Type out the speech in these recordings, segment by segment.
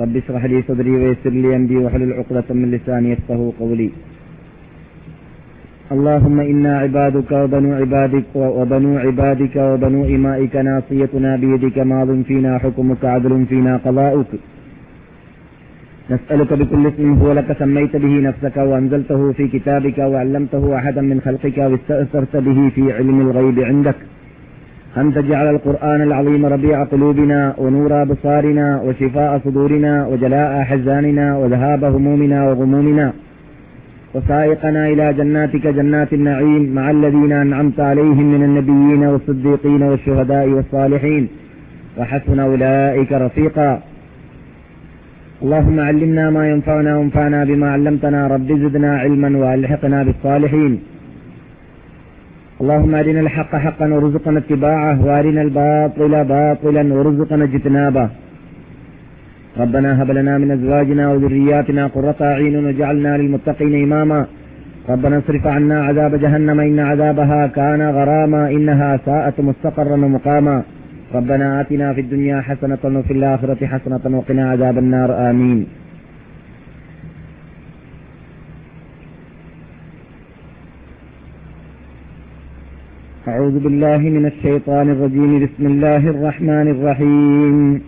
رب اشرح لي صدري ويسر لي أمري واحلل عقدة من لساني يفقه قولي. اللهم إنا عبادك وبنو عبادك وبنو عبادك وبنو إمائك ناصيتنا بيدك ماض فينا حكمك عدل فينا قضاؤك. نسألك بكل اسم هو لك سميت به نفسك وأنزلته في كتابك وعلمته أحدا من خلقك واستأثرت به في علم الغيب عندك. أن تجعل القرآن العظيم ربيع قلوبنا ونور أبصارنا وشفاء صدورنا وجلاء أحزاننا وذهاب همومنا وغمومنا وسائقنا إلى جناتك جنات النعيم مع الذين أنعمت عليهم من النبيين والصديقين والشهداء والصالحين وحسن أولئك رفيقا. اللهم علمنا ما ينفعنا وانفعنا بما علمتنا. رب زدنا علما وألحقنا بالصالحين. اللهم أرنا الحق حقا وارزقنا اتباعه وأرنا الباطل باطلا وارزقنا اجتنابه. ربنا هب لنا من أزواجنا وذرياتنا قرة أعين واجعلنا للمتقين إماما. ربنا اصرف عنا عذاب جهنم إن عذابها كان غراما إنها ساءت مستقرا ومقاما. ربنا آتنا في الدنيا حسنة وفي الآخرة حسنة وقنا عذاب النار آمين. أعوذ بالله من الشيطان الرجيم. بسم الله الرحمن الرحيم.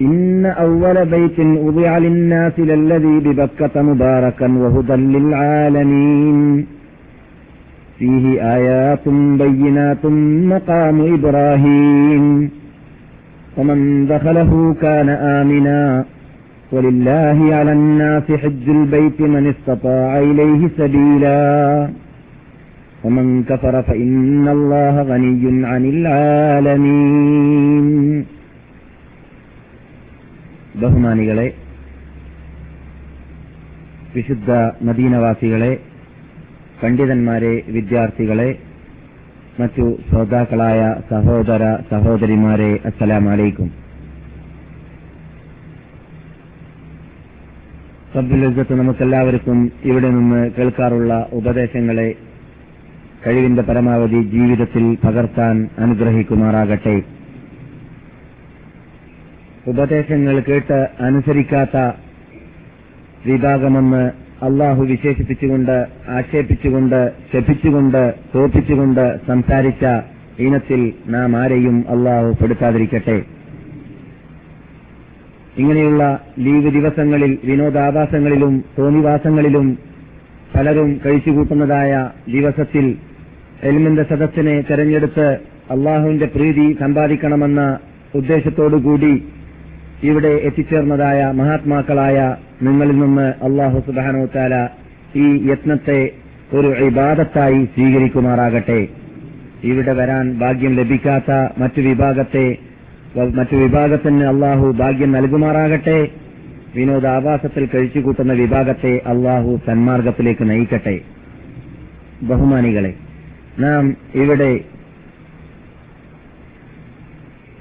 إن أول بيت وضع للناس للذي ببكة مباركا وهدى للعالمين. فيه آيات بينات مقام إبراهيم. ومن دخله كان آمنا. ولله على الناس حج البيت من استطاع إليه سبيلا ومن كفر فإن الله غني عن العالمين ബഹുമാനികളെ വിശുദ്ധ മദീനവാസികളെ പണ്ഡിതന്മാരെ വിദ്യാർത്ഥികളെ മറ്റു ശ്രോതാക്കളായ സഹോദര സഹോദരിമാരെ അസ്സലാമലൈക്കും റബ്ബുലിസത്ത് നമുക്കെല്ലാവർക്കും ഇവിടെ നിന്ന് കേൾക്കാറുള്ള ഉപദേശങ്ങളെ കഴിവിന്റെ പരമാവധി ജീവിതത്തിൽ പകർത്താൻ അനുഗ്രഹിക്കുമാറാകട്ടെ. ഉപദേശങ്ങൾ കേട്ട് അനുസരിക്കാത്ത വിഭാഗമെന്ന് അള്ളാഹു വിശേഷിപ്പിച്ചുകൊണ്ട് ആക്ഷേപിച്ചുകൊണ്ട് ശപിച്ചുകൊണ്ട് തോപ്പിച്ചുകൊണ്ട് സംസാരിച്ച ഇനത്തിൽ നാം ആരെയും അള്ളാഹു പെടുത്താതിരിക്കട്ടെ. ഇങ്ങനെയുള്ള ലീവ് ദിവസങ്ങളിൽ വിനോദാഭാസങ്ങളിലും തോന്നിവാസങ്ങളിലും പലരും കഴിച്ചുകൂട്ടുന്നതായ ദിവസത്തിൽ എൽമിന്റെ സദസ്സിനെ തെരഞ്ഞെടുത്ത് അള്ളാഹുവിന്റെ പ്രീതി സമ്പാദിക്കണമെന്ന ഉദ്ദേശത്തോടുകൂടി ഇവിടെ എത്തിച്ചേർന്നതായ മഹാത്മാക്കളായ നിങ്ങളിൽ നിന്ന് അള്ളാഹു സുബാനോ താല ഈ യത്നത്തെ ഒരു ഇബാദത്തായി സ്വീകരിക്കുമാറാകട്ടെ. ഇവിടെ വരാൻ ഭാഗ്യം ലഭിക്കാത്ത മറ്റു വിഭാഗത്തെ മറ്റു വിഭാഗത്തിന് അള്ളാഹു ഭാഗ്യം നൽകുമാറാകട്ടെ. വിനോദാവാസത്തിൽ കഴിച്ചുകൂട്ടുന്ന വിഭാഗത്തെ അള്ളാഹു സന്മാർഗത്തിലേക്ക് നയിക്കട്ടെ. ബഹുമാനികളെ നാം ഇവിടെ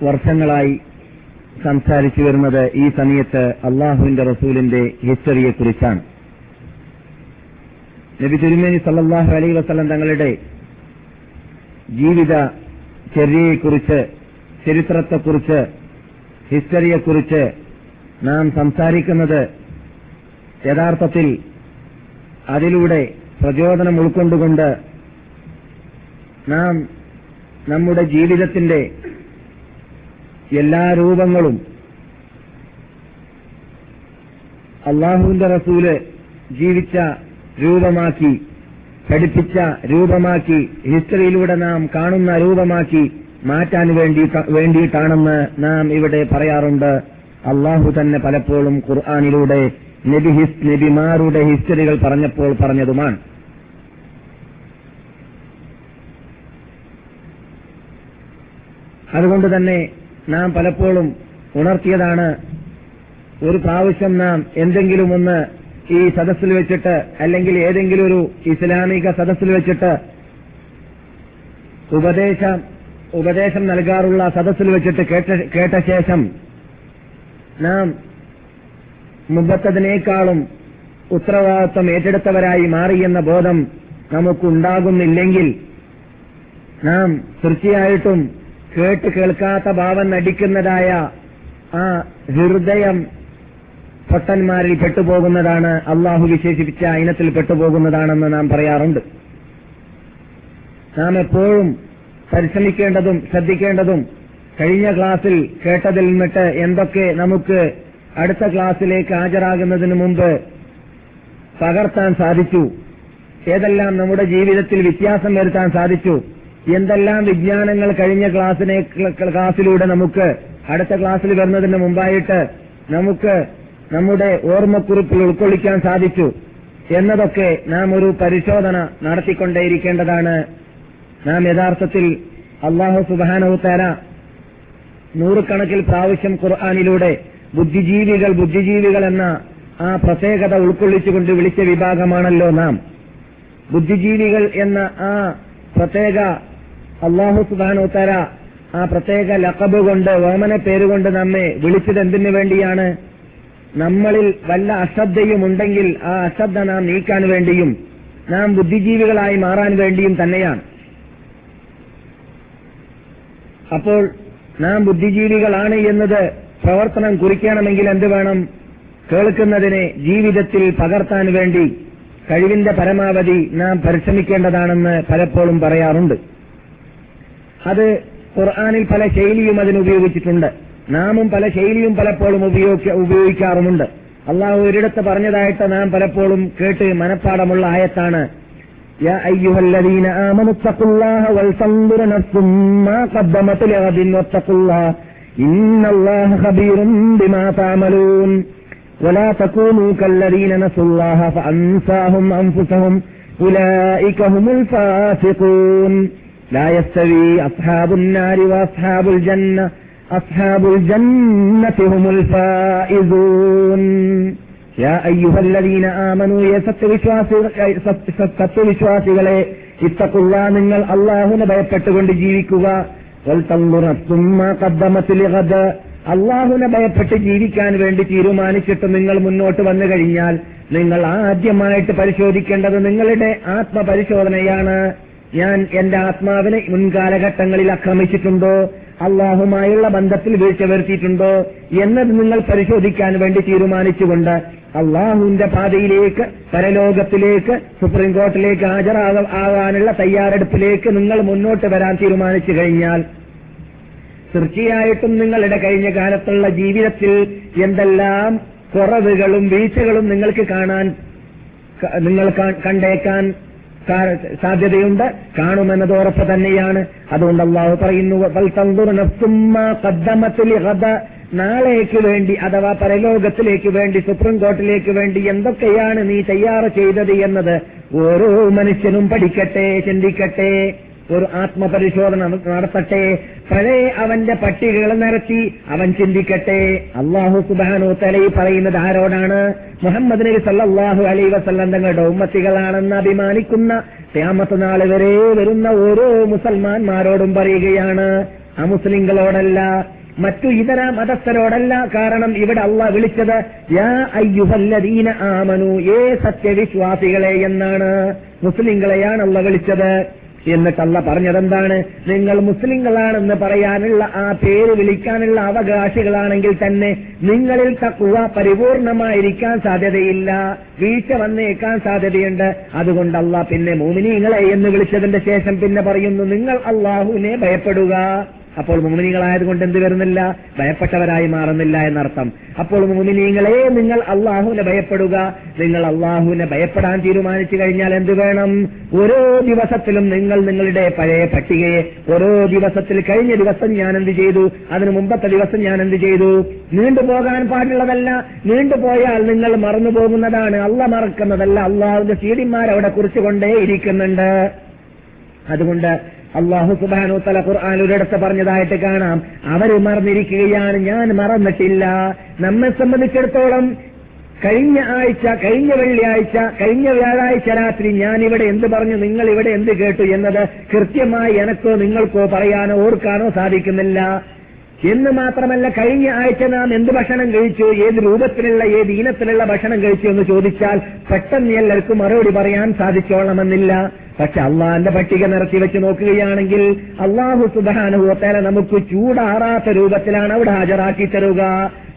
വർഷങ്ങളായി സംസാരിച്ചു വരുന്നത് ഈ സമയത്ത് അള്ളാഹുവിന്റെ റസൂലിന്റെ ഹിസ്റ്ററിയെക്കുറിച്ചാണ്. നബി തിരുമേനി സല്ലാഹു അലൈ വസ്ലം തങ്ങളുടെ ജീവിത ചര്യയെക്കുറിച്ച് ചരിത്രത്തെക്കുറിച്ച് ഹിസ്റ്ററിയെക്കുറിച്ച് നാം സംസാരിക്കുന്നത് യഥാർത്ഥത്തിൽ അതിലൂടെ പ്രചോദനം ഉൾക്കൊണ്ടുകൊണ്ട് നാം നമ്മുടെ ജീവിതത്തിന്റെ എല്ലാ രൂപങ്ങളും അള്ളാഹുവിന്റെ റസൂൽ ജീവിച്ച രൂപമാക്കി പഠിപ്പിച്ച രൂപമാക്കി ഹിസ്റ്ററിയിലൂടെ നാം കാണുന്ന രൂപമാക്കി മാറ്റാൻ വേണ്ടി വേണ്ടിയിട്ടാണെന്ന് നാം ഇവിടെ പറയാറുണ്ട്. അള്ളാഹു തന്നെ പലപ്പോഴും ഖുർആാനിലൂടെ നബി ഹിസ് നബിമാരുടെ ഹിസ്റ്ററികൾ പറഞ്ഞപ്പോൾ പറഞ്ഞതുമാണ്. അതുകൊണ്ട് തന്നെ നാം പലപ്പോഴും ഉണർത്തിയതാണ് ഒരു പ്രാവശ്യം നാം എന്തെങ്കിലും ഒന്ന് ഈ സദസ്സിൽ വെച്ചിട്ട് അല്ലെങ്കിൽ ഏതെങ്കിലും ഒരു ഇസ്ലാമിക സദസ്സിൽ വെച്ചിട്ട് ഉപദേശം ഉപദേശം നൽകാറുള്ള സദസ്സിൽ വെച്ചിട്ട് കേട്ട ശേഷം നാം മുമ്പത്തതിനേക്കാളും ഉത്തരവാദിത്വം ഏറ്റെടുത്തവരായി മാറിയെന്ന ബോധം നമുക്കുണ്ടാകുന്നില്ലെങ്കിൽ നാം തീർച്ചയായിട്ടും കേട്ട് കേൾക്കാത്ത ഭാവം നടിക്കുന്നതായ ആ ഹൃദയം പൊട്ടന്മാരിൽ പെട്ടുപോകുന്നതാണ് അള്ളാഹു വിശേഷിപ്പിച്ച ഇനത്തിൽ പെട്ടുപോകുന്നതാണെന്ന് നാം പറയാറുണ്ട്. നാം എപ്പോഴും പരിശ്രമിക്കേണ്ടതും ശ്രദ്ധിക്കേണ്ടതും. കഴിഞ്ഞ ക്ലാസിൽ കേട്ടതിൽ നിന്നിട്ട് എന്തൊക്കെ നമുക്ക് അടുത്ത ക്ലാസ്സിലേക്ക് ഹാജരാകുന്നതിന് മുമ്പ് പകർത്താൻ സാധിച്ചു? ഏതെല്ലാം നമ്മുടെ ജീവിതത്തിൽ വ്യത്യാസം വരുത്താൻ സാധിച്ചു? എന്തെല്ലാം വിജ്ഞാനങ്ങൾ കഴിഞ്ഞ ക്ലാസ്സിനെ ക്ലാസ്സിലൂടെ നമുക്ക് അടുത്ത ക്ലാസ്സിൽ വരുന്നതിന് മുമ്പായിട്ട് നമുക്ക് നമ്മുടെ ഓർമ്മക്കുറിപ്പിൽ ഉൾക്കൊള്ളിക്കാൻ സാധിച്ചു? എന്നതൊക്കെ നാം ഒരു പരിശോധന നടത്തിക്കൊണ്ടേയിരിക്കേണ്ടതാണ്. നാം യഥാർത്ഥത്തിൽ അള്ളാഹു സുബാനവുത്താര നൂറുകണക്കിൽ പ്രാവശ്യം ഖുർആാനിലൂടെ ബുദ്ധിജീവികൾ ബുദ്ധിജീവികൾ എന്ന ആ പ്രത്യേകത ഉൾക്കൊള്ളിച്ചുകൊണ്ട് വിളിച്ച വിഭാഗമാണല്ലോ നാം. ബുദ്ധിജീവികൾ എന്ന ആ പ്രത്യേക അള്ളാഹു സുബാനോത്തര ആ പ്രത്യേക ലക്കബ് കൊണ്ട് ഓമന പേരുകൊണ്ട് നമ്മെ വിളിച്ചത് എന്തിനു വേണ്ടിയാണ്? നമ്മളിൽ വല്ല അശ്രദ്ധയും ഉണ്ടെങ്കിൽ ആ അശ്രദ്ധ നാം നീക്കാൻ വേണ്ടിയും നാം ബുദ്ധിജീവികളായി മാറാൻ വേണ്ടിയും തന്നെയാണ്. അപ്പോൾ നാം ബുദ്ധിജീവികളാണ് എന്നത് പ്രവർത്തനം കുറിക്കണമെങ്കിൽ എന്ത് വേണം? കേൾക്കുന്നതിനെ ജീവിതത്തിൽ പകർത്താൻ വേണ്ടി കഴിവിന്റെ പരമാവധി നാം പരിശ്രമിക്കേണ്ടതാണെന്ന് പലപ്പോഴും പറയാറുണ്ട്. അത് ഖുർആാനിൽ പല ശൈലിയും അതിന് ഉപയോഗിച്ചിട്ടുണ്ട്. നാമും പല ശൈലിയും പലപ്പോഴും ഉപയോഗിക്കാറുമുണ്ട്. അള്ളാഹു ഒരിടത്ത് പറഞ്ഞതായിട്ട് നാം പലപ്പോഴും കേട്ട് മനഃപ്പാടമുള്ള ആയത്താണ് يا أيها الذين آمنوا اتقوا الله ولتنظر نفس ما قدمت لغد واتقوا الله. إن الله خبير بما تعملون. ولا تكونوا كالذين نسوا الله فأنساهم أنفسهم. أولئك هم الفاسقون. لا يستوي أصحاب النار وأصحاب الجنة. أصحاب الجنة هم الفائزون. يا أيها الذين آمنوا يا സത്യവിശ്വാസികളെ ഇത്തക്കുള്ള നിങ്ങൾ അള്ളാഹുനെ ഭയപ്പെട്ടുകൊണ്ട് ജീവിക്കുക അള്ളാഹുനെ ഭയപ്പെട്ട് ജീവിക്കാൻ വേണ്ടി തീരുമാനിച്ചിട്ട് നിങ്ങൾ മുന്നോട്ട് വന്നു കഴിഞ്ഞാൽ നിങ്ങൾ ആദ്യമായിട്ട് പരിശോധിക്കേണ്ടത് നിങ്ങളുടെ ആത്മപരിശോധനയാണ് ഞാൻ എന്റെ ആത്മാവിനെ മുൻകാലഘട്ടങ്ങളിൽ ആക്രമിച്ചിട്ടുണ്ടോ അള്ളാഹുമായുള്ള ബന്ധത്തിൽ വീഴ്ച വരുത്തിയിട്ടുണ്ടോ എന്നത് നിങ്ങൾ പരിശോധിക്കാൻ വേണ്ടി തീരുമാനിച്ചുകൊണ്ട് അള്ളാഹുവിന്റെ പാതയിലേക്ക് പരലോകത്തിലേക്ക് സുപ്രീം കോർട്ടിലേക്ക് ഹാജരാകാനുള്ള തയ്യാറെടുപ്പിലേക്ക് നിങ്ങൾ മുന്നോട്ട് വരാൻ തീരുമാനിച്ചു കഴിഞ്ഞാൽ തീർച്ചയായിട്ടും നിങ്ങളുടെ കഴിഞ്ഞ കാലത്തുള്ള ജീവിതത്തിൽ എന്തെല്ലാം കുറവുകളും വീഴ്ചകളും നിങ്ങൾക്ക് കാണാൻ നിങ്ങൾ കണ്ടേക്കാൻ സാധ്യതയുണ്ട്. കാണുമെന്നത് ഉറപ്പ് തന്നെയാണ്. അതുകൊണ്ട് അള്ളാഹു പറയുന്നു നാളേക്ക് വേണ്ടി അഥവാ പരലോകത്തിലേക്ക് വേണ്ടി സുപ്രീം കോർട്ടിലേക്ക് വേണ്ടി എന്തൊക്കെയാണ് നീ തയ്യാറ് ചെയ്തത് എന്നത് ഓരോ മനുഷ്യനും പഠിക്കട്ടെ ചിന്തിക്കട്ടെ ഒരു ആത്മപരിശോധന നടത്തട്ടെ പഴയ അവന്റെ പട്ടികകൾ നിരത്തി അവൻ ചിന്തിക്കട്ടെ. അള്ളാഹു സുബാനു തലൈ പറയുന്നത് ആരോടാണ്? മുഹമ്മദ് നബി സല്ലാഹു അലൈ വസല്ലം തങ്ങളുടെ ഉമ്മത്തികളാണെന്ന് അഭിമാനിക്കുന്ന ക്യാമത്ത് നാൾ വരെ വരുന്ന ഓരോ മുസൽമാന്മാരോടും പറയുകയാണ്. ആ അമുസ്ലിങ്ങളോടല്ല മറ്റു ഇതര മതസ്ഥരോടല്ല കാരണം ഇവിടെ അള്ള വിളിച്ചത് യാ അയ്യുഹല്ലദീന ആമനു ഏ സത്യവിശ്വാസികളെ എന്നാണ്. മുസ്ലിങ്ങളെയാണ് അള്ള വിളിച്ചത്. എന്നിട്ടല്ല പറഞ്ഞതെന്താണ്? നിങ്ങൾ മുസ്ലിങ്ങളാണെന്ന് പറയാനുള്ള ആ പേര് വിളിക്കാനുള്ള അവകാശികളാണെങ്കിൽ തന്നെ നിങ്ങളിൽ തക്കുവ പരിപൂർണമായിരിക്കാൻ സാധ്യതയില്ല. വീഴ്ച വന്നേക്കാൻ സാധ്യതയുണ്ട്. അതുകൊണ്ടല്ല പിന്നെ മോമിനിങ്ങളെ എന്ന് വിളിച്ചതിന്റെ ശേഷം പിന്നെ പറയുന്നു നിങ്ങൾ അള്ളാഹുവിനെ ഭയപ്പെടുക. അപ്പോൾ മുമിനികളായതുകൊണ്ട് എന്ത് വരുന്നില്ല? ഭയപ്പെട്ടവരായി മാറുന്നില്ല എന്നർത്ഥം. അപ്പോൾ മോമിനീങ്ങളെ നിങ്ങൾ അള്ളാഹുവിനെ ഭയപ്പെടുക. നിങ്ങൾ അള്ളാഹുവിനെ ഭയപ്പെടാൻ തീരുമാനിച്ചു കഴിഞ്ഞാൽ എന്ത് വേണം? ഓരോ ദിവസത്തിലും നിങ്ങൾ നിങ്ങളുടെ പഴയ പട്ടികയെ ഓരോ ദിവസത്തിൽ കഴിഞ്ഞ ദിവസം ഞാൻ എന്ത് ചെയ്തു? അതിനു മുമ്പത്തെ ദിവസം ഞാൻ എന്ത് ചെയ്തു? നീണ്ടുപോകാൻ പാടുള്ളതല്ല. നീണ്ടുപോയാൽ നിങ്ങൾ മറന്നു പോകുന്നതാണ്. അള്ള മറക്കുന്നതല്ല. അള്ളാഹുവിന്റെ സീഡിമാർ അവിടെ കുറിച്ചുകൊണ്ടേ ഇരിക്കുന്നുണ്ട് അതുകൊണ്ട് അള്ളാഹു സുബാനു തല ഖുർആൻ ഒരിടത്ത് പറഞ്ഞതായിട്ട് കാണാം. അവർ മറന്നിരിക്കുകയാണ്. ഞാൻ മറന്നിട്ടില്ല. നമ്മെ സംബന്ധിച്ചിടത്തോളം കഴിഞ്ഞ ആഴ്ച കഴിഞ്ഞ വെള്ളിയാഴ്ച കഴിഞ്ഞ വ്യാഴാഴ്ച രാത്രി ഞാൻ ഇവിടെ എന്ത് പറഞ്ഞു നിങ്ങൾ ഇവിടെ എന്ത് കേട്ടു എന്നത് കൃത്യമായി എനക്കോ നിങ്ങൾക്കോ പറയാനോ ഓർക്കാനോ സാധിക്കുന്നില്ല. എന്ന് മാത്രമല്ല കഴിഞ്ഞ ആഴ്ച നാം എന്ത് ഭക്ഷണം കഴിച്ചു ഏത് രൂപത്തിലുള്ള ഏത് ഇനത്തിലുള്ള ഭക്ഷണം കഴിച്ചു എന്ന് ചോദിച്ചാൽ പെട്ടെന്ന് എല്ലാവർക്കും മറുപടി പറയാൻ സാധിച്ചോളണമെന്നില്ല. പക്ഷെ അള്ളാന്റെ പട്ടിക നിറത്തി വെച്ച് നോക്കുകയാണെങ്കിൽ അള്ളാഹു സുബാനുഭവത്തേല നമുക്ക് ചൂടാറാത്ത രൂപത്തിലാണ് അവിടെ ഹാജരാക്കി തരുക.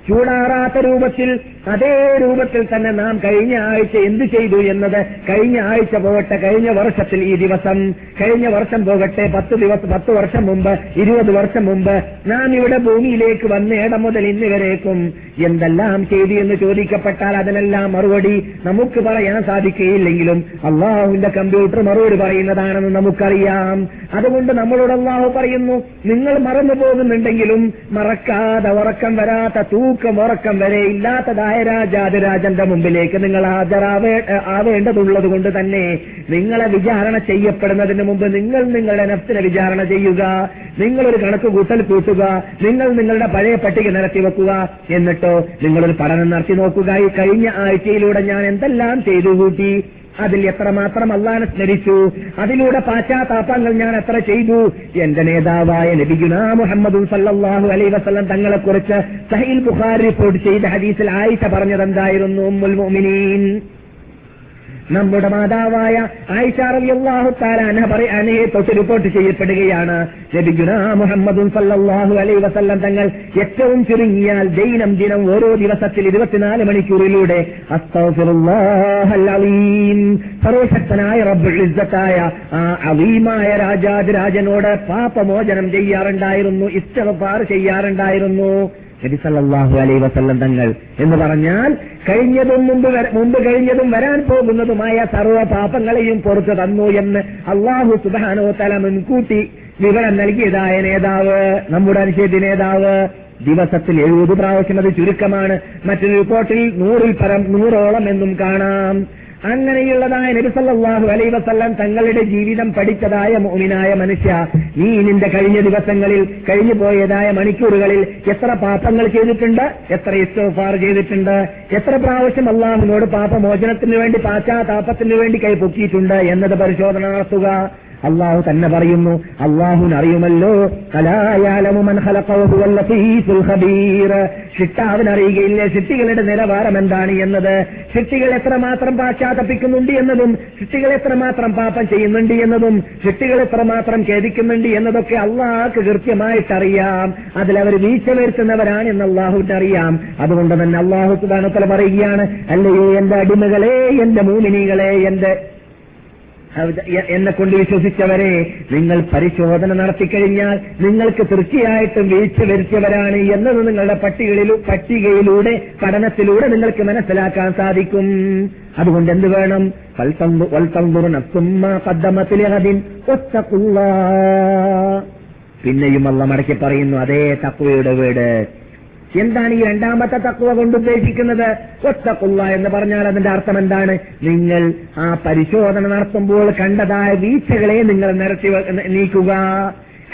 ചൂടാറാത്ത രൂപത്തിൽ അതേ രൂപത്തിൽ തന്നെ നാം കഴിഞ്ഞ ആഴ്ച എന്ത് ചെയ്തു എന്നത് കഴിഞ്ഞ ആഴ്ച പോകട്ടെ കഴിഞ്ഞ വർഷത്തിൽ ഈ ദിവസം. കഴിഞ്ഞ വർഷം പോകട്ടെ പത്ത് ദിവസം പത്ത് വർഷം മുമ്പ് ഇരുപത് വർഷം മുമ്പ് നാം ഇവിടെ ഭൂമിയിലേക്ക് വന്ന് ഇടം മുതൽ ഇന്ന് വരേക്കും. എന്തെല്ലാം ചെയ്തു എന്ന് ചോദിക്കപ്പെട്ടാൽ അതിനെല്ലാം മറുപടി നമുക്ക് പറയാൻ സാധിക്കുകയില്ലെങ്കിലും അള്ളാഹുവിന്റെ കമ്പ്യൂട്ടർ മറുപടി പറയുന്നതാണെന്ന് നമുക്കറിയാം. അതുകൊണ്ട് നമ്മളോട് അള്ളാഹു പറയുന്നു നിങ്ങൾ മറന്നു പോകുന്നുണ്ടെങ്കിലും മറക്കാതെ ഉറക്കം വരാത്ത തൂക്കം ഉറക്കം വരെ ഇല്ലാത്തതായ രാജാതിരാജന്റെ മുമ്പിലേക്ക് നിങ്ങൾ ഹാജരാവേ ആവേണ്ടതുള്ളത് കൊണ്ട് തന്നെ നിങ്ങളെ വിചാരണ ചെയ്യപ്പെടുന്നതിന് മുമ്പ് നിങ്ങൾ നിങ്ങളുടെ നഫ്സിനെ വിചാരണ ചെയ്യുക നിങ്ങളൊരു കണക്ക് കൂട്ടൽ കൂട്ടുക നിങ്ങൾ നിങ്ങളുടെ പഴയ പട്ടിക നിരത്തി വെക്കുക. എന്നിട്ടോ നിങ്ങളൊരു പഠനം നടത്തി നോക്കുക. ഈ കഴിഞ്ഞ ആഴ്ചയിലൂടെ ഞാൻ എന്തെല്ലാം ചെയ്തു കൂട്ടി അതിൽ എത്രമാത്രം അള്ളാനെ സ്മരിച്ചു അതിലൂടെ പാശ്ചാത്താപങ്ങൾ ഞാൻ എത്ര ചെയ്തു? എന്റെ നേതാവായ നബിഗുന മുഹമ്മദ് സല്ലാഹു അലൈ വസ്ലം തങ്ങളെ കുറിച്ച് സഹീൽ ബുഖാർ റിപ്പോർട്ട് ചെയ്ത ഹദീസിൽ ആയിഷ പറഞ്ഞതെന്തായിരുന്നു മുഅ്മിനീൻ? നമ്മുടെ മാതാവായ ആയിഷാറിയാഹു താലാന പറയാനയെ തൊട്ട് റിപ്പോർട്ട് ചെയ്യപ്പെടുകയാണ്. നബിഗുന മുഹമ്മദും സല്ലല്ലാഹു അലൈ വസല്ലം തങ്ങൾ ഏറ്റവും ചുരുങ്ങിയാൽ ദൈനം ദിനം ഓരോ ദിവസത്തിൽ ഇരുപത്തിനാല് മണിക്കൂറിലൂടെ സർവശക്തനായ റബ്ബുൽ ഇസ്സത്തായ ആ അവീമായ രാജാതിരാജനോട് പാപമോചനം ചെയ്യാറുണ്ടായിരുന്നു ഇസ്തഗ്ഫാർ ചെയ്യാറുണ്ടായിരുന്നു. നബി സല്ലല്ലാഹു അലൈ വസല്ലം തങ്ങൾ എന്ന് പറഞ്ഞാൽ കഴിഞ്ഞതും മുമ്പ് മുമ്പ് കഴിഞ്ഞതും വരാൻ പോകുന്നതുമായ സർവ പാപങ്ങളെയും പുറത്തു തന്നു എന്ന് അള്ളാഹു സുബാനോ തല മുൻകൂട്ടി വിവരം നൽകിയതായ നേതാവ് നമ്മുടെ അനുശേദ്യ നേതാവ്. ദിവസത്തിൽ എഴുപത് പ്രാവശ്യം അത് ചുരുക്കമാണ്. മറ്റൊരു റിപ്പോർട്ടിൽ നൂറിൽ പരം നൂറോളം എന്നും കാണാം. അങ്ങനെയുള്ളതായ നബിസല്ലാഹു അലൈ വസല്ലം തങ്ങളുടെ ജീവിതം പഠിച്ചതായ മോമിനായ മനുഷ്യ നീ നിന്റെ കഴിഞ്ഞ ദിവസങ്ങളിൽ കഴിഞ്ഞു പോയതായ മണിക്കൂറുകളിൽ എത്ര പാപങ്ങൾ ചെയ്തിട്ടുണ്ട്? എത്ര ഇസ്റ്റോഫാർ ചെയ്തിട്ടുണ്ട്? എത്ര പ്രാവശ്യം അള്ളാഹുവിനോട് പാപമോചനത്തിന് വേണ്ടി പാശ്ചാത്താപത്തിന് വേണ്ടി കൈ പൊക്കിയിട്ടുണ്ട്? എന്നത് പരിശോധന നടത്തുക. അള്ളാഹു തന്നെ പറയുന്നു അള്ളാഹുനറിയുമല്ലോ അറിയുകയില്ലേ ശിട്ടികളുടെ നിലവാരം എന്താണ് എന്നത്? ശിട്ടികൾ എത്രമാത്രം പാശ്ചാത്തപ്പിക്കുന്നുണ്ട് എന്നതും ശിട്ടികൾ എത്രമാത്രം പാപം ചെയ്യുന്നുണ്ട് എന്നതും ശിട്ടികൾ എത്രമാത്രം ഖേദിക്കുന്നുണ്ട് എന്നതൊക്കെ അള്ളാഹ്ക്ക് കൃത്യമായിട്ടറിയാം. അതിലവർ വീഴ്ച വരുത്തുന്നവരാണ് എന്ന് അള്ളാഹുവിന് അറിയാം. അതുകൊണ്ട് തന്നെ അള്ളാഹു സുബാനത്തല പറയുകയാണ് അല്ലയോ എന്റെ അടിമകളെ എന്റെ മൂമിനികളെ എന്റെ എന്നെ കൊണ്ട് വിശ്വസിച്ചവരെ നിങ്ങൾ പരിശോധന നടത്തിക്കഴിഞ്ഞാൽ നിങ്ങൾക്ക് തീർച്ചയായിട്ടും വീഴ്ച വരുത്തിയവരാണ് എന്നത് നിങ്ങളുടെ പട്ടികളിലു പട്ടികയിലൂടെ പഠനത്തിലൂടെ നിങ്ങൾക്ക് മനസ്സിലാക്കാൻ സാധിക്കും. അതുകൊണ്ട് എന്ത് വേണം? പിന്നെയും അള്ള മടക്കി പറയുന്നു അതേ തക്കുവയുടെ വീട് എന്താണ് ഈ രണ്ടാമത്തെ തക്കുവ കൊണ്ട് ഉദ്ദേശിക്കുന്നത്? ഒത്തക്കുള്ള എന്ന് പറഞ്ഞാൽ അതിന്റെ അർത്ഥം എന്താണ്? നിങ്ങൾ ആ പരിശോധന നടത്തുമ്പോൾ കണ്ടതായ വീഴ്ചകളെ നിങ്ങൾ നിരത്തി നീക്കുക.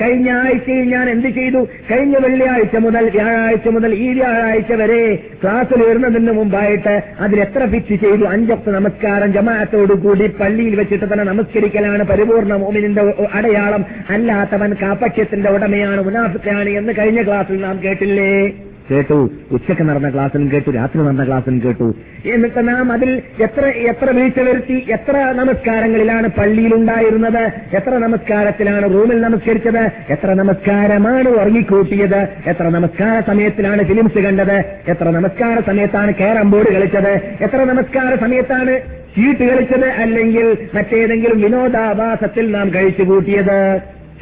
കഴിഞ്ഞ ആഴ്ചയിൽ ഞാൻ എന്ത് ചെയ്തു? കഴിഞ്ഞ വെള്ളിയാഴ്ച മുതൽ വ്യാഴാഴ്ച മുതൽ ഈ വ്യാഴാഴ്ച വരെ ക്ലാസ്സിൽ വരുന്നതിന് മുമ്പായിട്ട് അതിൽ എത്ര ഫിറ്റ് ചെയ്തു? അഞ്ചൊക്കെ നമസ്കാരം ജമാഅത്തോടു കൂടി പള്ളിയിൽ വെച്ചിട്ട് തന്നെ നമസ്കരിക്കലാണ് പരിപൂർണ മോമിനിന്റെ അടയാളം. അല്ലാത്തവൻ കാപ്പക്ഷ്യത്തിന്റെ ഉടമയാണ് മുനാഫിക്കാണ് എന്ന് കഴിഞ്ഞ ക്ലാസ്സിൽ നാം കേട്ടില്ലേ? കേട്ടു. ഉച്ചയ്ക്ക് നടന്ന ക്ലാസ്സിലും കേട്ടു. രാത്രി നടന്ന ക്ലാസ്സിലും കേട്ടു. എന്നിട്ട് നാം അതിൽ എത്ര എത്ര വീഴ്ച വരുത്തി എത്ര നമസ്കാരങ്ങളിലാണ് പള്ളിയിലുണ്ടായിരുന്നത് എത്ര നമസ്കാരത്തിലാണ് റൂമിൽ നമസ്കരിച്ചത് എത്ര നമസ്കാരമാണ് ഉറങ്ങിക്കൂട്ടിയത് എത്ര നമസ്കാര സമയത്തിലാണ് ഫിലിംസ് കണ്ടത് എത്ര നമസ്കാര സമയത്താണ് ക്യാരം ബോർഡ് കളിച്ചത് എത്ര നമസ്കാര സമയത്താണ് ചീട്ട് കളിച്ചത് അല്ലെങ്കിൽ മറ്റേതെങ്കിലും വിനോദാഭാസത്തിൽ നാം കഴിച്ചു കൂട്ടിയത്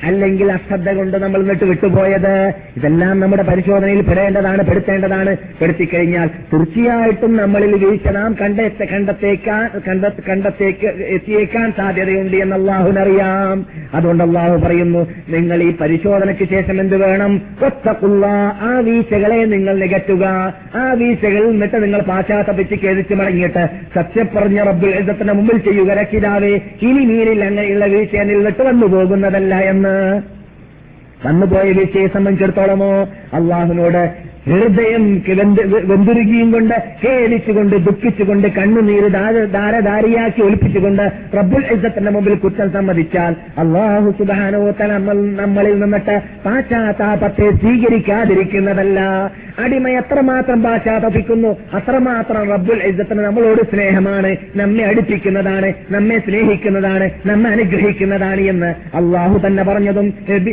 അല്ലെങ്കിൽ അശ്രദ്ധ കൊണ്ട് നമ്മൾ എന്നിട്ട് വിട്ടുപോയത്? ഇതെല്ലാം നമ്മുടെ പരിശോധനയിൽ പെടേണ്ടതാണ് പെടുത്തേണ്ടതാണ്. പെടുത്തിക്കഴിഞ്ഞാൽ തീർച്ചയായിട്ടും നമ്മളിൽ വീഴ്ച നാം കണ്ടെത്ത കണ്ടെത്തേക്കാൻ കണ്ട എത്തിയേക്കാൻ സാധ്യതയുണ്ട് എന്ന് അള്ളാഹുനറിയാം അതുകൊണ്ട് അള്ളാഹു പറയുന്നു നിങ്ങൾ ഈ പരിശോധനയ്ക്ക് ശേഷം എന്ത് വേണം? ഒത്തക്കുള്ള ആ വീഴ്ചകളെ നിങ്ങൾ നികറ്റുക ആ വീഴ്ചകളിൽ നിന്നിട്ട് നിങ്ങൾ പാശ്ചാത്തപിച്ച് കേതിച്ച് മടങ്ങിയിട്ട് സത്യപ്പറഞ്ഞ റബ്ബുൽ എഴുതത്തിന് മുമ്പിൽ ചെയ്യുക. രക്ഷിതാവേ ഇനി മീനിൽ അങ്ങനെയുള്ള വീഴ്ച നിന്നിട്ട് വന്നു പോകുന്നതല്ല എന്ന് വന്നുപോയ വ്യക്തിയെ സംബന്ധിച്ചിടത്തോളമോ? അള്ളാഹുവിനോട് ഹൃദയം വെന്ത് വെന്തുരുകിയും കൊണ്ട് കേളിച്ചുകൊണ്ട് ദുഃഖിച്ചുകൊണ്ട് കണ്ണുനീര് ധാര- ധാരധാരിയാക്കി ഒലിപ്പിച്ചുകൊണ്ട് റബ്ബുൽ ഇസത്തിന്റെ മുമ്പിൽ കുറ്റം സമ്മതിച്ചാൽ അള്ളാഹു സുബാനോത്തല നമ്മളിൽ നിന്നിട്ട് പാശ്ചാത്താപത്തെ സ്വീകരിക്കാതിരിക്കുന്നതല്ല. അടിമ എത്രമാത്രം പാശ്ചാത്തപിക്കുന്നു അത്രമാത്രം റബ്ബുൽ ഇസത്തിന് നമ്മളോട് സ്നേഹമാണ് നമ്മെ അടുപ്പിക്കുന്നതാണ് നമ്മെ സ്നേഹിക്കുന്നതാണ് നമ്മെ അനുഗ്രഹിക്കുന്നതാണ് എന്ന് അള്ളാഹു തന്നെ പറഞ്ഞതും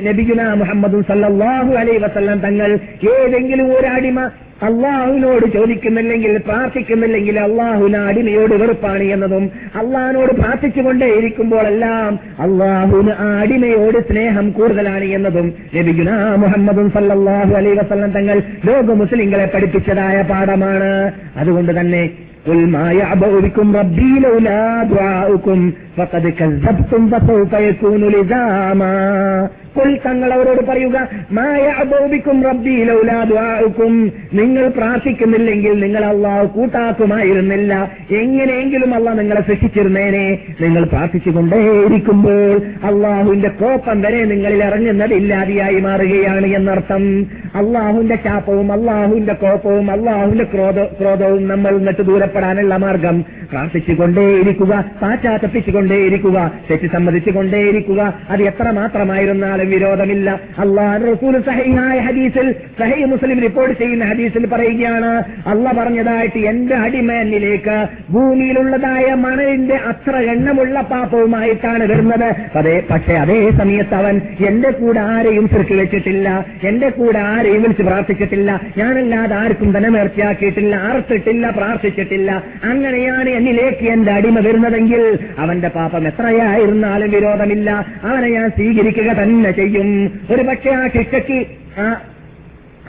നബിഗുല മുഹമ്മദും സല്ലാഹു അലൈ വസല്ലം തങ്ങൾ ഏതെങ്കിലും ഒരു അടിമ അള്ളാഹുവിനോട് ചോദിക്കുന്നില്ലെങ്കിൽ പ്രാർത്ഥിക്കുന്നില്ലെങ്കിൽ അള്ളാഹുന അടിമയോട് വെറുപ്പാണ് എന്നതും അള്ളാഹിനോട് പ്രാർത്ഥിച്ചുകൊണ്ടേയിരിക്കുമ്പോഴെല്ലാം അള്ളാഹുന് ആ അടിമയോട് സ്നേഹം കൂടുതലാണ് എന്നതും രബിഗുന മുഹമ്മദും സല്ലാഹു അലൈ വസ്ലം തങ്ങൾ ലോക മുസ്ലിങ്ങളെ പഠിപ്പിച്ചതായ പാഠമാണ്. അതുകൊണ്ട് തന്നെ തങ്ങൾ അവരോട് പറയുക മായാബോബിക്കും റബ്ബി ലൗലാദ്വാക്കും നിങ്ങൾ പ്രാർത്ഥിക്കുന്നില്ലെങ്കിൽ നിങ്ങൾ അള്ളാഹ് കൂട്ടാക്കുമായിരുന്നില്ല. എങ്ങനെയെങ്കിലും അള്ളാഹ് നിങ്ങളെ സൃഷ്ടിച്ചിരുന്നേനെ. നിങ്ങൾ പ്രാർത്ഥിച്ചുകൊണ്ടേയിരിക്കുമ്പോൾ അള്ളാഹുവിന്റെ കോപ്പം വരെ നിങ്ങളിൽ ഇറങ്ങുന്നത് ഇല്ലാതെയായി മാറുകയാണ് എന്നർത്ഥം. അള്ളാഹുവിന്റെ ശാപവും അള്ളാഹുവിന്റെ കോപവും അള്ളാഹുവിന്റെ ക്രോധ- ക്രോധവും നമ്മൾ നിന്നിട്ട് ദൂരപ്പെടാനുള്ള മാർഗം. പ്രാർത്ഥിച്ചുകൊണ്ടേയിരിക്കുക പാശ്ചാത്തപ്പിച്ചുകൊണ്ടേയിരിക്കുക തെറ്റ് സമ്മതിച്ചുകൊണ്ടേയിരിക്കുക. അത് എത്ര മാത്രമായിരുന്നാലും വിരോധമില്ല. അള്ളാഹ് റസൂൽ സഹിഹായ ഹദീസിൽ സഹൈ മുസ്ലിം റിപ്പോർട്ട് ചെയ്യുന്ന ഹദീസിൽ പറയുകയാണ് അള്ള പറഞ്ഞതായിട്ട് എന്റെ അടിമേനിലേക്ക് ഭൂമിയിലുള്ളതായ മണലിന്റെ അത്ര എണ്ണമുള്ള പാപവുമായിട്ടാണ് വരുന്നത്. അതെ പക്ഷെ അതേ സമയത്ത് അവൻ എന്റെ കൂടെ ആരെയും സൃഷ്ടി വെച്ചിട്ടില്ല എന്റെ കൂടെ ആരെയും വിളിച്ച് പ്രാർത്ഥിച്ചിട്ടില്ല? ഞാനല്ലാതെ ആർക്കും ധനമേർച്ചയാക്കിയിട്ടില്ല അറുത്തിട്ടില്ല പ്രാർത്ഥിച്ചിട്ടില്ല. അങ്ങനെയാണ് എന്നിലേക്ക് എന്റെ അടിമ വരുന്നതെങ്കിൽ അവന്റെ പാപം എത്രയായിരുന്നാലും വിരോധമില്ല. അവനെ ഞാൻ സ്വീകരിക്കുക തന്നെ ചെയ്യും. ഒരു പക്ഷേ ആ ശിക്ഷയ്ക്ക്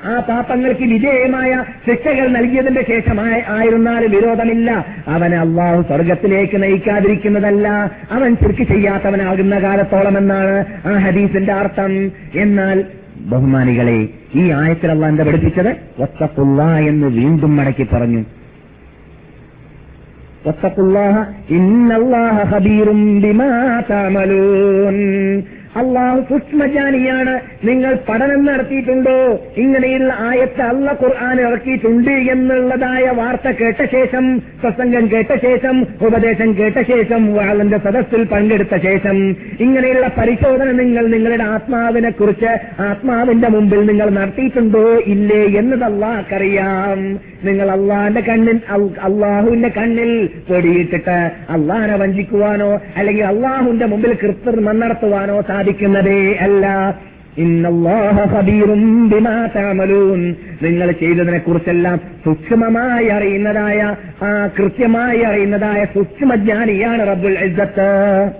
ആ പാപങ്ങൾക്ക് വിജയമായ ശിക്ഷകൾ നൽകിയതിന്റെ ശേഷമായ ആയിരുന്നാലും വിരോധമില്ല. അവനെ അള്ളാഹു സ്വർഗത്തിലേക്ക് നയിക്കാതിരിക്കുന്നതല്ല. അവൻ ചുരുക്കി ചെയ്യാത്തവനാകുന്ന കാലത്തോളം എന്നാണ് ആ ഹദീസിന്റെ അർത്ഥം. എന്നാൽ ബഹുമാനികളെ ഈ ആയത്തിൽ അള്ളാഹ് എന്താ പഠിപ്പിച്ചത്? ഒത്തപ്പുള്ള എന്ന് വീണ്ടും മടക്കി പറഞ്ഞു. ഒത്തപ്പുള്ള ഇന്നല്ലാഹ ഹബീറും അള്ളാഹു സൂക്ഷ്മജ്ഞാനിയാണ് നിങ്ങൾ പഠനം നടത്തിയിട്ടുണ്ടോ? ഇങ്ങനെയുള്ള ആയത്ത് അല്ല ഖുർആൻ ഇറക്കിയിട്ടുണ്ട് എന്നുള്ളതായ വാർത്ത കേട്ട ശേഷം പ്രസംഗം കേട്ട ശേഷം ഉപദേശം കേട്ട ശേഷം വാളന്റെ സദസ്സിൽ പങ്കെടുത്ത ശേഷം ഇങ്ങനെയുള്ള പരിശോധന നിങ്ങൾ നിങ്ങളുടെ ആത്മാവിനെ കുറിച്ച് ആത്മാവിന്റെ മുമ്പിൽ നിങ്ങൾ നടത്തിയിട്ടുണ്ടോ ഇല്ലേ എന്നത് അള്ളാഹ്ക്കറിയാം. നിങ്ങൾ അള്ളാഹിന്റെ കണ്ണിൽ അള്ളാഹുവിന്റെ കണ്ണിൽ പൊടിയിട്ടിട്ട് അള്ളാഹിനെ വഞ്ചിക്കുവാനോ അല്ലെങ്കിൽ അള്ളാഹുവിന്റെ മുമ്പിൽ കൃത്രിമം നടത്തുവാനോ സാധിക്കുന്നതേ അല്ല. നിങ്ങൾ ചെയ്തതിനെ കുറിച്ചെല്ലാം സൂക്ഷ്മമായി അറിയുന്നതായ ആ കൃത്യമായി അറിയുന്നതായ സൂക്ഷ്മജ്ഞാനിയാണ് റബ്ബുൽ ഇസ്സത്ത്.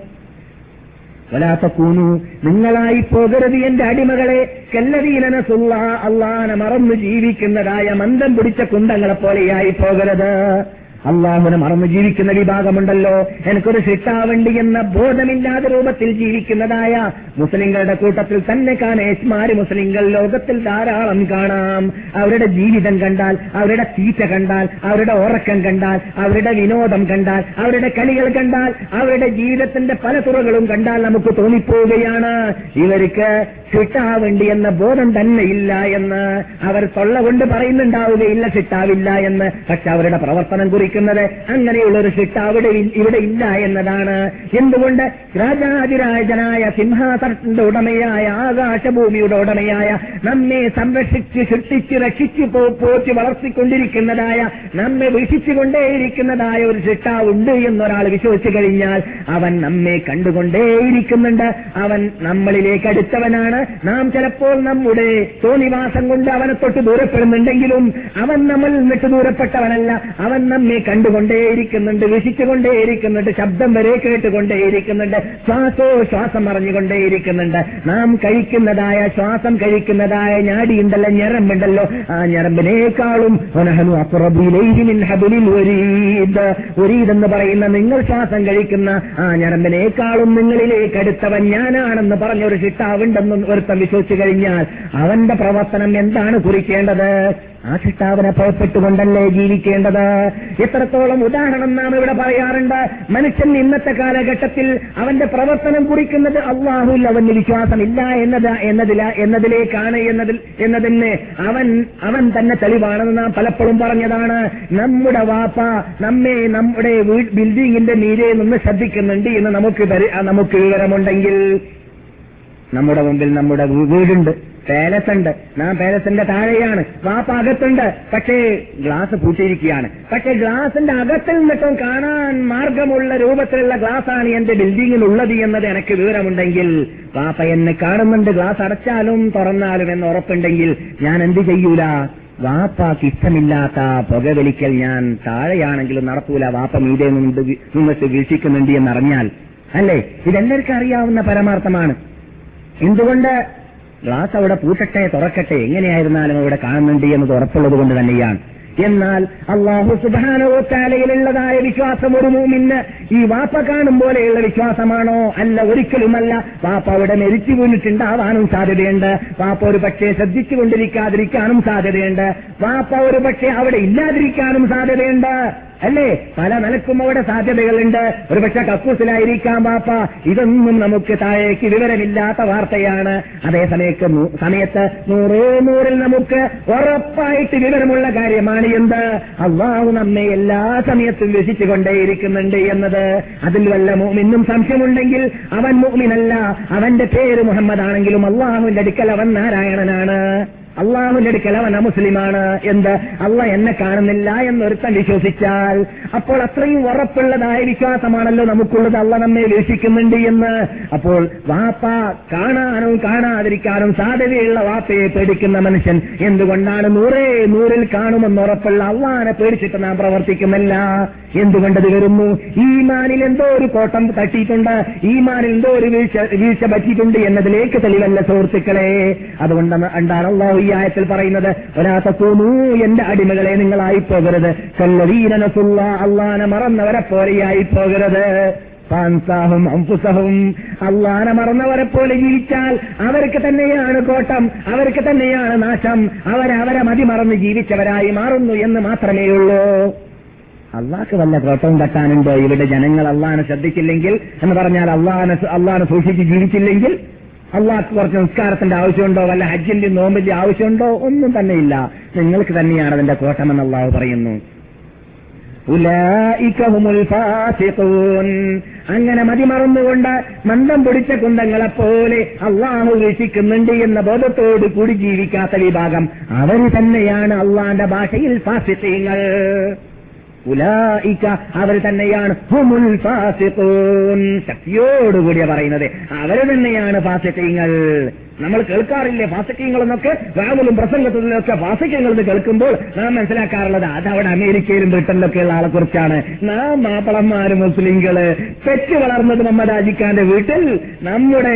വലാത്തക്കൂനു നിങ്ങളായി പോകരുത് എന്റെ അടിമകളെ. കല്ലതീനസുള്ള അള്ളാനെ മറന്നു ജീവിക്കുന്നതായ മന്ദം പിടിച്ച കുന്തങ്ങളെ പോലെയായി പോകരുത്. അള്ളാഹുനെ മറന്നു ജീവിക്കുന്ന വിഭാഗമുണ്ടല്ലോ. എനിക്കൊരു ശിക്ഷാവണ്ടി എന്ന ബോധമില്ലാതെ രൂപത്തിൽ ജീവിക്കുന്നതായ മുസ്ലിങ്ങളുടെ കൂട്ടത്തിൽ തന്നെ കാണേശ്മാര് മുസ്ലിങ്ങൾ ലോകത്തിൽ ധാരാളം കാണാം. അവരുടെ ജീവിതം കണ്ടാൽ അവരുടെ തീറ്റ കണ്ടാൽ അവരുടെ ഉറക്കം കണ്ടാൽ അവരുടെ വിനോദം കണ്ടാൽ അവരുടെ കളികൾ കണ്ടാൽ അവരുടെ ജീവിതത്തിന്റെ പല തുറകളും കണ്ടാൽ നമുക്ക് തോന്നിപ്പോവുകയാണ്. ഇവർക്ക് ചിട്ടാവണ്ടി എന്ന ബോധം തന്നെ ഇല്ല എന്ന് അവർ തൊള്ള കൊണ്ട് പറയുന്നുണ്ടാവുകയില്ല ചിട്ടാവില്ല എന്ന്. പക്ഷെ അവരുടെ പ്രവർത്തനം കുറിക്കുന്നത് അങ്ങനെയുള്ള ഒരു ശിക്ഷ അവിടെ ഇവിടെ ഇല്ല എന്നതാണ്. എന്തുകൊണ്ട്? രാജാതിരാജനായ സിംഹാസനത്തിന്റെ ഉടമയായ ആകാശഭൂമിയുടെ ഉടമയായ നമ്മെ സംരക്ഷിച്ച് ശിക്ഷിച്ച് രക്ഷിച്ച് പോറ്റി വളർത്തിക്കൊണ്ടിരിക്കുന്നതായ നമ്മെ വീക്ഷിച്ചുകൊണ്ടേയിരിക്കുന്നതായ ഒരു ശിക്ഷ ഉണ്ട് എന്നൊരാൾ വിശ്വസിച്ചു കഴിഞ്ഞാൽ അവൻ നമ്മെ കണ്ടുകൊണ്ടേയിരിക്കുന്നുണ്ട്. അവൻ നമ്മളിലേക്ക് അടുത്തവനാണ്. നാം ചിലപ്പോൾ നമ്മുടെ തോന്നിവാസം കൊണ്ട് അവനെ തൊട്ട് ദൂരപ്പെടുന്നുണ്ടെങ്കിലും അവൻ നമ്മളിൽ നിന്നിട്ട് ദൂരപ്പെട്ടവനല്ല. അവൻ നമ്മെ നമ്മെ കണ്ടുകൊണ്ടേയിരിക്കുന്നുണ്ട് വിശിച്ചുകൊണ്ടേയിരിക്കുന്നുണ്ട് ശബ്ദം വരെ കേട്ടുകൊണ്ടേയിരിക്കുന്നുണ്ട് ശ്വാസോ ശ്വാസം അറിഞ്ഞുകൊണ്ടേയിരിക്കുന്നുണ്ട്. നാം കഴിക്കുന്നതായ ശ്വാസം കഴിക്കുന്നതായ ഞാടിയുണ്ടല്ലോ ഞരമ്പുണ്ടല്ലോ. ആ ഞരമ്പിനേക്കാളും ഒരീദ് പറയുന്ന നിങ്ങൾ ശ്വാസം കഴിക്കുന്ന ആ ഞരമ്പിനേക്കാളും നിങ്ങളിലേക്ക് അടുത്തവൻ ഞാനാണെന്ന് പറഞ്ഞൊരു ചിട്ടാവുണ്ടെന്ന് ഒരുത്തം വിശ്വസിച്ചു കഴിഞ്ഞാൽ അവന്റെ പ്രവർത്തനം എന്താണ് കുറിക്കേണ്ടത്? ആ കിട്ടാവിനെ പുറപ്പെട്ടുകൊണ്ടല്ലേ ജീവിക്കേണ്ടത്? എത്രത്തോളം ഉദാഹരണം നാം ഇവിടെ പറയാറുണ്ട്. മനുഷ്യൻ ഇന്നത്തെ കാലഘട്ടത്തിൽ അവന്റെ പ്രവർത്തനം കുറിക്കുന്നത് അള്ളാഹുൽ അവന് വിശ്വാസമില്ല എന്നത് എന്നതില എന്നതിലേക്കാണ് എന്നതിൽ എന്നതിന് അവൻ അവൻ തന്നെ തെളിവാണെന്ന് നാം പലപ്പോഴും പറഞ്ഞതാണ്. നമ്മുടെ വാപ്പ നമ്മെ നമ്മുടെ ബിൽഡിങ്ങിന്റെ നീരെ നിന്ന് ശ്രദ്ധിക്കുന്നുണ്ട് എന്ന് നമുക്ക് നമുക്ക് വിവരമുണ്ടെങ്കിൽ നമ്മുടെ മുമ്പിൽ നമ്മുടെ വീടുണ്ട്. പാലസ് ഉണ്ട് നാം പാലസിന്റെ താഴെയാണ്. വാപ്പ അകത്തുണ്ട്. പക്ഷേ ഗ്ലാസ് പൂട്ടിയിരിക്കുകയാണ്. പക്ഷേ ഗ്ലാസിന്റെ അകത്തിൽ നിന്നിട്ടും കാണാൻ മാർഗമുള്ള രൂപത്തിലുള്ള ഗ്ലാസ്സാണ് എന്റെ ബിൽഡിങ്ങിൽ ഉള്ളത് എന്നത് എനിക്ക് വിവരമുണ്ടെങ്കിൽ വാപ്പ എന്നെ കാണുന്നുണ്ട്. ഗ്ലാസ് അടച്ചാലും തുറന്നാലും എന്ന് ഉറപ്പുണ്ടെങ്കിൽ ഞാൻ എന്ത് ചെയ്യൂല? വാപ്പാക്ക് ഇഷ്ടമില്ലാത്ത പുകവലിക്കൽ ഞാൻ താഴെയാണെങ്കിലും നടക്കൂല. വാപ്പ മീതെ നിന്നിട്ട് വീക്ഷിക്കുന്നുണ്ട് എന്നറിഞ്ഞാൽ. അല്ലേ? ഇതെല്ലാവർക്കും അറിയാവുന്ന പരമാർത്ഥമാണ്. എന്തുകൊണ്ട് ഗ്ലാസ് അവിടെ പൂട്ടട്ടെ തുറക്കട്ടെ എങ്ങനെയായിരുന്നാലും അവിടെ കാണുന്നുണ്ട് എന്നത് ഉറപ്പുള്ളത് കൊണ്ട് തന്നെയാണ്. എന്നാൽ അള്ളാഹു സുബാനോത്താലയിലുള്ളതായ വിശ്വാസം ഒരു മൂമിന് ഈ വാപ്പ കാണും പോലെയുള്ള വിശ്വാസമാണോ? അല്ല ഒരിക്കലുമല്ല. വാപ്പ അവിടെ മരിച്ചു വീണിട്ടുണ്ടാവാനും സാധ്യതയുണ്ട്. വാപ്പ ഒരു പക്ഷേ ശ്രദ്ധിച്ചുകൊണ്ടിരിക്കാതിരിക്കാനും സാധ്യതയുണ്ട്. വാപ്പ ഒരു പക്ഷേ അവിടെ ഇല്ലാതിരിക്കാനും സാധ്യതയുണ്ട്. അല്ലേ? പല നിലക്കും അവിടെ സാധ്യതകളുണ്ട്. ഒരു പക്ഷെ കക്കൂസിലായിരിക്കാം പാപ്പ ഇതൊന്നും നമുക്ക് താഴേക്ക് വിവരമില്ലാത്ത വാർത്തയാണ്. അതേ സമയത്ത് സമയത്ത് നൂറേ നൂറിൽ നമുക്ക് ഉറപ്പായിട്ട് വിവരമുള്ള കാര്യമാണ് എന്ത്? അള്ളാഹു നമ്മെ എല്ലാ സമയത്തും രസിച്ചുകൊണ്ടേയിരിക്കുന്നുണ്ട് എന്നത്. അതിൽ വല്ല മുഅ്മിനും സംശയമുണ്ടെങ്കിൽ അവൻ മോമിനല്ല അവന്റെ പേര് മുഹമ്മദ് ആണെങ്കിലും അള്ളാഹുവിന്റെ അടുക്കൽ അവൻ നാരായണനാണ്. അള്ളാഹുവിന്റെ അടുക്കൽ അവൻ അമുസ്ലിമാണ് എന്ത്? അള്ള എന്നെ കാണുന്നില്ല എന്നൊരുത്തൻ വിശ്വസിച്ചാൽ അപ്പോൾ അത്രയും ഉറപ്പുള്ളതായ വിശ്വാസമാണല്ലോ നമുക്കുള്ളത്. അള്ള നമ്മെ വീക്ഷിക്കുന്നുണ്ട് എന്ന്. അപ്പോൾ വാപ്പ കാണാനും കാണാതിരിക്കാനും സാധ്യതയുള്ള വാപ്പയെ പേടിക്കുന്ന മനുഷ്യൻ എന്തുകൊണ്ടാണ് നൂറേ നൂറിൽ കാണുമെന്ന് ഉറപ്പുള്ള അള്ളാനെ പേടിച്ചിട്ട് നാം പ്രവർത്തിക്കുന്നില്ല എന്തുകൊണ്ടത് വരുന്നു? ഈമാനിൽ എന്തോ ഒരു കോട്ടം തട്ടിയിട്ടുണ്ട്. ഈമാനിൽ എന്തോ ഒരു വീഴ്ച വീഴ്ച പറ്റിയിട്ടുണ്ട് എന്നതിലേക്ക് തെളിവല്ല സുഹൃത്തുക്കളെ. അതുകൊണ്ടാണ് അള്ളാഹു ഈ ആയത്തിൽ പറയുന്നത് ഒരാത്ത കൂനൂ എന്റെ അടിമകളെ നിങ്ങളായി പോകരുത് കല്ലവീനസുള്ള അള്ളാനെ മറന്നവരെ പോലെയായി പോകരുത് പാൻസാഹും അംഫുസഹും അള്ളാനെ മറന്നവരെ പോലെ ജീവിച്ചാൽ അവർക്ക് തന്നെയാണ് കോട്ടം അവർക്ക് തന്നെയാണ് നാശം. അവരവരെ മതി മറന്ന് ജീവിച്ചവരായി മാറുന്നു എന്ന് മാത്രമേ ഉള്ളൂ. അള്ളാഹ്ക്ക് വല്ല കോട്ടവും തട്ടാനുണ്ടോ? ഇവിടെ ജനങ്ങൾ അള്ളാഹനെ ശ്രദ്ധിച്ചില്ലെങ്കിൽ എന്ന് പറഞ്ഞാൽ അള്ളാഹനെ അള്ളാഹനെ സൂക്ഷിച്ച് ജീവിച്ചില്ലെങ്കിൽ അള്ളാഹ്ക്ക് കുറച്ച് നിസ്കാരത്തിന്റെ ആവശ്യമുണ്ടോ വല്ല ഹജ്ജിന്റെ നോമ്പിന്റെ ആവശ്യമുണ്ടോ ഒന്നും തന്നെയില്ല. നിങ്ങൾക്ക് തന്നെയാണ് അതിന്റെ കോട്ടമെന്ന് അള്ളാഹ് പറയുന്നു. അങ്ങനെ മതിമറന്നുകൊണ്ട് മന്ദം പിടിച്ച കുന്തങ്ങളെപ്പോലെ അള്ളാഹു വീക്ഷിക്കുന്നുണ്ട് എന്ന ബോധത്തോട് കൂടി ജീവിക്കാത്ത വിഭാഗം അവർ തന്നെയാണ് അള്ളാന്റെ ഭാഷയിൽ ഫാസിഖീങ്ങൾ. ഉലായിക്ക അവർ തന്നെയാണ്. ഹുമുൽ ഫാസിഖൂൻ. ശക്തിയോടുകൂടിയ പറയുന്നത്. അവർ തന്നെയാണ് ഫാസിഖീങ്ങൾ. നമ്മൾ കേൾക്കാറില്ലേ ഫാസക്യങ്ങളെന്നൊക്കെ എന്നൊക്കെ പ്രസംഗത്തിലൊക്കെ പ്രസംഗത്തിലും എന്ന് കേൾക്കുമ്പോൾ നാം മനസ്സിലാക്കാറുള്ളത് അത് അവിടെ അമേരിക്കയിലും ബ്രിട്ടനിലൊക്കെയുള്ള ആളെ കുറിച്ചാണ്. നാം മാപ്പിളന്മാര് മുസ്ലിങ്ങൾ പെറ്റ് വളർന്നത് മുഹമ്മദ് രാജിക്കാന്റെ വീട്ടിൽ. നമ്മുടെ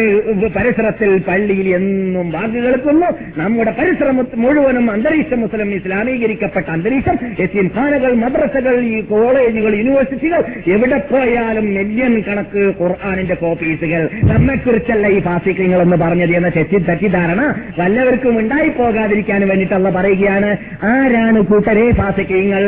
പരിസരത്തിൽ പള്ളിയിൽ എന്നും വാക്ക് കേൾക്കുന്നു. നമ്മുടെ പരിസരം മുഴുവനും അന്തരീക്ഷം മുസ്ലിം ഇസ്ലാമീകരിക്കപ്പെട്ട അന്തരീക്ഷം. ഖാനകൾ മദ്രസകൾ ഈ കോളേജുകൾ യൂണിവേഴ്സിറ്റികൾ. എവിടെ പോയാലും മില്യൺ കണക്ക് ഖുർആാനിന്റെ കോപ്പീസുകൾ നമ്മെക്കുറിച്ചല്ല ഈ ഫാസിക്കങ്ങൾ എന്ന് പറഞ്ഞത് എന്ന തെറ്റി തെറ്റിദ്ധാരണ വല്ലവർക്കും ഉണ്ടായി പോകാതിരിക്കാൻ വേണ്ടിയിട്ടുള്ള പറയുകയാണ്. ആരാണ് കൂട്ടരെ ഫാസിക്കങ്ങൾ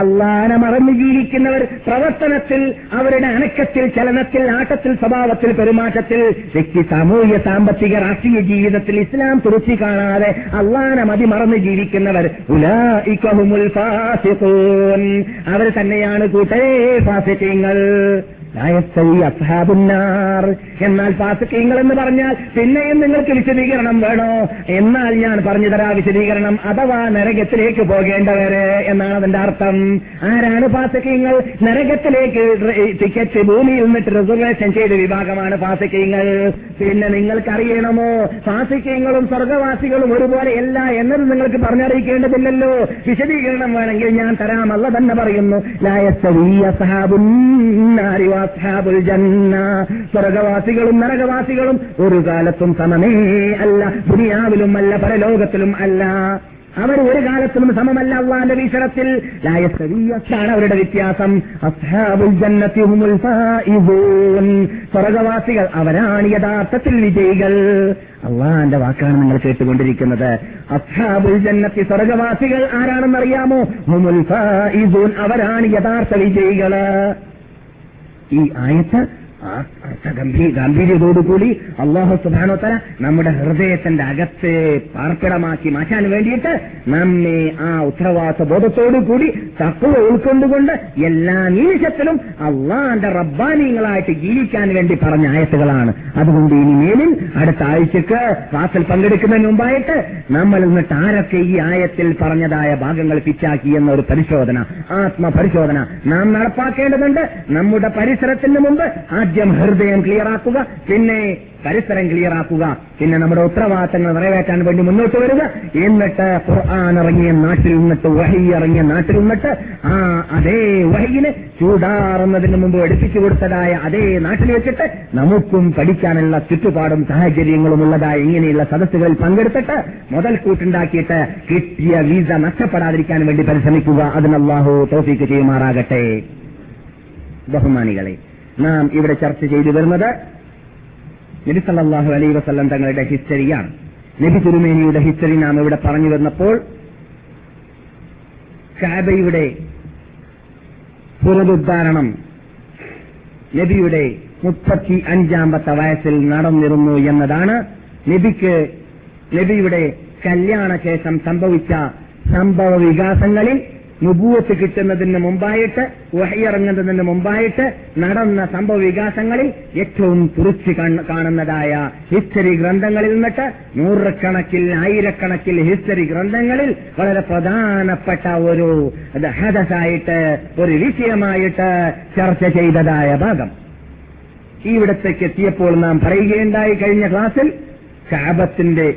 അള്ളാനെ മറന്നു ജീവിക്കുന്നവർ പ്രവർത്തനത്തിൽ അവരുടെ അനക്കത്തിൽ ചലനത്തിൽ ആട്ടത്തിൽ സ്വഭാവത്തിൽ പെരുമാറ്റത്തിൽ വ്യക്തി സാമൂഹ്യ സാമ്പത്തിക രാഷ്ട്രീയ ജീവിതത്തിൽ ഇസ്ലാം തുറച്ചി കാണാതെ അള്ളാനെ മതി മറന്നു ജീവിക്കുന്നവർ അവർ തന്നെയാണ് കൂട്ടരെ ലായസ്തവി എന്നാൽ പാസക്കീങ്ങൾ എന്ന് പറഞ്ഞാൽ പിന്നെയും നിങ്ങൾക്ക് വിശദീകരണം വേണോ? എന്നാൽ ഞാൻ പറഞ്ഞു തരാ വിശദീകരണം. അഥവാ നരകത്തിലേക്ക് പോകേണ്ടവര് എന്നാണ് അതിന്റെ അർത്ഥം. ആരാണ് പാസക്കീങ്ങൾ നരകത്തിലേക്ക് ടിക്കറ്റ് ഭൂമിയിൽ നിന്നിട്ട് റിസർവേഷൻ ചെയ്ത വിഭാഗമാണ് പാസക്കീങ്ങൾ പിന്നെ നിങ്ങൾക്കറിയണമോ? പാസക്കീങ്ങളും സ്വർഗവാസികളും ഒരുപോലെയല്ല എന്നത് നിങ്ങൾക്ക് പറഞ്ഞറിയിക്കേണ്ടതില്ലല്ലോ. വിശദീകരണം വേണമെങ്കിൽ ഞാൻ തരാം. അല്ല തന്നെ പറയുന്നു ലായസ്തവി വാസ്ഹാബുൽ ജന്ന സ്വർഗവാസികളും നരകവാസികളും ഒരു കാലത്തും സമമേ അല്ല. ദുനിയാവിലും അല്ല പരലോകത്തിലും അല്ല. അവർ ഒരു കാലത്തും സമമല്ല അള്ളാന്റെ വീക്ഷണത്തിൽ. ലായസ്തവീയാണ് അവരുടെ വ്യത്യാസം. അസ്ഹാബുൽ സ്വർഗവാസികൾ അവരാണ് യഥാർത്ഥത്തിൽ വിജയികൾ. അള്ളാന്റെ വാക്കാണ് നിങ്ങൾ കേട്ടുകൊണ്ടിരിക്കുന്നത്. അസ്ഹാബുൽ ജന്നത്തി സ്വർഗവാസികൾ ആരാണെന്നറിയാമോ? ഹുമുൽ അവരാണ് യഥാർത്ഥ വിജയികൾ. ഈ ആയത്ത് ആ ഗാംഭീര്യതോടുകൂടി അള്ളാഹു സുബാനോത്തര നമ്മുടെ ഹൃദയത്തിന്റെ അകത്തെ പാർപ്പിടമാക്കി മാറ്റാൻ വേണ്ടിയിട്ട് നമ്മെ ആ ഉത്തരവാദ ബോധത്തോടുകൂടി തക്കുവ ഉൾക്കൊണ്ടുകൊണ്ട് എല്ലാ നിമിഷത്തിലും അള്ളാന്റെ റബ്ബാനിയങ്ങളായിട്ട് ജീവിക്കാൻ വേണ്ടി പറഞ്ഞ ആയത്തുകളാണ്. അതുകൊണ്ട് ഇനി മേലിൽ അടുത്ത ആഴ്ചക്ക് ക്ലാസ്സിൽ പങ്കെടുക്കുന്നതിന് മുമ്പായിട്ട് നമ്മൾ എന്നിട്ട് ആരൊക്കെ ഈ ആയത്തിൽ പറഞ്ഞതായ ഭാഗങ്ങൾ പിച്ചാക്കി എന്നൊരു പരിശോധന ആത്മപരിശോധന നാം നടപ്പാക്കേണ്ടതുണ്ട്. നമ്മുടെ പരിസരത്തിന് മുമ്പ് ആദ്യം ഹൃദയം ക്ലിയറാക്കുക പിന്നെ പരിസരം ക്ലിയറാക്കുക പിന്നെ നമ്മുടെ ഉത്തരവാദിത്തങ്ങൾ നിറവേറ്റാൻ വേണ്ടി മുന്നോട്ട് വരിക. എന്നിട്ട് ഖുർആൻ ഇറങ്ങിയ നാട്ടിൽ നിന്നിട്ട് വഹി ഇറങ്ങിയ നാട്ടിൽ നിന്നിട്ട് ആ അതേ വഹിയിന് ചൂടാറുന്നതിന് മുമ്പ് എടുപ്പിച്ചു കൊടുത്തതായ അതേ നാട്ടിൽ വെച്ചിട്ട് നമുക്കും പഠിക്കാനുള്ള ചുറ്റുപാടും സാഹചര്യങ്ങളും ഉള്ളതായ ഇങ്ങനെയുള്ള സദസ്സുകളിൽ പങ്കെടുത്തിട്ട് മുതൽ കൂട്ടുണ്ടാക്കിയിട്ട് കിട്ടിയ വീസ നഷ്ടപ്പെടാതിരിക്കാൻ വേണ്ടി പരിശ്രമിക്കുക. അതിന് അള്ളാഹു തോഫിക്ക് ചെയ്യുമാറാകട്ടെ. ബഹുമാനികളെ നാം ഇവിടെ ചർച്ച ചെയ്തു വരുന്നത് നബി സല്ലല്ലാഹു അലൈഹി വസല്ലം തങ്ങളുടെ ഹിസ്റ്ററിയാണ്. നബി തിരുമേനിയുടെ ഹിസ്റ്ററി നാം ഇവിടെ പറഞ്ഞു വന്നപ്പോൾ കാബയുടെ പുനരുദ്ധാരണം നബിയുടെ മുപ്പത്തി അഞ്ചാമത്തെ വയസ്സിൽ നടന്നിരുന്നു എന്നതാണ് നബിക്ക് നബിയുടെ കല്യാണശേഷം സംഭവിച്ച സംഭവ വികാസങ്ങളിൽ നുപൂവത്ത് കിട്ടുന്നതിന് മുമ്പായിട്ട് വഹിയിറങ്ങുന്നതിന് മുമ്പായിട്ട് നടന്ന സംഭവ വികാസങ്ങളിൽ ഏറ്റവും തുറച്ച് കാണുന്നതായ ഹിസ്റ്ററി ഗ്രന്ഥങ്ങളിൽ നിന്നിട്ട് നൂറുകണക്കിൽ ആയിരക്കണക്കിൽ ഹിസ്റ്ററി ഗ്രന്ഥങ്ങളിൽ വളരെ പ്രധാനപ്പെട്ട ഒരു ഹദസായിട്ട് ഒരു വിഷയമായിട്ട് ചർച്ച ചെയ്തതായ ഭാഗം. ഇവിടത്തേക്ക് എത്തിയപ്പോൾ നാം പറയുകയുണ്ടായി കഴിഞ്ഞ ക്ലാസ്സിൽ കാബത്തിന്റെ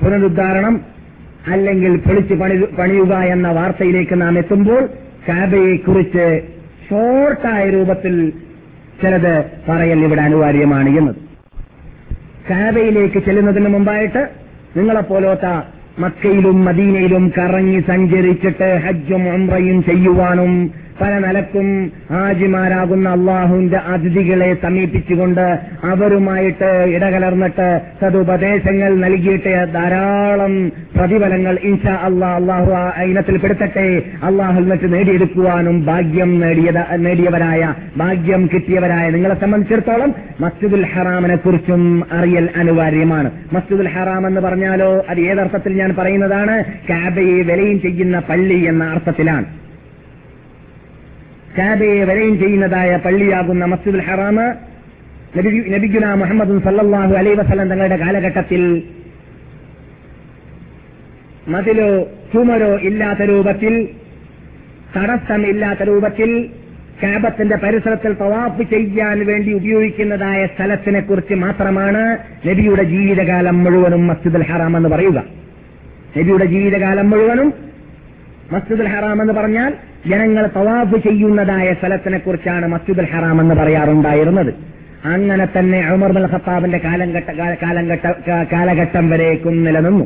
പുനരുദ്ധാരണം അല്ലെങ്കിൽ പൊളിച്ചു പണി പണിയുക എന്ന വാർത്തയിലേക്ക് നാം എത്തുമ്പോൾ കാബയെക്കുറിച്ച് ഷോർട്ടായ രൂപത്തിൽ ചിലത് പറയൽ ഇവിടെ അനിവാര്യമാണ് എന്നത്. കാബയിലേക്ക് ചെല്ലുന്നതിന് മുമ്പായിട്ട് നിങ്ങളെപ്പോലോത്ത മക്കയിലും മദീനയിലും കറങ്ങി സഞ്ചരിച്ചിട്ട് ഹജ്ജും ഉംറയും ചെയ്യുവാനും പല നിലക്കും ഹാജിമാരാകുന്ന അള്ളാഹുവിന്റെ അതിഥികളെ സമീപിച്ചുകൊണ്ട് അവരുമായിട്ട് ഇടകലർന്നിട്ട് സതുപദേശങ്ങൾ നൽകിയിട്ട് ധാരാളം പ്രതിഫലങ്ങൾ ഇൻഷാ അള്ളാഹ് അള്ളാഹു ഇനത്തിൽ പെടുത്തട്ടെ. അള്ളാഹു എന്നിട്ട് നേടിയെടുക്കുവാനും ഭാഗ്യം നേടിയത് നേടിയവരായ ഭാഗ്യം കിട്ടിയവരായ നിങ്ങളെ സംബന്ധിച്ചിടത്തോളം മസ്ജിദുൽ ഹറാമിനെ കുറിച്ചും അറിയൽ അനിവാര്യമാണ്. മസ്ജിദുൽ ഹറാം എന്ന് പറഞ്ഞാലോ അത് ഏതർത്ഥത്തിൽ ഞാൻ പറയുന്നതാണ്? കാബയെ വിലയും ചെയ്യുന്ന പള്ളി എന്ന അർത്ഥത്തിലാണ്. കാബയെ വരെയും ചെയ്യുന്നതായ പള്ളിയാകുന്ന മസ്ജിദുൽ ഹറാമ നബിഗുന മുഹമ്മദ് സല്ലാഹു അലൈ വസ്ലം തങ്ങളുടെ കാലഘട്ടത്തിൽ മതിലോ ചുമരോ ഇല്ലാത്ത രൂപത്തിൽ തടസ്സമില്ലാത്ത രൂപത്തിൽ കാബത്തിന്റെ പരിസരത്തിൽ തവാഫ് ചെയ്യാൻ വേണ്ടി ഉപയോഗിക്കുന്നതായ സ്ഥലത്തിനെ കുറിച്ച് മാത്രമാണ് നബിയുടെ ജീവിതകാലം മുഴുവനും മസ്ജിദുൽ ഹറാം എന്ന് പറയുക. നബിയുടെ ജീവിതകാലം മുഴുവനും മസ്ജിദുൽ ഹറാം എന്ന് പറഞ്ഞാൽ ജനങ്ങൾ തവാഫ് ചെയ്യുന്നതായ സ്ഥലത്തിനെ കുറിച്ചാണ് മസ്ജിദുൽ ഹറാം എന്ന് പറയാറുണ്ടായിരുന്നത്. അങ്ങനെ തന്നെ ഉമർ ബൽ ഖത്താബിന്റെ കാലഘട്ടം വരേക്കും നിലനിന്നു.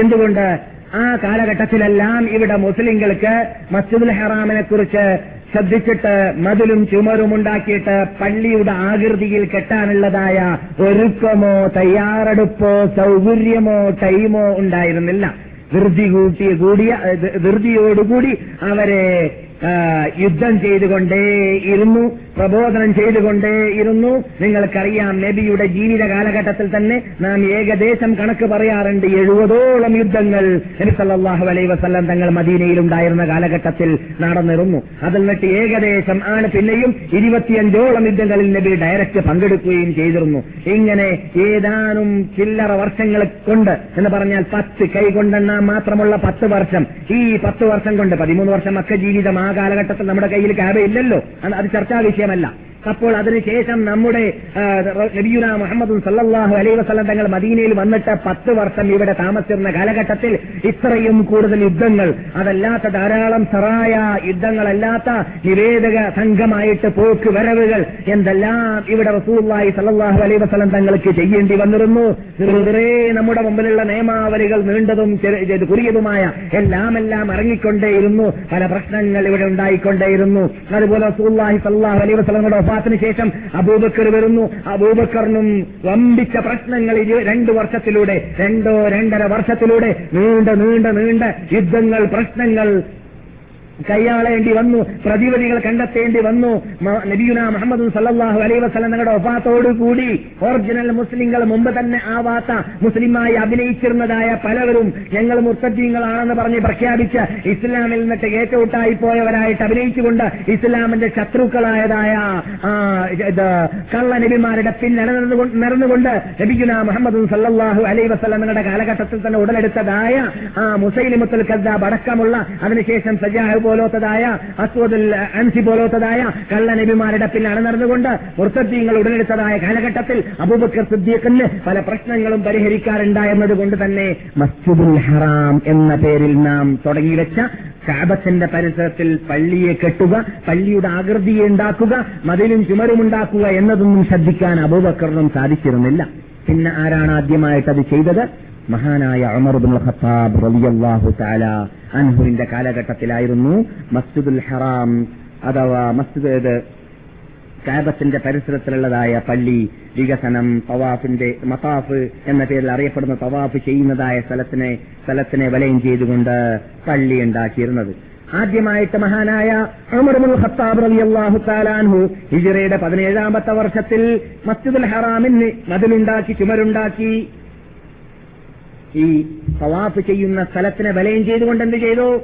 എന്തുകൊണ്ട്? ആ കാലഘട്ടത്തിലെല്ലാം ഇവിടെ മുസ്ലിങ്ങൾക്ക് മസ്ജിദുൽ ഹറാമിനെ കുറിച്ച് ശ്രദ്ധിച്ചിട്ട് മതിലും ചുമരും ഉണ്ടാക്കിയിട്ട് പള്ളിയുടെ ആകൃതിയിൽ കെട്ടാനുള്ളതായ ഒരുക്കമോ തയ്യാറെടുപ്പോ സൗകര്യമോ ടൈമോ ഉണ്ടായിരുന്നില്ല. ധൃതി കൂട്ടി കൂടിയ ധൃതിയോടുകൂടി അവരെ യുദ്ധം ചെയ്തുകൊണ്ടേ ഇരുന്നു പ്രബോധനം ചെയ്തുകൊണ്ടേയിരുന്നു. നിങ്ങൾക്കറിയാം നബിയുടെ ജീവിത കാലഘട്ടത്തിൽ തന്നെ നാം ഏകദേശം കണക്ക് പറയാറുണ്ട് എഴുപതോളം യുദ്ധങ്ങൾ നബി സല്ലല്ലാഹു അലൈഹി വസല്ലം തങ്ങൾ മദീനയിൽ ഉണ്ടായിരുന്ന കാലഘട്ടത്തിൽ നടന്നിരുന്നു. അതിൽ നിന്നിട്ട് ഏകദേശം ആണ് പിന്നെയും ഇരുപത്തിയഞ്ചോളം യുദ്ധങ്ങളിൽ നബി ഡയറക്റ്റ് പങ്കെടുക്കുകയും ചെയ്തിരുന്നു. ഇങ്ങനെ ഏതാനും ചില്ലറ വർഷങ്ങൾ കൊണ്ട് എന്ന് പറഞ്ഞാൽ പത്ത് കൈകൊണ്ടെണ്ണാൻ മാത്രമുള്ള പത്ത് വർഷം. ഈ പത്ത് വർഷം കൊണ്ട് പതിമൂന്ന് വർഷം മക്ക ജീവിതം ആ കാലഘട്ടത്തിൽ നമ്മുടെ കയ്യിൽ കാബയില്ലല്ലോ അത് അത് ചർച്ചാ اللہ അപ്പോൾ അതിനുശേഷം നമ്മുടെ നബിയുല മുഹമ്മദ് സല്ലാഹു അലൈ വസ്ലം തങ്ങൾ മദീനയിൽ വന്നിട്ട് പത്ത് വർഷം ഇവിടെ താമസിച്ചിരുന്ന കാലഘട്ടത്തിൽ ഇത്രയും കൂടുതൽ യുദ്ധങ്ങൾ അതല്ലാത്ത ധാരാളം സറായ യുദ്ധങ്ങളല്ലാത്ത നിവേദക സംഘമായിട്ട് പോക്ക് വരവുകൾ എന്തെല്ലാം ഇവിടെ റസൂല്ലായി സല്ലാഹു അലൈ വസ്ലം തങ്ങൾക്ക് ചെയ്യേണ്ടി വന്നിരുന്നു. നമ്മുടെ മുമ്പിലുള്ള നിയമാവലികൾ നീണ്ടതും കുറിയതുമായ എല്ലാം എല്ലാം ഇറങ്ങിക്കൊണ്ടേയിരുന്നു. പല പ്രശ്നങ്ങൾ ഇവിടെ ഉണ്ടായിക്കൊണ്ടേയിരുന്നു. അതുപോലെ റസൂല്ലാഹി സല്ലല്ലാഹു അലൈഹി വസല്ലമയുടെ വഫാത്തിന് ശേഷം അബൂബക്കർ വരുന്നു. അബൂബക്കറിനും വമ്പിച്ച പ്രശ്നങ്ങൾ രണ്ടു വർഷത്തിലൂടെ രണ്ടോ രണ്ടര വർഷത്തിലൂടെ നീണ്ട നീണ്ട നീണ്ട യുദ്ധങ്ങൾ പ്രശ്നങ്ങൾ കൈയാളേണ്ടി വന്നു പ്രതിവിധികൾ കണ്ടെത്തേണ്ടി വന്നു. നബിയുന മുഹമ്മദ് സല്ലാഹു അലൈ വസ്ലം തങ്ങളുടെ ഒഫാത്തോടുകൂടി ഒറിജിനൽ മുസ്ലിങ്ങൾ മുമ്പ് തന്നെ ആവാത്ത മുസ്ലിമായി അഭിനയിച്ചിരുന്നതായ പലവരും ഞങ്ങൾ മുർത്തദ്ദീങ്ങളാണെന്ന് പറഞ്ഞ് പ്രഖ്യാപിച്ച് ഇസ്ലാമിൽ നിന്നിട്ട് ഏറ്റവും പോയവരായിട്ട് അഭിനയിച്ചുകൊണ്ട് ഇസ്ലാമിന്റെ ശത്രുക്കളായതായ ആ, കള്ള നബിമാരുടെ പിന്നണിർന്നുകൊണ്ട് നിറന്നുകൊണ്ട് ലഭിക്കുന്ന മുഹമ്മദ് സല്ലാഹു അലൈ വസ്ലമങ്ങളുടെ കാലഘട്ടത്തിൽ തന്നെ ഉടലെടുത്തതായ ആ മുസൈലിമുത്തുൽ കദ്ദാബ് അടക്കമുള്ള അതിനുശേഷം സജാഹ് പോലോത്തതായ അസ്വദുൽ അൻസി പോലോത്തതായ കള്ള നബിമാരുടെ പിന്നാണ് നടന്നുകൊണ്ട് മുർത്തദ്ദീങ്ങൾ ഉടലെടുത്തതായ കാലഘട്ടത്തിൽ അബൂബക്കർ സിദ്ദീഖിന് പല പ്രശ്നങ്ങളും പരിഹരിക്കാറുണ്ടായിരുന്നത് കൊണ്ട് തന്നെ മസ്ജിദുൽ ഹറാം എന്ന പേരിൽ നാം തുടങ്ങിവെച്ച കാബത്തിന്റെ പരിസരത്തിൽ പള്ളിയെ കെട്ടുക പള്ളിയുടെ ആകൃതിയെ ഉണ്ടാക്കുക മതിലും ചുമരുമുണ്ടാക്കുക എന്നതൊന്നും ശ്രദ്ധിക്കാൻ അബൂബക്കറിനും സാധിച്ചിരുന്നില്ല. പിന്നെ ആരാണ് ആദ്യമായിട്ട് അത് ചെയ്തത്? മഹാനായ അമർബുൽ ഖത്താബ് അൻഹുവിന്റെ കാലഘട്ടത്തിലായിരുന്നു മസ്ജിദുൽ ഹറാം അഥവാ മസ്ജിദ് കാബത്തിന്റെ പരിസരത്തിലുള്ളതായ പള്ളി വികസനം തവാഫിന്റെ മതാഫ് എന്ന പേരിൽ അറിയപ്പെടുന്ന തവാഫ് ചെയ്യുന്നതായ സ്ഥലത്തിനെ സ്ഥലത്തിനെ വലയം ചെയ്തുകൊണ്ട് പള്ളി ഉണ്ടാക്കിയിരുന്നത്. ആദ്യമായിട്ട് മഹാനായ അമർമുൽ ഖത്താബ് റബി അള്ളാഹു താലാൻഹു ഹിജ്റയുടെ പതിനേഴാമത്തെ വർഷത്തിൽ മസ്ജിദുൽ ഹറാമിന് മതിലുണ്ടാക്കി ചുമരുണ്ടാക്കി. ഈ തവാഫ് ചെയ്യുന്ന സ്ഥലത്തിനെ വലയം ചെയ്തുകൊണ്ട് എന്ത് ചെയ്തു?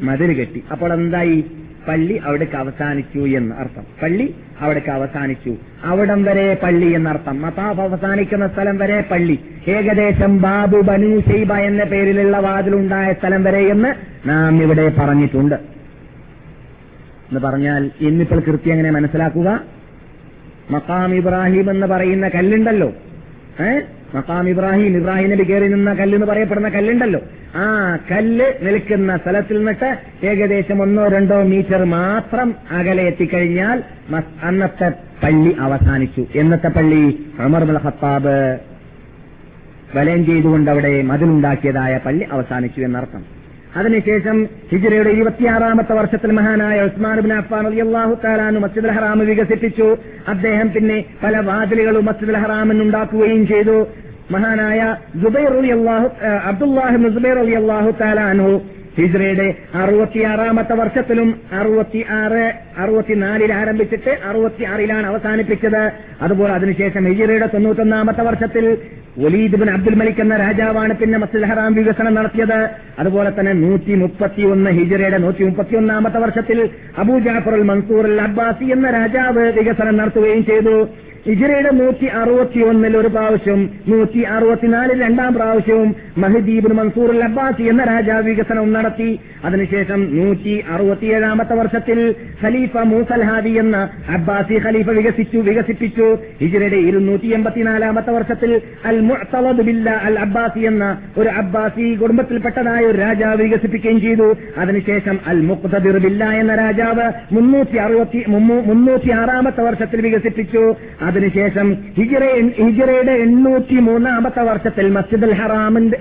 മതിൽ കെട്ടി. അപ്പോൾ എന്തായി? പള്ളി അവിടേക്ക് അവസാനിച്ചു എന്ന് അർത്ഥം. പള്ളി അവിടേക്ക് അവസാനിച്ചു. അവിടം വരെ പള്ളി എന്നർത്ഥം. മതാഫ് അവസാനിക്കുന്ന സ്ഥലം വരെ പള്ളി. ഏകദേശം ബാബു ബനു ഷെയ്ബ എന്ന പേരിലുള്ള വാതിലുണ്ടായ സ്ഥലം വരെ എന്ന് നാം ഇവിടെ പറഞ്ഞിട്ടുണ്ട്. എന്ന് പറഞ്ഞാൽ ഇന്നിപ്പോൾ കൃത്യം എങ്ങനെ മനസ്സിലാക്കുക? മക്കാം ഇബ്രാഹിം എന്ന് പറയുന്ന കല്ലുണ്ടല്ലോ. ഏ? മക്കാം ഇബ്രാഹിം ഇബ്രാഹിം നബി കയറി നിന്ന കല്ല് എന്ന് പറയപ്പെടുന്ന കല്ലുണ്ടല്ലോ. ആ കല്ല് നിൽക്കുന്ന സ്ഥലത്തിൽ നിന്നിട്ട് ഏകദേശം ഒന്നോ രണ്ടോ മീറ്റർ മാത്രം അകലെ എത്തിക്കഴിഞ്ഞാൽ അന്നത്തെ പള്ളി അവസാനിച്ചു. എന്നത്തെ പള്ളി? അമർമുൽ ഖത്താബ്. വലയം ചെയ്തുകൊണ്ട് അവിടെ മതിലുണ്ടാക്കിയതായ പള്ളി അവസാനിച്ചു എന്നർത്ഥം. അതിനുശേഷം ഹിജിറയുടെ ഇരുപത്തിയാറാമത്തെ വർഷത്തിൽ മഹാനായ ഉസ്മാൻ ബിൻ അഫ്ഫാൻ അള്ളാഹു താലാനു മസ്ജിദ് ഹറാം വികസിപ്പിച്ചു. അദ്ദേഹം പിന്നെ പല വാതിലുകളും മസ്ജിദ് ഹറാമിന് ഉണ്ടാക്കുകയും ചെയ്തു. മഹാനായ ജുബൈർ അലി അള്ളാഹു അബ്ദുല്ലാഹി ജുബൈർ അലി അള്ളാഹു തആലാനു ഹിജ്റയുടെ അറുപത്തിയാറാമത്തെ വർഷത്തിലും അറുപത്തി ആറ് അറുപത്തിനാലിൽ ആരംഭിച്ചിട്ട് അറുപത്തി ആറിലാണ് അവസാനിപ്പിച്ചത്. അതുപോലെ അതിനുശേഷം ഹിജ്റയുടെ തൊണ്ണൂറ്റൊന്നാമത്തെ വർഷത്തിൽ ഒലീദ് ബിൻ അബ്ദുൽ മലിക് എന്ന രാജാവാണ് പിന്നെ മസ്ജിദ് ഹറാം വികസനം നടത്തിയത്. അതുപോലെ തന്നെ നൂറ്റി മുപ്പത്തിയൊന്ന് ഹിജറയുടെ നൂറ്റി മുപ്പത്തിയൊന്നാമത്തെ വർഷത്തിൽ അബൂ ജാഫർ അൽ മൻസൂർ അൽ അബ്ബാസി എന്ന രാജാവ് വികസനം നടത്തുകയും ചെയ്തു. ഹിജറയുടെ നൂറ്റി അറുപത്തി ഒന്നിൽ ഒരു പ്രാവശ്യം നൂറ്റി അറുപത്തിനാലിൽ രണ്ടാം പ്രാവശ്യവും മഹദീബിൻ മൻസൂർ അൽ അബ്ബാസി എന്ന രാജാവ് വികസനം നടത്തി അതിനുശേഷം നൂറ്റി അറുപത്തിയേഴാമത്തെ വർഷത്തിൽ ഖലീഫ മൂസൽഹാദി എന്ന അബ്ബാസി ഖലീഫ വികസിച്ചു വികസിപ്പിച്ചു. ഹിജിറയുടെ ഇരുന്നൂറ്റി എൺപത്തിനാലാമത്തെ വർഷത്തിൽ അൽ മുഹത്തവദ് ബില്ല അൽ അബ്ബാസി എന്ന ഒരു അബ്ബാസി കുടുംബത്തിൽപ്പെട്ടതായ ഒരു രാജാവ് വികസിപ്പിക്കുകയും ചെയ്തു. അതിനുശേഷം അൽ മുഖ്തദിർ ബില്ല എന്ന രാജാവ് മുന്നൂറ്റി അറുപത്തി മുന്നൂറ്റി ആറാമത്തെ വർഷത്തിൽ വികസിപ്പിച്ചു. അതിനുശേഷം ഹിജിറ ഹിജിറയുടെ എണ്ണൂറ്റി മൂന്നാമത്തെ വർഷത്തിൽ മസ്ജിദ് അൽ ഹറാമിന്റെ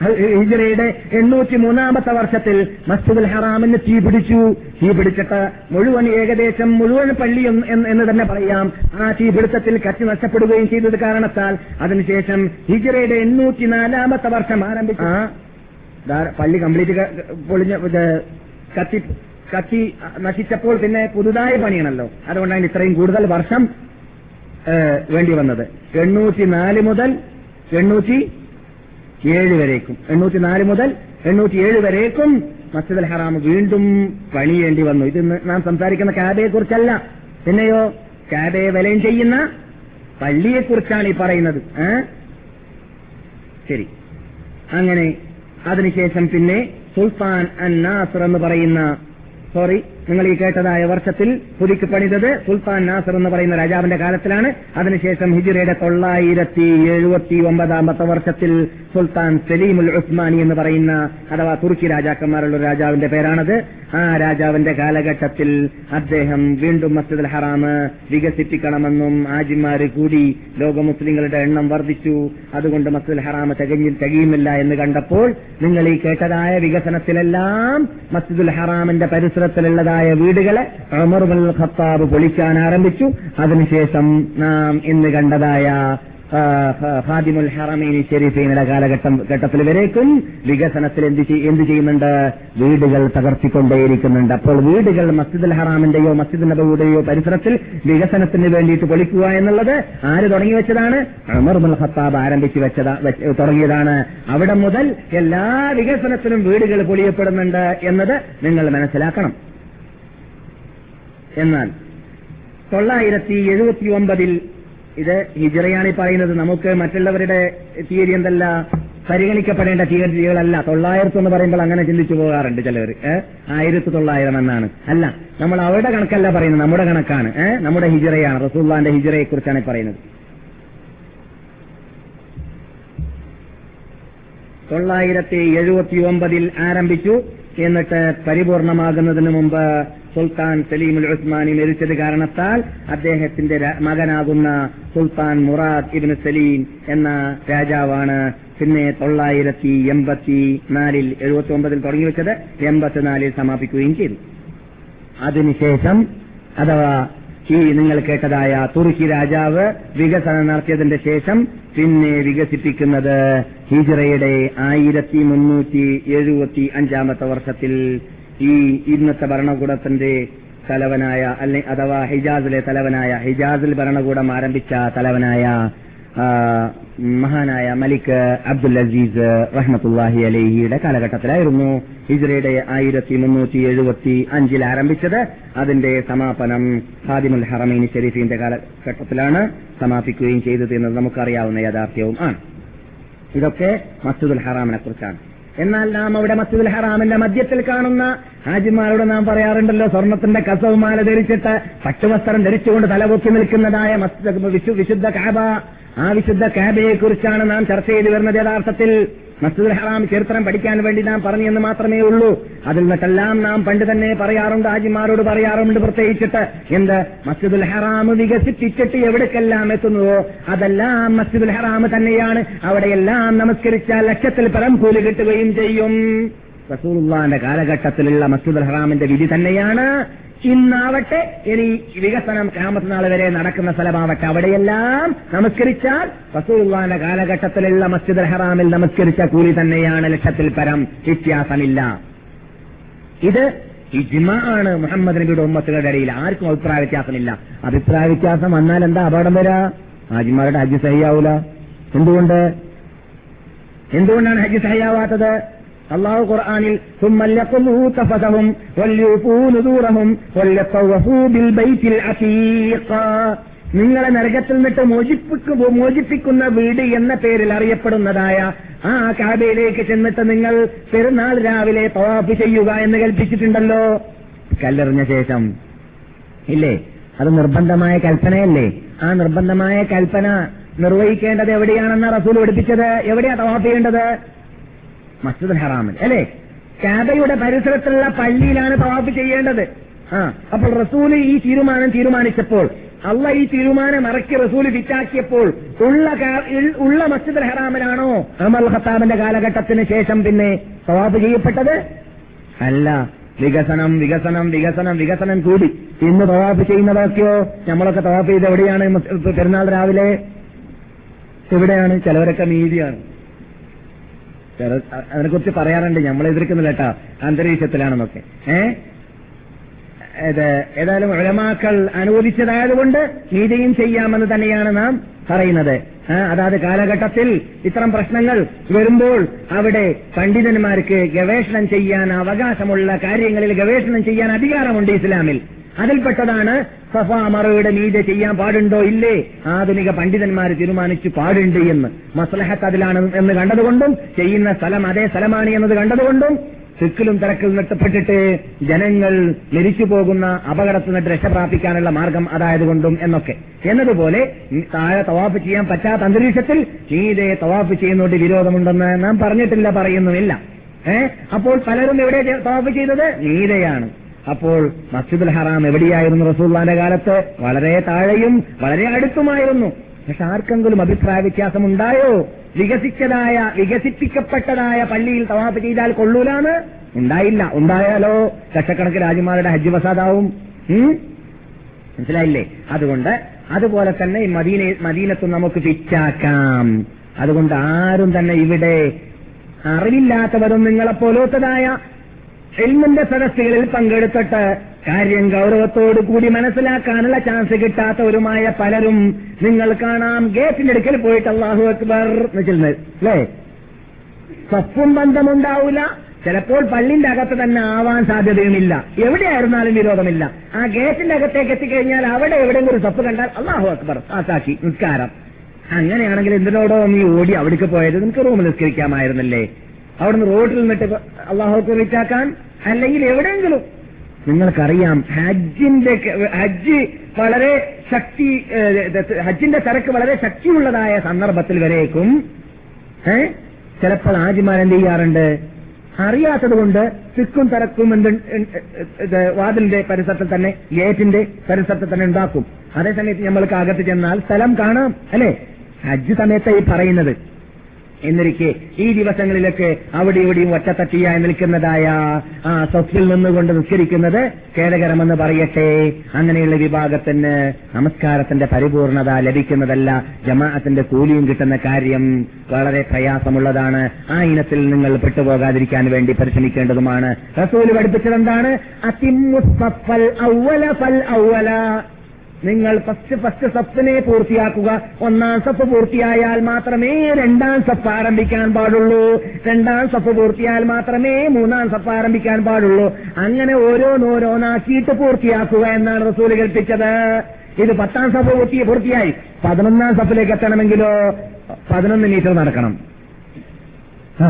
ഹിജറയുടെ എണ്ണൂറ്റി മൂന്നാമത്തെ വർഷത്തിൽ മസ്ജിദുൽ ഹറാമിന് തീ പിടിച്ചു. തീ പിടിച്ചിട്ട് മുഴുവൻ ഏകദേശം മുഴുവൻ പള്ളി എന്ന് തന്നെ പറയാം. ആ തീപിടുത്തത്തിൽ കത്തി നഷ്ടപ്പെടുകയും ചെയ്തത് കാരണത്താൽ അതിനുശേഷം ഹിജറയുടെ എണ്ണൂറ്റി നാലാമത്തെ വർഷം ആരംഭിച്ചു. പള്ളി കംപ്ലീറ്റ് പൊളിഞ്ഞ കത്തി കത്തി നശിച്ചപ്പോൾ പിന്നെ പുതുതായി പണിയണല്ലോ. അതുകൊണ്ടാണ് ഇത്രയും കൂടുതൽ വർഷം വേണ്ടി വന്നത്. എണ്ണൂറ്റി നാല് മുതൽ എണ്ണൂറ്റി ഏഴ് വരേക്കും. എണ്ണൂറ്റി നാല് മുതൽ എണ്ണൂറ്റി ഏഴ് വരേക്കും മസ്ജിദ് അൽ ഹറാം വീണ്ടും പണിയേണ്ടി വന്നു. ഇത് നാം സംസാരിക്കുന്ന കാബയെ കുറിച്ചല്ല പിന്നെയോ കാബയെ വലയം ചെയ്യുന്ന പള്ളിയെക്കുറിച്ചാണ് ഈ പറയുന്നത്? ശരി. അങ്ങനെ അതിനുശേഷം പിന്നെ സുൽത്താൻ അൻ നാസർ എന്ന് പറയുന്ന സോറി നിങ്ങൾ ഈ കേട്ടതായ വർഷത്തിൽ പുതുക്കി പണിതത് സുൽത്താൻ നാസർ എന്ന് പറയുന്ന രാജാവിന്റെ കാലത്തിലാണ്. അതിനുശേഷം ഹിജിറയുടെ തൊള്ളായിരത്തി എഴുപത്തി ഒമ്പതാമത്തെ വർഷത്തിൽ സുൽത്താൻ സലീമുൽ ഉസ്മാനി എന്ന് പറയുന്ന അഥവാ തുർക്കി രാജാക്കന്മാരുള്ള രാജാവിന്റെ പേരാണത്. ആ രാജാവിന്റെ കാലഘട്ടത്തിൽ അദ്ദേഹം വീണ്ടും മസ്ജിദ് അൽ ഹറാം വികസിപ്പിക്കണമെന്നും ആജിമാര് കൂടി ലോക മുസ്ലിങ്ങളുടെ എണ്ണം വർദ്ധിച്ചു. അതുകൊണ്ട് മസ്ജിദ് അൽ ഹറാം തികഞ്ഞിൽ തികയുമില്ല എന്ന് കണ്ടപ്പോൾ നിങ്ങൾ ഈ കേട്ടതായ വികസനത്തിലെല്ലാം മസ്ജിദുൽ ഹറാമിന്റെ പരിസരത്തിലുള്ളതായ വീടുകളെ അമർബൽ ഖത്താബ് പൊളിക്കാൻ ആരംഭിച്ചു. അതിനുശേഷം നാം ഇന്ന് കണ്ടതായ ഹാദിമുൽ ഹറമീനി ഷെരീഫീനിലെ കാലഘട്ടം ഘട്ടത്തിൽ വരേക്കും. വികസനത്തിൽ എന്ത് എന്ത് ചെയ്യുന്നുണ്ട്? വീടുകൾ തകർത്തിക്കൊണ്ടേയിരിക്കുന്നുണ്ട്. അപ്പോൾ വീടുകൾ മസ്ജിദുൽ ഹറാമിന്റെയോ മസ്ജിദ് നബിയുടെയോ പരിസരത്തിൽ വികസനത്തിന് വേണ്ടിയിട്ട് പൊളിക്കുക എന്നുള്ളത് ആര് തുടങ്ങി വെച്ചതാണ്? അമർ മുൽ ഖത്താബ് ആരംഭിച്ചു വെച്ചതാ തുടങ്ങിയതാണ്. അവിടെ മുതൽ എല്ലാ വികസനത്തിനും വീടുകൾ പൊളിയപ്പെടുന്നുണ്ട് എന്നത് നിങ്ങൾ മനസ്സിലാക്കണം. എന്നാൽ തൊള്ളായിരത്തി എഴുപത്തി ഒമ്പതിൽ ഇത് ഹിജറയാണ് പറയുന്നത്. നമുക്ക് മറ്റുള്ളവരുടെ തീയതി എന്തല്ല? പരിഗണിക്കപ്പെടേണ്ട തീയതികളല്ല. തൊള്ളായിരത്തി എന്ന് പറയുമ്പോൾ അങ്ങനെ ചിന്തിച്ചു പോകാറുണ്ട് ചിലവർ ആയിരത്തി തൊള്ളായിരം എന്നാണ്. അല്ല നമ്മൾ അവരുടെ കണക്കല്ല പറയുന്നത്. നമ്മുടെ കണക്കാണ്. നമ്മുടെ ഹിജറയാണ്. റസൂള്ളാന്റെ ഹിജറയെ കുറിച്ചാണ് പറയുന്നത്. തൊള്ളായിരത്തി എഴുപത്തി ഒമ്പതിൽ ആരംഭിച്ചു. എന്നിട്ട് പരിപൂർണമാകുന്നതിന് മുമ്പ് സുൽത്താൻ സലീമുൽ ഉസ്മാനി മരിച്ചത് കാരണത്താൽ അദ്ദേഹത്തിന്റെ മകനാകുന്ന സുൽത്താൻ മുറാദ് ഇബിന് സലീം എന്ന രാജാവാണ് പിന്നെ തൊള്ളായിരത്തി എൺപത്തി നാലിൽ എഴുപത്തി ഒമ്പതിൽ തുടങ്ങി വെച്ചത് എൺപത്തിനാലിൽ സമാപിക്കുകയും ചെയ്തു. അതിനുശേഷം അഥവാ ഈ നിങ്ങൾ കേട്ടതായ തുർക്കി രാജാവ് വികസനം നടത്തിയതിന്റെ ശേഷം പിന്നെ വികസിപ്പിക്കുന്നത് ഹിജ്റയുടെ ആയിരത്തി മുന്നൂറ്റി എഴുപത്തി അഞ്ചാമത്തെ വർഷത്തിൽ ഈ ഇന്നത്തെ ഭരണകൂടത്തിന്റെ തലവനായ അല്ലെ അഥവാ ഹിജാസിലെ തലവനായ ഹിജാസിൽ ഭരണകൂടം ആരംഭിച്ച തലവനായ മഹാനായ മലിക് അബ്ദുൽ അസീസ് റഹ്മത്തുല്ലാഹി അലഹിയുടെ കാലഘട്ടത്തിലായിരുന്നു ഹിജ്റയുടെ ആയിരത്തി മുന്നൂറ്റി എഴുപത്തി അഞ്ചിൽ ആരംഭിച്ചത്. അതിന്റെ സമാപനം ഹാദിമുൽ ഹറമൈൻ ഷെരീഫിന്റെ കാലഘട്ടത്തിലാണ് സമാപിക്കുകയും ചെയ്തത് എന്നത് നമുക്കറിയാവുന്ന യാഥാർത്ഥ്യവും ആണ്. ഇതൊക്കെ മസ്ജിദുൽ ഹറാമിനെ കുറിച്ചാണ്. എന്നാൽ നാം അവിടെ മസ്ജിദുൽ ഹറാമിന്റെ മധ്യത്തിൽ കാണുന്ന ഹാജിമാരോട് നാം പറയാറുണ്ടല്ലോ സ്വർണത്തിന്റെ കസവുമാല ധരിച്ചിട്ട് പട്ടുവസ്ത്രം ധരിച്ചുകൊണ്ട് തലപൊക്കി നിൽക്കുന്നതായ വിശുദ്ധ കാബ. ആ വിശുദ്ധ കാബയെ കുറിച്ചാണ് നാം ചർച്ച ചെയ്തു വരുന്നത് യഥാർത്ഥത്തിൽ. മസ്ജിദുൽ ഹറാം ചരിത്രം പഠിക്കാൻ വേണ്ടി നാം പറഞ്ഞു എന്ന് മാത്രമേ ഉള്ളൂ. അതിൽ നിന്നെല്ലാം നാം പണ്ട് തന്നെ പറയാറുണ്ട് ആജിമാരോട് പറയാറുണ്ട് പ്രത്യേകിച്ചിട്ട്. എന്ത്? മസ്ജിദുൽ ഹറാം വികസിപ്പിച്ചിട്ട് എവിടേക്കെല്ലാം എത്തുന്നുവോ അതെല്ലാം മസ്ജിദുൽ ഹറാം തന്നെയാണ്. അവിടെയെല്ലാം നമസ്കരിച്ച ലക്ഷത്തിൽ പരം കൂലി കിട്ടുകയും ചെയ്യും. റസൂലുള്ളാന്റെ കാലഘട്ടത്തിലുള്ള മസ്ജിദുൽ ഹറാമിന്റെ വിധി തന്നെയാണ്. ഇന്നാവട്ടെ ഇനി വികസനം ക്യാമത്ത് വരെ നടക്കുന്ന സ്ഥലമാവട്ടെ. അവിടെയെല്ലാം നമസ്കരിച്ചാൽ റസൂലുള്ളാന്റെ കാലഘട്ടത്തിലുള്ള മസ്ജിദ് ഹറാമിൽ നമസ്കരിച്ച കൂലി തന്നെയാണ് ലക്ഷത്തിൽ പരം വ്യത്യാസമില്ല. ഇത് ഇജ്മ ആണ് മുഹമ്മദ് നബിയുടെ ഉമ്മത്തുകളുടെ ഇടയിൽ. ആർക്കും അഭിപ്രായ വ്യത്യാസമില്ല. അഭിപ്രായ വ്യത്യാസം വന്നാൽ എന്താ അപകടം വരാ? ഹാജിമാരുടെ ഹജ്ജ് സഹിയാവൂല. എന്തുകൊണ്ട്? എന്തുകൊണ്ടാണ് ഹജ്ജ് സഹിയാവാത്തത്? അള്ളാഹു ഖുർആാനിൽ നിങ്ങളെ നരകത്തിൽ നിന്നിട്ട് മോചിപ്പിക്കു മോചിപ്പിക്കുന്ന വീട് എന്ന പേരിൽ അറിയപ്പെടുന്നതായ ആ കാബയിലേക്ക് ചെന്നിട്ട് നിങ്ങൾ പെരുന്നാൾ രാവിലെ തവാഫ് ചെയ്യുക എന്ന് കൽപ്പിച്ചിട്ടുണ്ടല്ലോ. കല്ലെറിഞ്ഞ ശേഷം. ഇല്ലേ? അത് നിർബന്ധമായ കൽപ്പനയല്ലേ? ആ നിർബന്ധമായ കൽപ്പന നിർവഹിക്കേണ്ടത് എവിടെയാണെന്ന് റസൂൽ പഠിപ്പിച്ചത്? എവിടെയാണ് തവാഫ് ചെയ്യേണ്ടത്? മസ്ജിദുൽ ഹറാമിൽ. അല്ലേ? കാബയുടെ പരിസരത്തുള്ള പള്ളിയിലാണ് തവാഫ് ചെയ്യേണ്ടത്. ആ അപ്പോൾ റസൂൽ ഈ തീരുമാനം തീരുമാനിച്ചപ്പോൾ അള്ള ഈ തീരുമാനം ഇറക്കി റസൂൽ ഫിറ്റാക്കിയപ്പോൾ ഉള്ള ഉള്ള മസ്ജിദ് ഹറാമിലാണോ അമൽ ഖത്താബിന്റെ കാലഘട്ടത്തിന് ശേഷം പിന്നെ തവാഫ് ചെയ്യപ്പെട്ടത്? അല്ല. വികസനം വികസനം വികസനം വികസനം കൂടി. ഇന്ന് തവാഫ് ചെയ്യുന്നതൊക്കെയോ? നമ്മളൊക്കെ തവാഫ് ചെയ്ത് എവിടെയാണ്? പെരുന്നാൾ രാവിലെ? എവിടെയാണ്? ചിലവരൊക്കെ മീതിയാണ്. ചില അതിനെക്കുറിച്ച് പറയാറുണ്ട്. നമ്മൾ എതിർക്കുന്നില്ല കേട്ടാ. അന്തരീക്ഷത്തിലാണെന്നൊക്കെ. ഏ? ഏതായാലും ഉലമാക്കൾ അനുവദിച്ചതായതുകൊണ്ട് നീതിയും ചെയ്യാമെന്ന് തന്നെയാണ് നാം പറയുന്നത്. അതാത് കാലഘട്ടത്തിൽ ഇത്തരം പ്രശ്നങ്ങൾ വരുമ്പോൾ അവിടെ പണ്ഡിതന്മാർക്ക് ഗവേഷണം ചെയ്യാൻ അവകാശമുള്ള കാര്യങ്ങളിൽ ഗവേഷണം ചെയ്യാൻ അധികാരമുണ്ട് ഇസ്ലാമിൽ. അതിൽപ്പെട്ടതാണ് സഫ മറയുടെ മീതെ ചെയ്യാൻ പാടുണ്ടോ? ഇല്ലേ? ആധുനിക പണ്ഡിതന്മാർ തീരുമാനിച്ചു പാടുണ്ട് എന്ന്. മസ്ലഹത്ത് അതിലാണ് എന്ന് കണ്ടതുകൊണ്ടും ചെയ്യുന്ന സ്ഥലം അതേ സ്ഥലമാണ് എന്നത് കണ്ടതുകൊണ്ടും തിക്കിലും തിരക്കിലും നിർത്തപ്പെട്ടിട്ട് ജനങ്ങൾ മരിച്ചു പോകുന്ന അപകടത്തിൽ നിന്ന് രക്ഷപ്രാപിക്കാനുള്ള മാർഗം അതായതുകൊണ്ടും എന്നൊക്കെ. എന്നതുപോലെ താഴെ തവാഫ് ചെയ്യാൻ പറ്റാത്ത അന്തരീക്ഷത്തിൽ നീതെ തവാഫ് ചെയ്യുന്നതുകൊണ്ട് വിരോധമുണ്ടെന്ന് നാം പറഞ്ഞിട്ടില്ല പറയുന്നുമില്ല. ഏഹ് അപ്പോൾ പലരും എവിടെ തവാഫ് ചെയ്തത്? മീതെയാണ് അപ്പോൾ മസ്ജിദുൽ ഹറാം എവിടെയായിരുന്നു റസൂള്ളാന്റെ കാലത്ത്? വളരെ താഴെയും വളരെ അടുത്തുമായിരുന്നു. പക്ഷെ ആർക്കെങ്കിലും അഭിപ്രായ വ്യത്യാസം ഉണ്ടായോ വികസിച്ചതായ വികസിപ്പിക്കപ്പെട്ടതായ പള്ളിയിൽ തവാഫ് ചെയ്താൽ കൊള്ളൂലാന്ന്? ഉണ്ടായില്ല. ഉണ്ടായാലോ? ലക്ഷക്കണക്കിന് രാജ്യമാരുടെ ഹജ്ജ് വസാദാവും? മനസ്സിലായില്ലേ? അതുകൊണ്ട് അതുപോലെ തന്നെ ഈ മദീന മദീനത്തും നമുക്ക് പിച്ചാക്കാം അതുകൊണ്ട് ആരും തന്നെ ഇവിടെ അറിവില്ലാത്തവരും നിങ്ങളെപ്പോലത്തതായ എൽമിന്റെ സദസ്സുകളിൽ പങ്കെടുത്തിട്ട് കാര്യം കൂടി മനസ്സിലാക്കാനുള്ള ചാൻസ് കിട്ടാത്തവരുമായ പലരും നിങ്ങൾ കാണാം. ഗേറ്റിന്റെ അടുക്കൽ പോയിട്ട് അള്ളാഹു അക്ബർ എന്ന് ചെല്ലുന്നത് അല്ലേ? സപ്പും ബന്ധമുണ്ടാവില്ല ചിലപ്പോൾ പള്ളിന്റെ അകത്ത് തന്നെ ആവാൻ സാധ്യതയുമില്ല. എവിടെയായിരുന്നാലും വിരോധമില്ല. ആ ഗേറ്റിന്റെ അകത്തേക്ക് എത്തിക്കഴിഞ്ഞാൽ അവിടെ എവിടെയെങ്കിലും ഒരു സപ്പ് കണ്ടാൽ അള്ളാഹു അക്ബർ ആസാക്കി നിസ്കാരം. അങ്ങനെയാണെങ്കിൽ എന്തിനോടോ നീ ഓടി അവിടേക്ക് പോയത് നിനക്ക് റൂമിൽ നിസ്കരിക്കാമായിരുന്നല്ലേ? അവിടുന്ന് റോഡിൽ നിന്നിട്ട് അള്ളാഹുക്ക് വിറ്റാക്കാൻ അല്ലെങ്കിൽ എവിടെയെങ്കിലും. നിങ്ങൾക്കറിയാം ഹജ്ജിന്റെ ഹജ്ജ് വളരെ ശക്തി ഹജ്ജിന്റെ തിരക്ക് വളരെ ശക്തിയുള്ളതായ സന്ദർഭത്തിൽ വരേക്കും. ചിലപ്പോൾ ആജിമാർ എന്ത് ചെയ്യാറുണ്ട്? അറിയാത്തത് കൊണ്ട് തിക്കും തിരക്കും എന്ത് വാതിലിന്റെ പരിസരത്തിൽ തന്നെ ഗേറ്റിന്റെ പരിസരത്തിൽ തന്നെ ഉണ്ടാക്കും. അതേസമയത്ത് നമ്മൾക്ക് അകത്ത് ചെന്നാൽ സ്ഥലം കാണാം അല്ലെ? ഹജ്ജ് സമയത്ത് ഈ പറയുന്നത്. എന്നിരിക്കെ ഈ ദിവസങ്ങളിലൊക്കെ അവിടെ ഇവിടെയും ഒറ്റത്തട്ടിയായി നിൽക്കുന്നതായ ആ സ്വത്തിൽ നിന്നുകൊണ്ട് നിസ്കരിക്കുന്നത് ഖേദകരമെന്ന് പറയട്ടെ. അങ്ങനെയുള്ള വിഭാഗത്തിന് നമസ്കാരത്തിന്റെ പരിപൂർണത ലഭിക്കുന്നതല്ല ജമാഅത്തിന്റെ കൂലിയും കിട്ടുന്ന കാര്യം. വളരെ പ്രയാസമുള്ളതാണ്. ആ ഇനത്തിൽ നിങ്ങൾ പെട്ടുപോകാതിരിക്കാൻ വേണ്ടി പരിശ്രമിക്കേണ്ടതുമാണ്. റസൂൽ പഠിപ്പിച്ചതെന്താണ്? ഫൽ നിങ്ങൾ ഫസ്റ്റ് ഫസ്റ്റ് സപ്പിനെ പൂർത്തിയാക്കുക. ഒന്നാം സപ്പ് പൂർത്തിയായാൽ മാത്രമേ രണ്ടാം സപ്പ് ആരംഭിക്കാൻ പാടുള്ളൂ. രണ്ടാം സപ്പ് പൂർത്തിയായാൽ മാത്രമേ മൂന്നാം സപ്പ് ആരംഭിക്കാൻ പാടുള്ളൂ. അങ്ങനെ ഓരോന്നോരോന്നാക്കിയിട്ട് പൂർത്തിയാക്കുക എന്നാണ് റസൂൽ കൽപ്പിച്ചത്. ഇത് പത്താം സഭ പൂർത്തി പൂർത്തിയായി. പതിനൊന്നാം സഭയിലേക്ക് എത്തണമെങ്കിലോ പതിനൊന്ന് മീറ്റർ നടക്കണം. ആ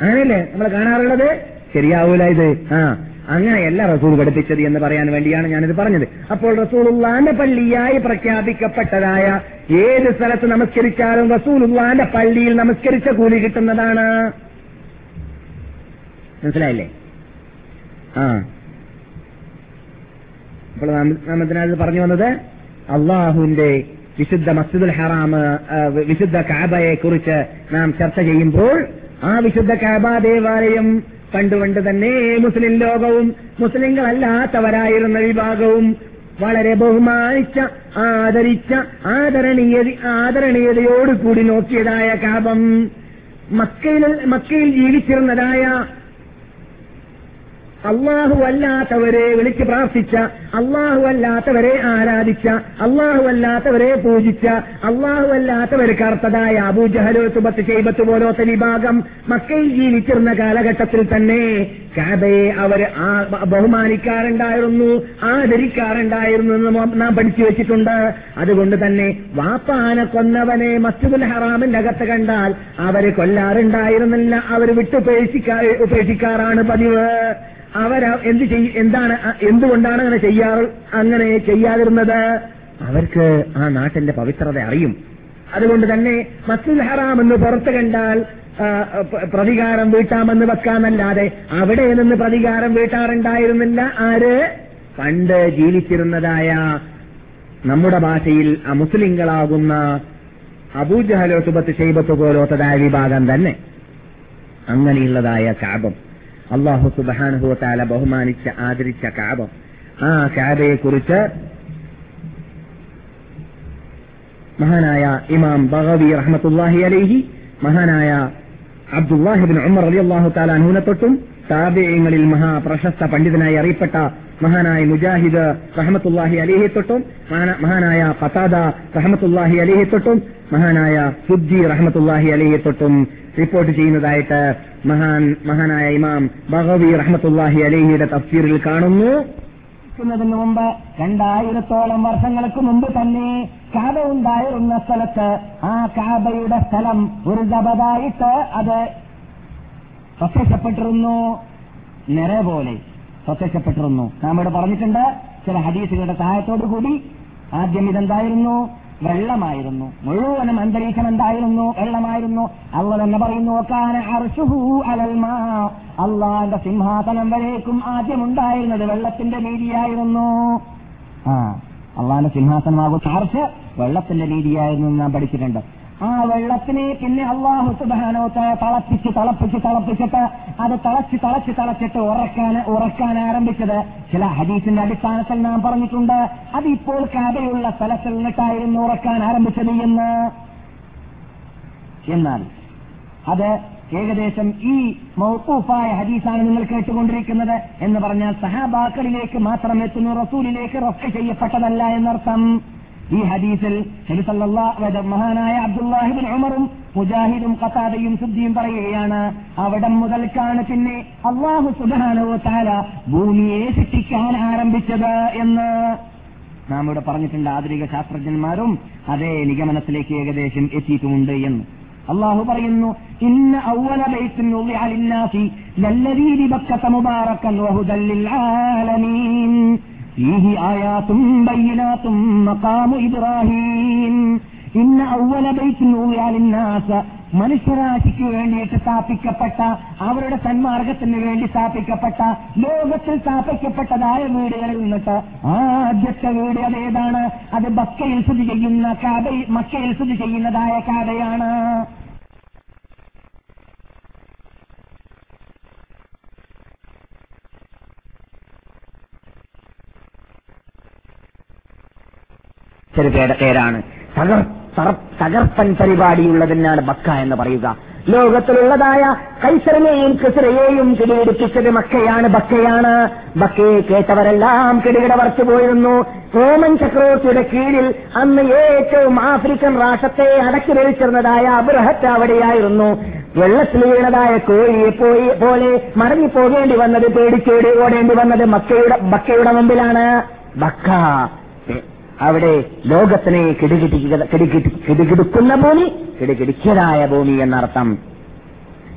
അങ്ങനെയല്ലേ നമ്മൾ കാണാറുള്ളത്? ശരിയാവൂല ഇത്. ആ അങ്ങനെയല്ല റസൂൽ പഠിപ്പിച്ചത് എന്ന് പറയാൻ വേണ്ടിയാണ് ഞാനിത് പറഞ്ഞത്. അപ്പോൾ റസൂലുള്ളാന്റെ പള്ളിയായി പ്രഖ്യാപിക്കപ്പെട്ടതായ ഏത് സ്ഥലത്ത് നമസ്കരിച്ചാലും റസൂലുള്ളാന്റെ പള്ളിയിൽ നമസ്കരിച്ച കൂലി കിട്ടുന്നതാണ്. മനസ്സിലായില്ലേ? ആ. അപ്പോൾ നമ്മത്തിനത് പറഞ്ഞു വന്നത്? അള്ളാഹുവിന്റെ വിശുദ്ധ മസ്ജിദുൽ ഹറാം വിശുദ്ധ കാബയെ കുറിച്ച് നാം ചർച്ച ചെയ്യുമ്പോൾ ആ വിശുദ്ധ കാബ ദേവാലയം കണ്ടുകൊണ്ട് തന്നെ മുസ്ലിം ലോകവും മുസ്ലിങ്ങളല്ലാത്തവരായിരുന്ന വിഭാഗവും വളരെ ബഹുമാനിച്ച ആദരിച്ച ആദരണീയ ആദരണീയതയോടുകൂടി നോക്കിയതായ കാപം മക്കയിൽ മക്കയിൽ ജീവിച്ചിരുന്നതായ അള്ളാഹു അല്ലാത്തവരെ വിളിച്ച് പ്രാർത്ഥിച്ച അള്ളാഹു അല്ലാത്തവരെ ആരാധിച്ച അള്ളാഹു അല്ലാത്തവരെ പൂജിച്ച അള്ളാഹു അർത്ഥതായ അബൂജഹലോ സുബത്ത് ചെയ്ബത്ത് പോലോത്ത വിഭാഗം മക്കയിൽ ജീവിച്ചിരുന്ന കാലഘട്ടത്തിൽ തന്നെ കാബയെ ആ ബഹുമാനിക്കാറുണ്ടായിരുന്നു ആദരിക്കാറുണ്ടായിരുന്നു എന്ന് നാം- പഠിച്ചു വെച്ചിട്ടുണ്ട്. അതുകൊണ്ട് തന്നെ വാപ്പാന കൊന്നവനെ മസ്ജിദുൽ ഹറാമിന്റെ അകത്ത് കണ്ടാൽ അവർ കൊല്ലാറുണ്ടായിരുന്നില്ല. അവർ വിട്ടുപേക്ഷിക്കാ ഉപേക്ഷിക്കാറാണ് പതിവ്. അവർ എന്ത് ചെയ് എന്താണ് എന്തുകൊണ്ടാണ് അങ്ങനെ ചെയ്യാറ് അങ്ങനെ ചെയ്യാതിരുന്നത്? അവർക്ക് ആ നാട്ടിന്റെ പവിത്രത അറിയും. അതുകൊണ്ട് തന്നെ മസ്ജിദ് ഹറാം എന്ന് പുറത്ത് കണ്ടാൽ പ്രതികാരം വീട്ടാമെന്ന് വെക്കാമെന്നല്ലാതെ അവിടെ നിന്ന് പ്രതികാരം വീട്ടാറുണ്ടായിരുന്നില്ല. ആര്? പണ്ട് ജീവിച്ചിരുന്നതായ നമ്മുടെ ഭാഷയിൽ മുസ്ലിങ്ങളാകുന്ന അബൂജഹലോ സുബത്ത് ഷെയ്ബത്ത് പോലോത്തതായ വിഭാഗം തന്നെ. അങ്ങനെയുള്ളതായ കാപം അള്ളാഹു സുബാനുഭവത്താല ബഹുമാനിച്ച ആദരിച്ച കാപം ആ കാബയെക്കുറിച്ച് മഹാനായ ഇമാം ബഗവി റഹ്മത്തുല്ലാഹി അലൈഹി മഹാനായ അബ്ദുല്ലാഹിബിൻ ഉമർ അലി അള്ളാഹു താല അനുവിനെ തൊട്ടും താബേയങ്ങളിൽ മഹാപ്രശസ്ത പണ്ഡിതനായി അറിയപ്പെട്ട മഹാനായ മുജാഹിദ് റഹമത്തുല്ലാഹി അലിഹി തൊട്ടും മഹാന- മഹാനായ പതാദ റഹമത്തുല്ലാഹി അലിഹി തൊട്ടും മഹാനായ സുദ്ദി റഹമത്തുല്ലാഹി അലിഹി തൊട്ടും റിപ്പോർട്ട് ചെയ്യുന്നതായിട്ട് മഹാൻ മഹാനായ ഇമാം ബഹവി റഹമത്തുല്ലാഹി അലിഹിയുടെ തഫ്സീറിൽ കാണുന്നു. ക്കുന്നതിന് മുമ്പ് രണ്ടായിരത്തോളം വർഷങ്ങൾക്ക് മുമ്പ് തന്നെ കാബ ഉണ്ടായിരുന്ന സ്ഥലത്ത് ആ കാബയുടെ സ്ഥലം ഒരു ദബതായിട്ട് അത് പ്രത്യക്ഷപ്പെട്ടിരുന്നു. നിറ പോലെ പ്രത്യക്ഷപ്പെട്ടിരുന്നു. നാം ഇവിടെ പറഞ്ഞിട്ടുണ്ട് ചില ഹദീസുകളുടെ സഹായത്തോടു കൂടി ആദ്യം ഇതെന്തായിരുന്നു? വെള്ളമായിരുന്നു. മുഴുവനും അന്തരീക്ഷം എന്തായിരുന്നു? വെള്ളമായിരുന്നു. അള്ള തന്നെ പറയുന്നു. അള്ളാന്റെ സിംഹാസനം വരേക്കും ആദ്യം ഉണ്ടായിരുന്നത് വെള്ളത്തിന്റെ രീതിയായിരുന്നു. ആ അള്ളാന്റെ സിംഹാസനമാകും ചാർച്ച് വെള്ളത്തിന്റെ രീതിയായിരുന്നു നാം പഠിച്ചിട്ടുണ്ട്. ആ വെള്ളത്തിനെ പിന്നെ അള്ളാഹു സുബാനോത്ത തളപ്പിച്ച് തളപ്പിച്ച് തളപ്പിച്ചിട്ട് അത് തളച്ച് തളച്ച് തളച്ചിട്ട് ഉറക്കാൻ ഉറക്കാൻ ആരംഭിച്ചത്. ചില ഹദീസിന്റെ അടിസ്ഥാനത്തിൽ നാം പറഞ്ഞിട്ടുണ്ട് അത് ഇപ്പോൾ കഥയുള്ള സ്ഥലത്തിൽ നിന്നിട്ടായിരുന്നു ഉറക്കാൻ ആരംഭിച്ചത് എന്ന്. എന്നാൽ അത് ഏകദേശം ഈ മൗത്തൂഫായ ഹദീസാണ് നിങ്ങൾ കേട്ടുകൊണ്ടിരിക്കുന്നത് എന്ന് പറഞ്ഞാൽ സഹാബാക്കളിലേക്ക് മാത്രം എത്തുന്നു റസൂലിലേക്ക് റൊക്കെ ചെയ്യപ്പെട്ടതല്ല എന്നർത്ഥം. ഈ ഹദീസിൽ മഹാനായ അബ്ദുല്ലാഹിബിൻ ഉമറും മുജാഹിദും കത്താദയും സുദ്ദിയും പറയുകയാണ് അവിടം മുതൽക്കാണ് പിന്നെ അള്ളാഹു സുബാനോ താല ഭൂമിയെ ശിക്ഷിക്കാൻ ആരംഭിച്ചത് എന്ന്. നാം ഇവിടെ പറഞ്ഞിട്ടുണ്ട് ആധുനിക ശാസ്ത്രജ്ഞന്മാരും അതേ നിഗമനത്തിലേക്ക് ഏകദേശം എത്തിയിട്ടുമുണ്ട് എന്ന്. അള്ളാഹു പറയുന്നു ഇന്ന ഔവല ബൈത്തിൻ വുളിഅ ലിന്നാസി ലല്ലദീ ബിബക്കത മുബാറകൻ വഹുദൽ ലിൽആലമീൻ ഫീഹി آيات بينات مقام ഇബ്രാഹീം. ഇന്ന أول بيت വുളിഅ ലിന്നാസ് മനുഷ്യരാശിക്ക് വേണ്ടിയിട്ട് സ്ഥാപിക്കപ്പെട്ട അവരുടെ സന്മാർഗത്തിന് വേണ്ടി സ്ഥാപിക്കപ്പെട്ട ലോകത്തിൽ സ്ഥാപിക്കപ്പെട്ടതായ വീടുകളിൽ നിന്നിട്ട് ആദ്യത്തെ വീട് അതേതാണ് അത് ബക്കയിൽ സ്ഥിതി ചെയ്യുന്ന കാബ മക്കയിൽ സ്ഥിതി ചെയ്യുന്നതായ കാബയാണ്. ചെറുപേരുടെ പേരാണ്. തകർപ്പൻ പരിപാടിയുള്ളതിനാണ് ബക്ക എന്ന് പറയുക. ലോകത്തിലുള്ളതായ കൈസറിനെയും കിസറയെയും കിടിയിടിപ്പിച്ചത് മക്കയാണ് ബക്കയാണ്. ബക്കയെ കേട്ടവരെല്ലാം കിടികിട വറച്ചു പോയിരുന്നു. റോമൻ ചക്രവർത്തിയുടെ കീഴിൽ അന്ന് ഏറ്റവും ആഫ്രിക്കൻ രാഷ്ട്രത്തെ അടക്കി ഭരിച്ചിരുന്നതായ അബ്രഹത്ത് അവിടെയായിരുന്നു. വെള്ളത്തിൽ വീണതായ കോഴിയെ പോയി പോലെ മടങ്ങിപ്പോകേണ്ടി വന്നത് പേടിച്ചോടി ഓടേണ്ടി വന്നത് മക്കയുടെ ബക്കയുടെ മുമ്പിലാണ്. ബക്ക അവിടെ ലോകത്തിനെ കിടുകിടുക്കുന്ന ഭൂമി കിടുകിടിച്ചതായ ഭൂമി എന്നർത്ഥം.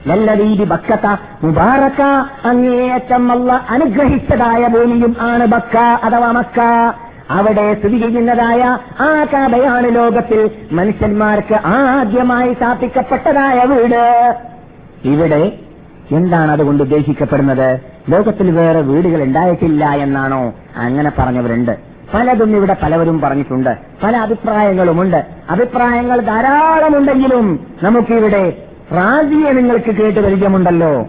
നല്ല രീതി ബക്കത്ത മുബാറക്ക അങ്ങേയറ്റം അല്ല അനുഗ്രഹിച്ചതായ ഭൂമിയും ആണ് ബക്ക അഥവാ മക്ക. അവിടെ സ്ഥിതി ചെയ്യുന്നതായ ആ കാബയാണ് ലോകത്തിൽ മനുഷ്യന്മാർക്ക് ആദ്യമായി സ്ഥാപിക്കപ്പെട്ടതായ വീട്. ഇവിടെ എന്താണ് അതുകൊണ്ട് ഉദ്ദേശിക്കപ്പെടുന്നത്? ലോകത്തിൽ വേറെ വീടുകൾ ഉണ്ടായിട്ടില്ല എന്നാണോ? അങ്ങനെ പറഞ്ഞവരുണ്ട്. പലതും ഇവിടെ പലവരും പറഞ്ഞിട്ടുണ്ട്. പല അഭിപ്രായങ്ങളുമുണ്ട്. അഭിപ്രായങ്ങൾ ധാരാളമുണ്ടെങ്കിലും നമുക്കിവിടെ റാസിയെ നിങ്ങൾക്ക് കേട്ട് പരിചയമുണ്ടല്ലോ.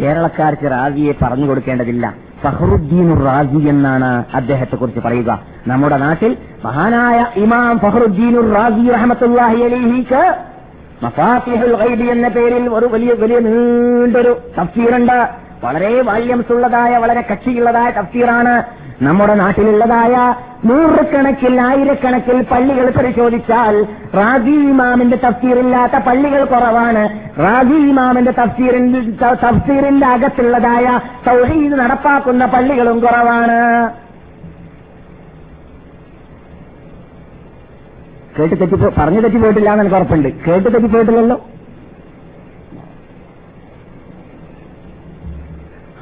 കേരളക്കാർക്ക് റാസിയെ പറഞ്ഞു കൊടുക്കേണ്ടതില്ല. ഫഹറുദ്ദീൻ റാസി എന്നാണ് അദ്ദേഹത്തെ കുറിച്ച് പറയുക. നമ്മുടെ നാട്ടിൽ മഹാനായ ഇമാം ഫഹറുദ്ദീൻ റാസി റഹമത്തുല്ലാഹി അലിഹിക്ക് എന്ന പേരിൽ ഒരു വലിയ വലിയ നീണ്ടൊരു തഫ്സീറുണ്ട്. വളരെ വാല്യംസ് ഉള്ളതായ വളരെ കക്ഷിയുള്ളതായ തഫ്സീറാണ് നമ്മുടെ നാട്ടിലുള്ളതായ നൂറുകണക്കിൽ ആയിരക്കണക്കിൽ പള്ളികൾ പരിശോധിച്ചാൽ റാജി ഇമാമിന്റെ തഫ്സീറില്ലാത്ത പള്ളികൾ കുറവാണ്. റാജി ഇമാമിന്റെ തഫ്സീറിന്റെ അകത്തുള്ളതായ സൗഹീദ് നടപ്പാക്കുന്ന പള്ളികളും കുറവാണ്. കേട്ട് തെറ്റി പറഞ്ഞു തെറ്റി പോയിട്ടില്ല എന്ന് എനിക്ക് ഉറപ്പുണ്ട്. കേട്ട് തെറ്റി പോയിട്ടില്ലല്ലോ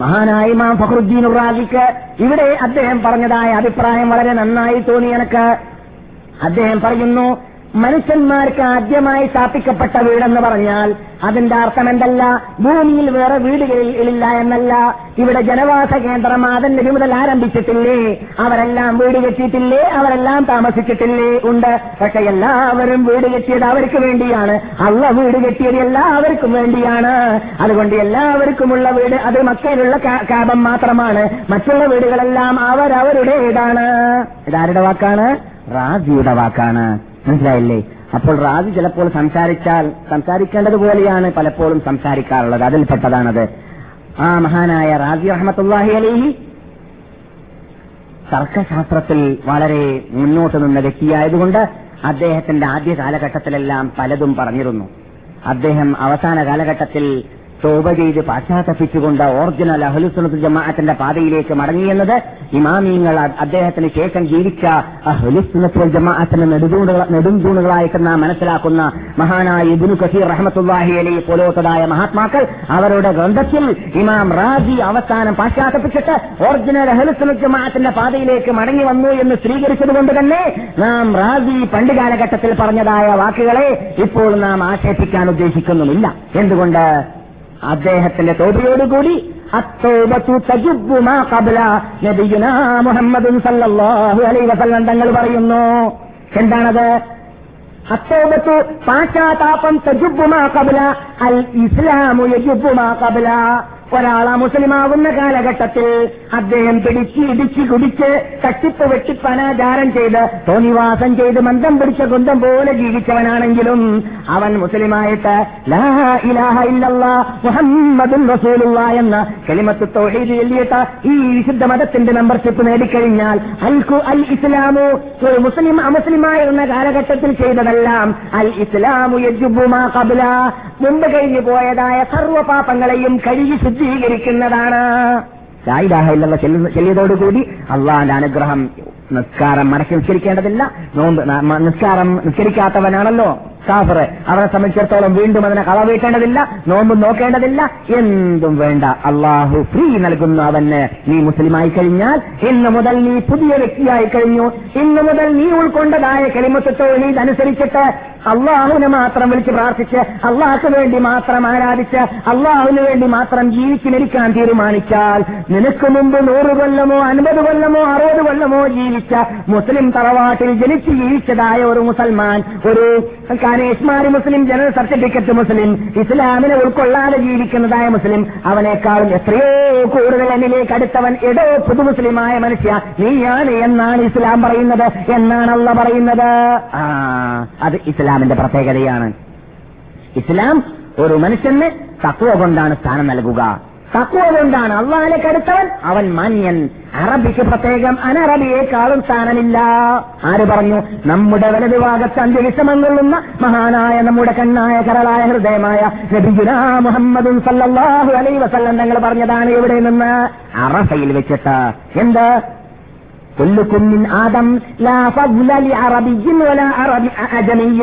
മഹാനായ ഇമാം ഫഖറുദ്ദീൻ ഉറാഖിക്ക് ഇവിടെ അദ്ദേഹം പറഞ്ഞതായ അഭിപ്രായം വളരെ നന്നായി തോന്നി എനക്ക്. അദ്ദേഹം പറയുന്നു മനുഷ്യന്മാർക്ക് ആദ്യമായി സ്ഥാപിക്കപ്പെട്ട വീടെന്ന് പറഞ്ഞാൽ അതിന്റെ അർത്ഥം എന്തല്ല? ഭൂമിയിൽ വേറെ വീടുകളില്ല എന്നല്ല. ഇവിടെ ജനവാസ കേന്ദ്രം അതിന്റെ മുതൽ ആരംഭിച്ചിട്ടില്ലേ? അവരെല്ലാം വീട് കെട്ടിയിട്ടില്ലേ? അവരെല്ലാം താമസിച്ചിട്ടില്ലേ? ഉണ്ട്. പക്ഷെ എല്ലാവരും വീട് കെട്ടിയത് അവർക്ക് വേണ്ടിയാണ്. അള്ള വീട് കെട്ടിയത് എല്ലാവർക്കും വേണ്ടിയാണ്. അതുകൊണ്ട് എല്ലാവർക്കുമുള്ള വീട് അത് മക്കയിലുള്ള കാപം മാത്രമാണ്. മറ്റുള്ള വീടുകളെല്ലാം അവരവരുടെ അവരവരുടേതാണ്. ഇതാരുടെ വാക്കാണ്? റാജിയുടെ വാക്കാണ്. മനസ്സിലായില്ലേ? അപ്പോൾ റാജി ചിലപ്പോൾ സംസാരിച്ചാൽ സംസാരിക്കേണ്ടതുപോലെയാണ് പലപ്പോഴും സംസാരിക്കാറുള്ളത്. അതിൽപ്പെട്ടതാണത്. ആ മഹാനായ റാജി റഹ്മത്തുല്ലാഹി അലൈഹി തർക്കശാസ്ത്രത്തിൽ വളരെ മുന്നോട്ട് നിന്ന വ്യക്തിയായതുകൊണ്ട് അദ്ദേഹത്തിന്റെ ആദ്യ കാലഘട്ടത്തിലെല്ലാം പലതും പറഞ്ഞിരുന്നു. അദ്ദേഹം അവസാന കാലഘട്ടത്തിൽ തോപ ചെയ്ത് പാശ്ചാത്തപിച്ചുകൊണ്ട് ഒറിജിനൽ അഹ്ലുസുനത്ത് ജമാഅത്തിന്റെ പാതയിലേക്ക് മടങ്ങിയെന്നത് ഇമാമീങ്ങൾ അദ്ദേഹത്തിന് ശേഷം ജീവിച്ച അഹ്ലുസുനത്ത് ജമാഅത്തിന് നെടുംതൂണുകളായിട്ടെന്ന് മനസ്സിലാക്കുന്ന മഹാനായ ഇബിനു കസീർ റഹ്മത്തുല്ലാഹി അലി പോലോത്തതായ മഹാത്മാക്കൾ അവരുടെ ഗ്രന്ഥത്തിൽ ഇമാം റാജി അവസാനം പാശ്ചാത്തപിച്ചിട്ട് ഒറിജിനൽ അഹ്ലുസുനത്ത് ജമാഅത്തിന്റെ പാതയിലേക്ക് മടങ്ങി വന്നു എന്ന് സ്ഥിരീകരിച്ചതുകൊണ്ട് തന്നെ നാം റാജി പണ്ട് കാലഘട്ടത്തിൽ പറഞ്ഞതായ വാക്കുകളെ ഇപ്പോൾ നാം ആക്ഷേപിക്കാൻ ഉദ്ദേശിക്കുന്നുമില്ല. എന്തുകൊണ്ട്? അദ്ദേഹത്തിന്റെ തോതിയോടുകൂടി അത്തോബത്തു തജുബു മാ ഖബ്ല നബിയുനാ മുഹമ്മദുൻ സല്ലല്ലാഹു അലൈഹി വസല്ലം തങ്ങൾ പറയുന്നു. എന്താണത്? അത്തോബത്തു പാശ്ചാത്താപം തജുബുമാ മാ ഖബ്ല അൽ ഇസ്ലാമു യജുബുമാ മാ ഖബ്ല. ഒരാളാ മുസ്ലിമാവുന്ന കാലഘട്ടത്തിൽ അദ്ദേഹം പിടിച്ച് ഇടിച്ച് കുടിച്ച് കട്ടിപ്പ് വെട്ടിപ്പ് പനാചാരം ചെയ്ത് തോന്നിവാസം ചെയ്ത് മന്ദം പിടിച്ച കുന്തം പോലെ ജീവിച്ചവനാണെങ്കിലും അവൻ മുസ്ലിമായിട്ട് മുഹമ്മദുൻ റസൂലുള്ള എന്ന കലിമത്ത് തൗഹീദ് എഴുതിയിട്ട് ഈ വിശുദ്ധ മതത്തിന്റെ മെമ്പർഷിപ്പ് നേടിക്കഴിഞ്ഞാൽ അൽ കു അൽ ഇസ്ലാമു ഒരു മുസ്ലിം അമുസ്ലിമായിരുന്ന കാലഘട്ടത്തിൽ ചെയ്തതെല്ലാം അൽ ഇസ്ലാമു യജുബുമാ കബില മുമ്പ് കഴിഞ്ഞു പോയതായ സർവ പാപങ്ങളെയും കഴുകി ശുദ്ധീകരിക്കുന്നതാണ് ലായിലാഹില്ല ചെല്ലിയതോടുകൂടി അള്ളാന്റെ അനുഗ്രഹം നിസ്കാരം മടക്കി നിസ്കരിക്കേണ്ടതില്ല. നോമ്പ് നിസ്കാരം നിസ്കരിക്കാത്തവനാണല്ലോ. കാഫറ് അവരെ സംബന്ധിച്ചിടത്തോളം വീണ്ടും അതിനെ കളവീട്ടേണ്ടതില്ല നോമ്പ് നോക്കേണ്ടതില്ല. എന്തും വേണ്ട. അള്ളാഹു ഫ്രീ നൽകുന്നു അവന്. നീ മുസ്ലിമായി കഴിഞ്ഞാൽ ഇന്ന് മുതൽ നീ പുതിയ വ്യക്തിയായി കഴിഞ്ഞു. ഇന്ന് മുതൽ നീ ഉൾക്കൊണ്ടതായ കലിമത്വത്തോട് അനുസരിച്ചിട്ട് അള്ളാഹുവിനെ മാത്രം വിളിച്ച് പ്രാർത്ഥിച്ച് അള്ളാഹ്ക്ക് വേണ്ടി മാത്രം ആരാധിച്ച് അള്ളാഹുവിന് വേണ്ടി മാത്രം ജീവിച്ചു മരിക്കാൻ തീരുമാനിച്ചാൽ നിനക്ക് മുമ്പ് നൂറ് കൊല്ലമോ അൻപത് കൊല്ലമോ അറുപത് കൊല്ലമോ ജീവിച്ച മുസ്ലിം തറവാട്ടിൽ ജനിച്ച് ജീവിച്ചതായ ഒരു മുസൽമാൻ ഒരു കാനേഷ്മാരി മുസ്ലിം ജനറൽ സർട്ടിഫിക്കറ്റ് മുസ്ലിം ഇസ്ലാമിനെ ഉൾക്കൊള്ളാതെ ജീവിക്കുന്നതായ മുസ്ലിം അവനേക്കാളും എത്രയോ കൂടുതൽ എന്നിലേക്ക് അടുത്തവൻ എടോ പുതു മുസ്ലിമായ മനുഷ്യ നീയാണ് എന്നാണ് ഇസ്ലാം പറയുന്നത്. എന്നാണ് അള്ള പറയുന്നത്? അത് ഇസ്ലാമിന്റെ പ്രത്യേകതയാണ്. ഇസ്ലാം ഒരു മനുഷ്യന് തത്വ കൊണ്ടാണ് സ്ഥാനം നൽകുക. തത്വ കൊണ്ടാണ് അള്ളാഹിനെ അടുത്തവൻ അവൻ മാന്യൻ. അറബിക്ക് പ്രത്യേകം അനറബിയേക്കാളും സ്ഥാനമില്ല. ആര് പറഞ്ഞു? നമ്മുടെ വലതുഭാഗത്ത് അഞ്ച് വിഷമം കൊള്ളുന്ന മഹാനായ നമ്മുടെ കണ്ണായ കരളായ ഹൃദയമായ മുഹമ്മദും സല്ലാഹു അലൈ വസല്ലം തങ്ങൾ പറഞ്ഞതാണ് ഇവിടെ നിന്ന്? അറഫയിൽ വെച്ചിട്ട്. എന്ത്? كلكم من آدم لا فضل لعربي ولا عربي أجمي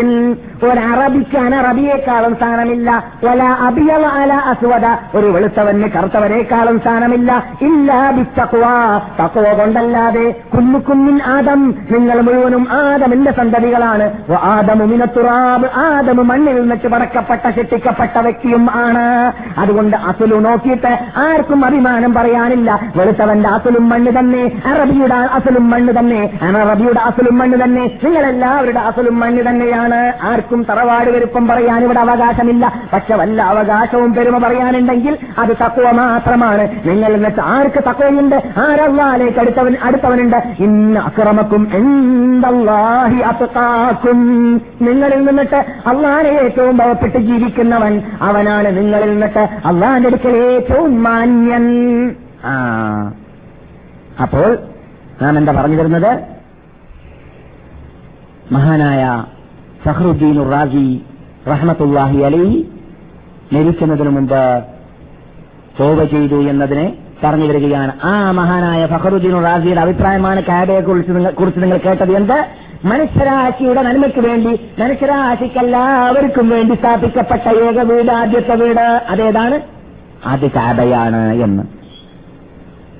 ഒരറബിക്കാൻ അറബിയേക്കാളും സ്ഥാനമില്ല വല അബിയൽ അല അസ്വദ ഒരു വെളുത്തവന് കറുത്തവനേക്കാളും സ്ഥാനമില്ല ഇല്ല ബിത്തക്വ തക്വ കൊണ്ടല്ലാതെ കുഞ്ഞുകുഞ്ഞിൻ ആദം നിങ്ങൾ മുഴുവനും ആദമിന്റെ സന്തതികളാണ് വ ആദമു മിനത്തുറാബ് ആദമു മണ്ണിൽ നിന്നിട്ട് പടക്കപ്പെട്ട ശിക്ഷിക്കപ്പെട്ട വ്യക്തിയും ആണ് അതുകൊണ്ട് അസുലു നോക്കിയിട്ട് ആർക്കും അഭിമാനം പറയാനില്ല വെളുത്തവന്റെ അസുലും മണ്ണ് തന്നെ അറബിയുടെ അസുലും മണ്ണ് തന്നെ. അനറബിയുടെ അസലും മണ്ണ് തന്നെ. നിങ്ങളെല്ലാവരുടെ അസലും മണ്ണ് തന്നെയാണ്. ആർക്കും തറവാട് വലുപ്പം പറയാൻ ഇവിടെ അവകാശമില്ല. പക്ഷെ വല്ല അവകാശവും പെരുമ പറയാനുണ്ടെങ്കിൽ അത് തക്കുവ മാത്രമാണ്. നിങ്ങൾ എന്നിട്ട് ആർക്ക് തക്കുവയുണ്ട്? ആരല്ലാലേക്ക് അടുത്തവൻ അടുത്തവനുണ്ട്. ഇന്ന് അക്രമക്കും എന്തല്ലാഹി അത്തക്കാക്കും നിങ്ങളിൽ നിന്നിട്ട് അള്ളാനെ ഏറ്റവും ഭവപ്പെട്ട് ജീവിക്കുന്നവൻ അവനാണ്. നിങ്ങളിൽ നിന്നിട്ട് അള്ളാന്റെ അടുക്കൽ ഏറ്റവും മാന്യൻ. അപ്പോൾ നാം എന്താ പറഞ്ഞു തരുന്നത്? മഹാനായ ഫഹ്റുദ്ദീൻ റാസി റഹ്മത്തുല്ലാഹി അലി മരിക്കുന്നതിന് മുമ്പ് തോവ ചെയ്തു എന്നതിനെ പറഞ്ഞു വരികയാണ് ആ മഹാനായ ഫഹറുദ്ദീൻ റാസിയുടെ അഭിപ്രായമാണ് കാബയെ കുറിച്ച് കുറിച്ച് നിങ്ങൾ കേട്ടത് എന്ത്? മനുഷ്യരാശിയുടെ നന്മയ്ക്ക് വേണ്ടി മനുഷ്യരാശിക്കെല്ലാവർക്കും വേണ്ടി സ്ഥാപിക്കപ്പെട്ട ഏക വീട് ആദ്യത്തെ വീട് അതേതാണ്? അത് കാബയാണ് എന്ന്.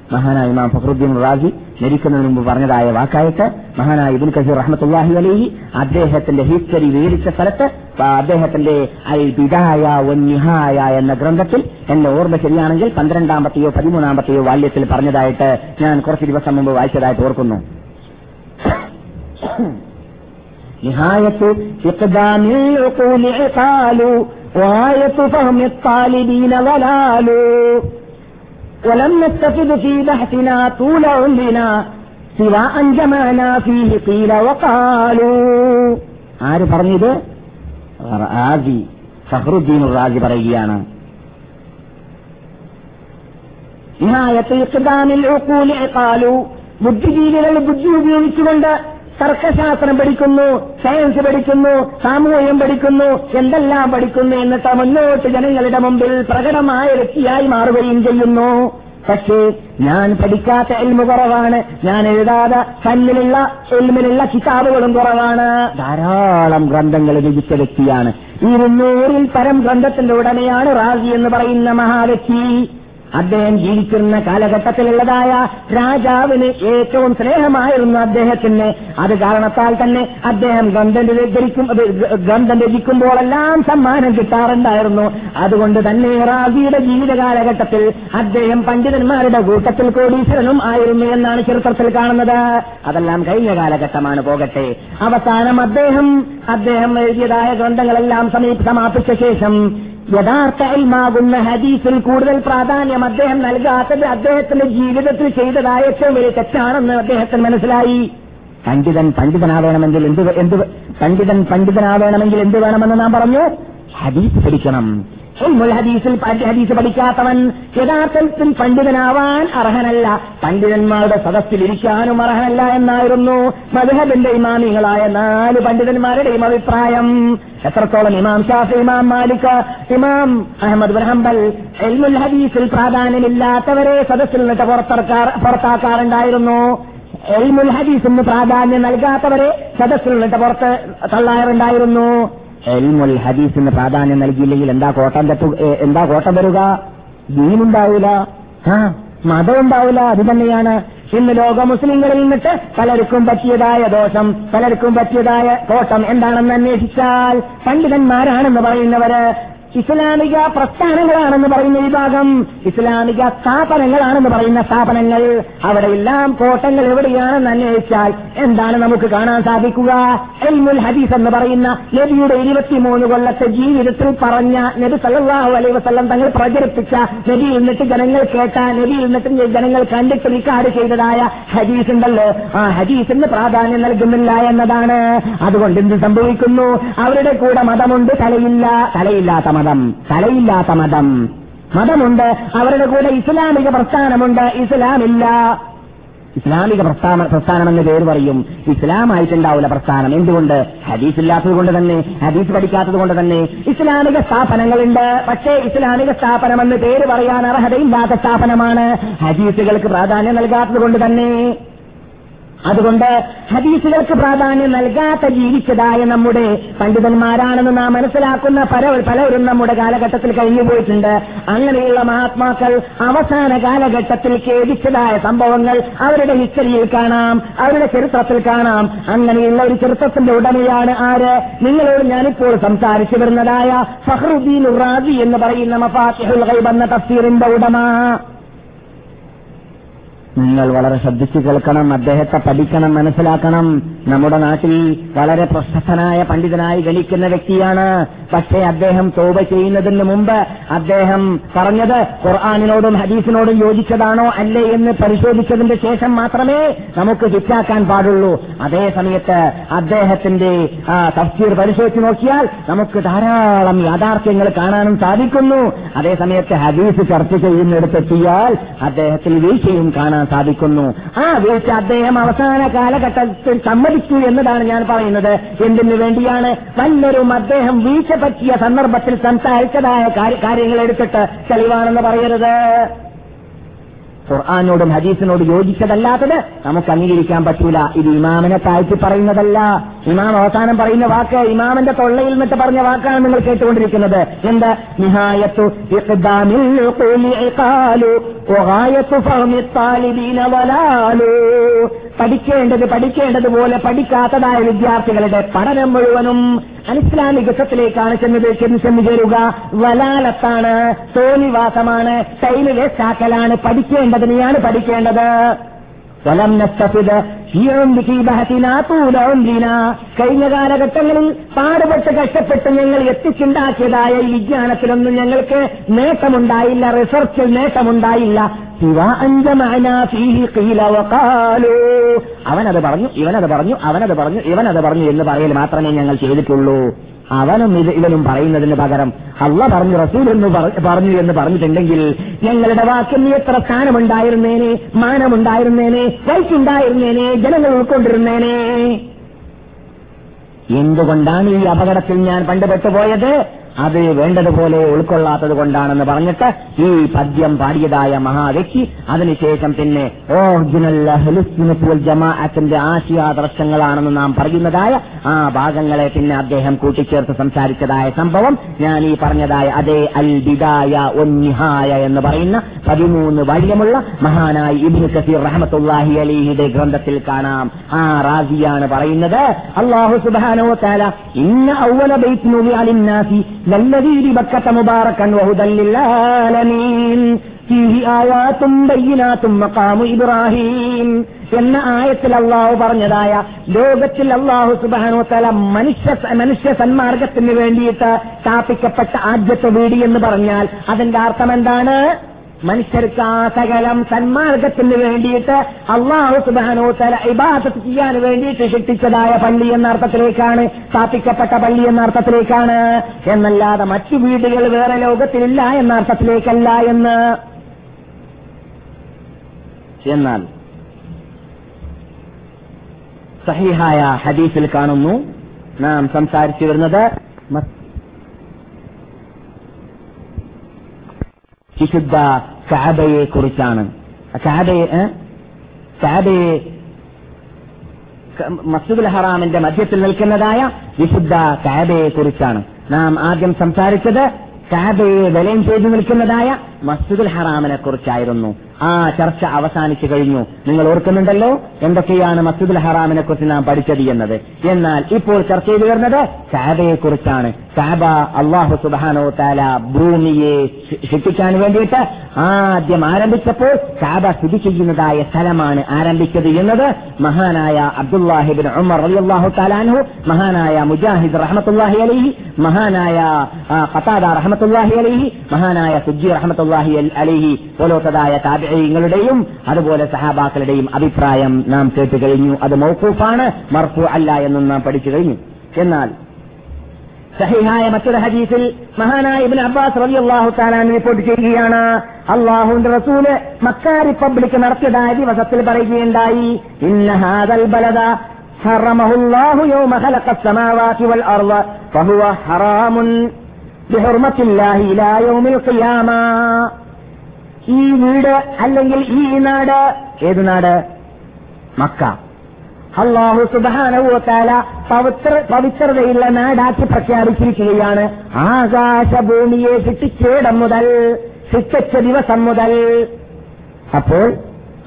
മഹാനായ ഇമാം ഫഖറുദ്ദീൻ റാജി മരിക്കുന്നതിന് മുമ്പ് പറഞ്ഞതായ വാക്കായിട്ട് മഹാനായ ഇബുൽ കസീർ റഹ്മത്തുല്ലാഹി അലൈഹി അദ്ദേഹത്തിന്റെ ഹിസ്റ്ററി വിവരിച്ച സ്ഥലത്ത് അദ്ദേഹത്തിന്റെ അൽ ബിദായ ഒന്നിഹായ എന്ന ഗ്രന്ഥത്തിൽ എന്റെ ഓർമ്മ ശരിയാണെങ്കിൽ പന്ത്രണ്ടാമത്തെയോ പതിമൂന്നാമത്തെയോ ബാല്യത്തിൽ പറഞ്ഞതായിട്ട് ഞാൻ കുറച്ച് ദിവസം മുമ്പ് വായിച്ചതായിട്ട് ഓർക്കുന്നു. നിഹായത്ത് ഉഖൂലി ഇഖാലു ولم نستفد في بحثنا طول عمرنا سوى أن جمعنا فيه قيل وقالوا ആര് പറഞ്ഞത് റാസി ഫഹ്റുദ്ദീൻ റാസി പറയുകയാണ് നിഹായത്ത് ഇഖ്ദാമിൽ ഉഖൂലി ഇഖാലു ബുദ്ധിജീവികൾ ബുദ്ധി ഉപയോഗിച്ചുകൊണ്ട് തർക്കശാസ്ത്രം പഠിക്കുന്നു സയൻസ് പഠിക്കുന്നു സാമൂഹ്യം പഠിക്കുന്നു എന്തെല്ലാം പഠിക്കുന്നു എന്നിട്ട് മുന്നോട്ട് ജനങ്ങളുടെ മുമ്പിൽ പ്രകടമായ വ്യക്തിയായി മാറുകയും ചെയ്യുന്നു. പക്ഷേ ഞാൻ പഠിക്കാത്ത എൽമു കുറവാണ്. ഞാൻ എഴുതാതെ കല്ലിലുള്ള എൽമിലുള്ള കിതാബുകളും കുറവാണ്. ധാരാളം ഗ്രന്ഥങ്ങൾ രചിച്ച വ്യക്തിയാണ്. ഇരുന്നൂറിൽ പരം ഗ്രന്ഥത്തിന്റെ ഉടനെയാണ് റാസി എന്ന് പറയുന്ന മഹാവ്യക്തി. അദ്ദേഹം ജീവിച്ചിരുന്ന കാലഘട്ടത്തിലുള്ളതായ രാജാവിന് ഏറ്റവും സ്നേഹമായിരുന്നു അദ്ദേഹത്തിന്. അത് കാരണത്താൽ തന്നെ അദ്ദേഹം ഗ്രന്ഥം ധരിക്കും ഗന്ധം രചിക്കുമ്പോഴെല്ലാം സമ്മാനം കിട്ടാറുണ്ടായിരുന്നു. അതുകൊണ്ട് തന്നെ റാബിയുടെ ജീവിത കാലഘട്ടത്തിൽ അദ്ദേഹം പണ്ഡിതന്മാരുടെ കൂട്ടത്തിൽ കോടീശ്വരനും ആയിരുന്നു എന്നാണ് ചരിത്രത്തിൽ കാണുന്നത്. അതെല്ലാം കഴിഞ്ഞ കാലഘട്ടമാണ്. പോകട്ടെ. അവസാനം അദ്ദേഹം അദ്ദേഹം എഴുതിയതായ ഗ്രന്ഥങ്ങളെല്ലാം സമീപ സമാപിച്ച ശേഷം യഥാർത്ഥ ഇൽമാകുന്ന ഹദീസിൽ കൂടുതൽ പ്രാധാന്യം അദ്ദേഹം നൽകാത്തത് അദ്ദേഹത്തിന്റെ ജീവിതത്തിൽ ചെയ്തതായ ഏറ്റവും വലിയ തെറ്റാണെന്ന് അദ്ദേഹത്തിന് മനസ്സിലായി. പണ്ഡിതൻ പണ്ഡിതനാവേണമെങ്കിൽ എന്ത് എന്ത് പണ്ഡിതൻ പണ്ഡിതനാവേണമെങ്കിൽ എന്ത് വേണമെന്ന് നാം പറഞ്ഞു? ഹദീസ് പഠിക്കണം. ഇൽമുൽ ഹദീസിൽ ഹദീസ് പഠിക്കാത്തവൻ യഥാർത്ഥത്തിൽ പണ്ഡിതനാവാൻ അർഹനല്ല. പണ്ഡിതന്മാരുടെ സദസ്സിൽ ഇരിക്കാനും അർഹനല്ല എന്നായിരുന്നു മധുഹബിന്റെ ഇമാമികളായ നാല് പണ്ഡിതന്മാരുടെയും അഭിപ്രായം. എത്രത്തോളം ഇമാം ഷാഫി ഇമാം മാലിക് ഇമാം അഹമ്മദ് ബിൻ ഹംബൽ എൽമുൽ ഹദീസിൽ പ്രാധാന്യമില്ലാത്തവരെ സദസ്സിൽ നിന്നിട്ട് പുറത്താക്കാറുണ്ടായിരുന്നു. എൽമുൽ ഹദീസിന് പ്രാധാന്യം നൽകാത്തവരെ സദസ്സിൽ നിന്നിട്ട് പുറത്ത് തള്ളാറുണ്ടായിരുന്നു. എൽമുൽ ഹദീസിന് പ്രാധാന്യം നൽകിയില്ലെങ്കിൽ എന്താ കോട്ടം തെറ്റു എന്താ കോട്ടം വരിക? ദീനുണ്ടാവില്ല ആ മതം ഉണ്ടാവില്ല അത് തന്നെയാണ്. ഇന്ന് ലോക മുസ്ലിങ്ങളിൽ നിന്നിട്ട് പലർക്കും പറ്റിയതായ ദോഷം പലർക്കും പറ്റിയതായ കോട്ടം എന്താണെന്ന് അന്വേഷിച്ചാൽ പണ്ഡിതന്മാരാണെന്ന് പറയുന്നവര് ഇസ്ലാമിക പ്രസ്ഥാനങ്ങളാണെന്ന് പറയുന്ന വിഭാഗം ഇസ്ലാമിക സ്ഥാപനങ്ങളാണെന്ന് പറയുന്ന സ്ഥാപനങ്ങൾ അവിടെയെല്ലാം കോട്ടങ്ങൾ എവിടെയാണെന്ന് അന്വേഷിച്ചാൽ എന്താണ് നമുക്ക് കാണാൻ സാധിക്കുക? എൽമുൽ ഹദീസ് എന്ന് പറയുന്ന നബിയുടെ ഇരുപത്തിമൂന്ന് കൊല്ലത്തെ ജീവിതത്തിൽ പറഞ്ഞ നബി സല്ലാഹു അലൈ വസ്ലം തങ്ങൾ പ്രചരിപ്പിച്ച നബി എന്നിട്ട് ജനങ്ങൾ കേട്ട നബി എന്നിട്ട് ജനങ്ങൾ കണ്ടിട്ട് റിക്കാർഡ് ചെയ്തതായ ഹദീസ് ഉണ്ടല്ലോ. ആ ഹദീസിന് പ്രാധാന്യം നൽകുന്നില്ല എന്നതാണ്. അതുകൊണ്ട് എന്ത് സംഭവിക്കുന്നു? അവരുടെ കൂടെ മതമുണ്ട് തലയില്ല തലയില്ലാത്ത മതം. തലയില്ലാത്ത മതം. മതമുണ്ട് അവരുടെ കൂടെ ഇസ്ലാമിക പ്രസ്ഥാനമുണ്ട് ഇസ്ലാമില്ല. ഇസ്ലാമിക പ്രസ്ഥാന എന്ന് പേര് പറയും. ഇസ്ലാമായിട്ടുണ്ടാവില്ല പ്രസ്ഥാനം. എന്തുകൊണ്ട്? ഹദീസ് ഇല്ലാത്തത് കൊണ്ട് തന്നെ ഹദീസ് പഠിക്കാത്തത് കൊണ്ട് തന്നെ. ഇസ്ലാമിക സ്ഥാപനങ്ങളുണ്ട്. പക്ഷേ ഇസ്ലാമിക സ്ഥാപനം എന്ന് പേര് പറയാൻ അർഹതയില്ലാത്ത സ്ഥാപനമാണ്. ഹദീസുകൾക്ക് പ്രാധാന്യം നൽകാത്തത് കൊണ്ട് തന്നെ. അതുകൊണ്ട് ഹദീസുകൾക്ക് പ്രാധാന്യം നൽകാത്ത ജീവിച്ചതായ നമ്മുടെ പണ്ഡിതന്മാരാണെന്ന് നാം മനസ്സിലാക്കുന്ന പല പലരും നമ്മുടെ കാലഘട്ടത്തിൽ കഴിഞ്ഞുപോയിട്ടുണ്ട് അങ്ങനെയുള്ള മഹാത്മാക്കൾ അവസാന കാലഘട്ടത്തിൽ ഖേദിച്ചതായ സംഭവങ്ങൾ അവരുടെ ഹിസ്റ്ററിയിൽ കാണാം അവരുടെ ചരിത്രത്തിൽ കാണാം. അങ്ങനെയുള്ള ഒരു ചരിത്രത്തിന്റെ ഉടമയാണ് ആര്? നിങ്ങളോട് ഞാനിപ്പോൾ സംസാരിച്ചു വരുന്നതായ ഫഹ്റുദ്ദീൻ റാസി എന്ന് പറയുന്ന മഫാഹുൽ ഗൈബ് എന്ന തഫ്സീറിന്റെ ഉടമ. നിങ്ങൾ വളരെ ശ്രദ്ധിച്ചു കേൾക്കണം അദ്ദേഹത്തെ പഠിക്കണം മനസ്സിലാക്കണം. നമ്മുടെ നാട്ടിൽ വളരെ പ്രശസ്തനായ പണ്ഡിതനായി ഗണിക്കുന്ന വ്യക്തിയാണ്. പക്ഷേ അദ്ദേഹം തോപ ചെയ്യുന്നതിന് മുമ്പ് അദ്ദേഹം പറഞ്ഞത് ഖുർആാനിനോടും ഹദീസിനോടും യോജിച്ചതാണോ അല്ലേ എന്ന് പരിശോധിച്ചതിന്റെ ശേഷം മാത്രമേ നമുക്ക് ഹിറ്റാക്കാൻ പാടുള്ളൂ. അതേ സമയത്ത് അദ്ദേഹത്തിന്റെ തഫ്സീർ പരിശോധിച്ച് നോക്കിയാൽ നമുക്ക് ധാരാളം യാഥാർത്ഥ്യങ്ങൾ കാണാനും സാധിക്കുന്നു. അതേ സമയത്ത് ഹദീസ് ചർച്ച ചെയ്യുന്നിടത്തെത്തിയാൽ അദ്ദേഹത്തിൽ വീഴ്ചയും കാണാൻ സാധിക്കുന്നു. ആ വീഴ്ച അദ്ദേഹം അവസാന കാലഘട്ടത്തിൽ സമ്മതിച്ചു എന്നതാണ് ഞാൻ പറയുന്നത്. എന്തിനു വേണ്ടിയാണ്? വല്ലരും അദ്ദേഹം വീഴ്ച പറ്റിയ സന്ദർഭത്തിൽ സംസാരിച്ചതായ കാര്യ- കാര്യങ്ങൾ എടുത്തിട്ട് തെളിവാണെന്ന് പറയരുത്. ഖുർആാനോടും ഹദീസിനോട് യോജിച്ചതല്ലാത്തത് നമുക്ക് അംഗീകരിക്കാൻ പറ്റൂല. ഇത് ഇമാമിനെ താഴ്ത്തി പറയുന്നതല്ല. ഇമാം അവസാനം പറയുന്ന വാക്ക് ഇമാമിന്റെ തൊള്ളയിൽ നിന്നിട്ട് പറഞ്ഞ വാക്കാണ് നിങ്ങൾ കേട്ടുകൊണ്ടിരിക്കുന്നത്. എന്ത്? നിഹായത്തു പഠിക്കേണ്ടത് പഠിക്കേണ്ടതുപോലെ പഠിക്കാത്തതായ വിദ്യാർത്ഥികളുടെ പഠനം മുഴുവനും അനിസ്ലാമികത്വത്തിലേക്കാണ് ചെന്നത്. ചെന്ന് ചേരുക. വലാലത്താണ് തോന്നിവാസമാണ് ശൈലിലെ ചാക്കലാണ് പഠിക്കേണ്ടതിനെയാണ് പഠിക്കേണ്ടത്. കഴിഞ്ഞ കാലഘട്ടങ്ങളിൽ പാടുപെട്ട് കഷ്ടപ്പെട്ട് ഞങ്ങൾ എത്തിച്ചുണ്ടാക്കിയതായ ഈ വിജ്ഞാനത്തിലൊന്നും ഞങ്ങൾക്ക് നേട്ടമുണ്ടായില്ല റിസർച്ചിൽ നേട്ടമുണ്ടായില്ല. അവനത് പറഞ്ഞു ഇവനത് പറഞ്ഞു അവനത് പറഞ്ഞു ഇവനത് പറഞ്ഞു എന്ന് പറയൽ മാത്രമേ ഞങ്ങൾ ചെയ്തിട്ടുള്ളൂ. അവനും ഇത് ഇവനും പറയുന്നതിന് പകരം അല്ല പറഞ്ഞു റസൂൽ എന്ന് പറഞ്ഞു എന്ന് പറഞ്ഞിട്ടുണ്ടെങ്കിൽ ഞങ്ങളുടെ വാക്കിന് എത്ര സ്ഥാനമുണ്ടായിരുന്നേനെ മാനമുണ്ടായിരുന്നേനെ വൈക്കുണ്ടായിരുന്നേനെ ജനങ്ങൾ ഉൾക്കൊണ്ടിരുന്നേനെ? എന്തുകൊണ്ടാണ് ഈ അപകടത്തിൽ ഞാൻ പണ്ടുപെട്ടുപോയത് അത് വേണ്ടതുപോലെ ഉൾക്കൊള്ളാത്തത് കൊണ്ടാണെന്ന് പറഞ്ഞിട്ട് ഈ പദ്യം പാടിയതായ മഹാവ്യക്തി അതിനുശേഷം പിന്നെ ഓറിജിനൽ ജമാഅത്തിന്റെ ആശയാദർശങ്ങളാണെന്ന് നാം പറയുന്നതായ ആ ഭാഗങ്ങളെ പിന്നെ അദ്ദേഹം കൂട്ടിച്ചേർത്ത് സംസാരിച്ചതായ സംഭവം ഞാൻ ഈ പറഞ്ഞതായ അതേ അൽ ബിദായ ഒന്നിഹായ എന്ന് പറയുന്ന പതിമൂന്ന് വല്യമുള്ള മഹാനായ ഇബ്നു കസീർ റഹമത്തുല്ലാഹി അലിഹിയുടെ ഗ്രന്ഥത്തിൽ കാണാം. ആ റാസിയാണ് പറയുന്നത് അള്ളാഹു സുബാനോ താല ഇന്ന ഔവല ബൈത്ത് ബിബക്കത മുബാറകൻ വഹുദൻ ലിൽആലമീൻ ഫീഹി ആയാത്തും ബയ്യിനാത്തും ഇബ്രാഹിം. എന്ന ആയത്തിൽ അള്ളാഹു പറഞ്ഞതായ ലോകത്തിൽ അള്ളാഹു സുബാനോ തല മനുഷ്യ മനുഷ്യ സന്മാർഗത്തിന് വേണ്ടിയിട്ട് സ്ഥാപിക്കപ്പെട്ട ആദ്യത്തെ വീടി എന്ന് പറഞ്ഞാൽ അതിന്റെ അർത്ഥം എന്താണ്? മനുഷ്യർക്ക് ആ സകലം സന്മാർഗത്തിന് വേണ്ടിയിട്ട് അള്ളാഹു സുബാനോ തല ഇബാദത്ത് ചെയ്യാൻ വേണ്ടിയിട്ട് ശിക്ഷിച്ചതായ പള്ളി എന്ന അർത്ഥത്തിലേക്കാണ് സ്ഥാപിക്കപ്പെട്ട പള്ളി എന്ന അർത്ഥത്തിലേക്കാണ്. എന്നല്ലാതെ മറ്റു വീടുകൾ വേറെ ലോകത്തിലില്ല എന്ന അർത്ഥത്തിലേക്കല്ല എന്ന്. എന്നാൽ സഹിഹായ ഹദീസിൽ കാണുന്നു നാം സംസാരിച്ചു വരുന്നത് വിശുദ്ധ കാബയെ കുറിച്ചാണ്. കാബയെ ഏ? മസ്ജിദുൽ ഹറാമിന്റെ മധ്യത്തിൽ നിൽക്കുന്നതായ വിശുദ്ധ കാബയെ കുറിച്ചാണ്. നാം ആദ്യം സംസാരിച്ചത് കാബയെ വിലയം ചെയ്തു നിൽക്കുന്നതായ മസ്ജിദുൽ ഹറാമിനെ കുറിച്ചായിരുന്നു. ആ ചർച്ച അവസാനിച്ചു കഴിഞ്ഞു. നിങ്ങൾ ഓർക്കുന്നുണ്ടല്ലോ? എന്തൊക്കെയാണ് മസ്ജിദുൽ ഹറാമിനെ കുറിച്ച് നാം പഠിച്ചത് എന്നത്. എന്നാൽ ഇപ്പോൾ ചർച്ച ചെയ്തു വരുന്നത് കാബയെ കുറിച്ചാണ് കാബ അള്ളാഹു സുബാനോ താല ഭൂമിയെ ശിക്ഷിക്കാൻ വേണ്ടിയിട്ട് ആദ്യം ആരംഭിച്ചപ്പോൾ കാബ സ്ഥിതി ചെയ്യുന്നതായ സ്ഥലമാണ് ആരംഭിച്ചത് എന്നത് മഹാനായ അബ്ദുല്ലാഹിബിൻ ഉമർ റളിയല്ലാഹു താലാൻഹു മഹാനായ മുജാഹിദ് റഹമത്തുല്ലാഹി അലൈഹി മഹാനായ ആ, ഖതാദ അലിഹി മഹാനായ സുജി റഹമത്തുല്ലാഹി അലിഹി പോലോത്തതായ പോലത്തതായ താബിഈങ്ങളുടെയും അതുപോലെ സഹാബാക്കളുടെയും അഭിപ്രായം നാം കേട്ട് കഴിഞ്ഞു. അത് മൗക്കൂഫാണ് മർഫു അല്ല എന്നും നാം പഠിച്ചു കഴിഞ്ഞു. എന്നാൽ സഹിഹായ മറ്റൊരു ഹദീസിൽ മഹാനായ ഇബിൻ അബ്ബാസ് റബി അള്ളാഹു താലാൻ റിപ്പോർട്ട് ചെയ്യുകയാണ് അള്ളാഹുന്റെ റസൂൽ മക്ക റിപ്പബ്ലിക് നടത്തിയതായ ദിവസത്തിൽ പറയുകയുണ്ടായി ഇന്ന ഹാദൽ ബലത ഹറമഹുല്ലാഹു യൗമ ഖലഖ സമാവാതി വൽ ഫഹുവ ഹറാമുൻ ബിഹുർമത്തില്ലാഹി ഇലാ യൗമിൽ ഖിയാമ. ഈ വീട് അല്ലെങ്കിൽ ഈ നാട്? ഏത് നാട്? മക്ക. അള്ളാഹു സുബാനവോത്താല പവിത്ര പവിത്രതയുള്ള നാടാക്കി പ്രഖ്യാപിച്ചിരിക്കുകയാണ്. ആകാശഭൂമിയെ സൃഷ്ടിച്ചേടം മുതൽ സൃഷ്ടിച്ച ദിവസം മുതൽ. അപ്പോൾ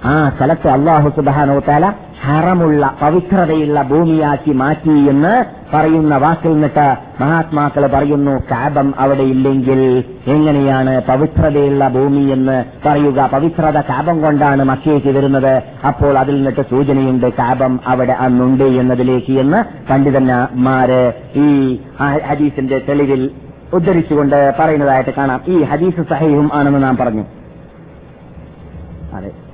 ആ സ്ഥലത്ത് അള്ളാഹു സുബാനോത്താല ഹറമുള്ള പവിത്രതയുള്ള ഭൂമിയാക്കി മാറ്റി എന്ന് പറയുന്ന വാക്കിൽ നിന്നിട്ട് മഹാത്മാക്കൾ പറയുന്നു കാബം അവിടെ ഇല്ലെങ്കിൽ എങ്ങനെയാണ് പവിത്രതയുള്ള ഭൂമി എന്ന് പറയുക? പവിത്രത കാബം കൊണ്ടാണ് മക്കയ്ക്ക് വരുന്നത്. അപ്പോൾ അതിൽ നിന്നിട്ട് സൂചനയുണ്ട് കാബം അവിടെ അന്നുണ്ട് എന്നതിലേക്ക് എന്ന് പണ്ഡിതന്മാര് ഈ ഹദീസിന്റെ തെളിവിൽ ഉദ്ധരിച്ചുകൊണ്ട് പറയുന്നതായിട്ട് കാണാം. ഈ ഹദീസ് സഹീഹും ആണെന്ന് നാം പറഞ്ഞു. അതെ.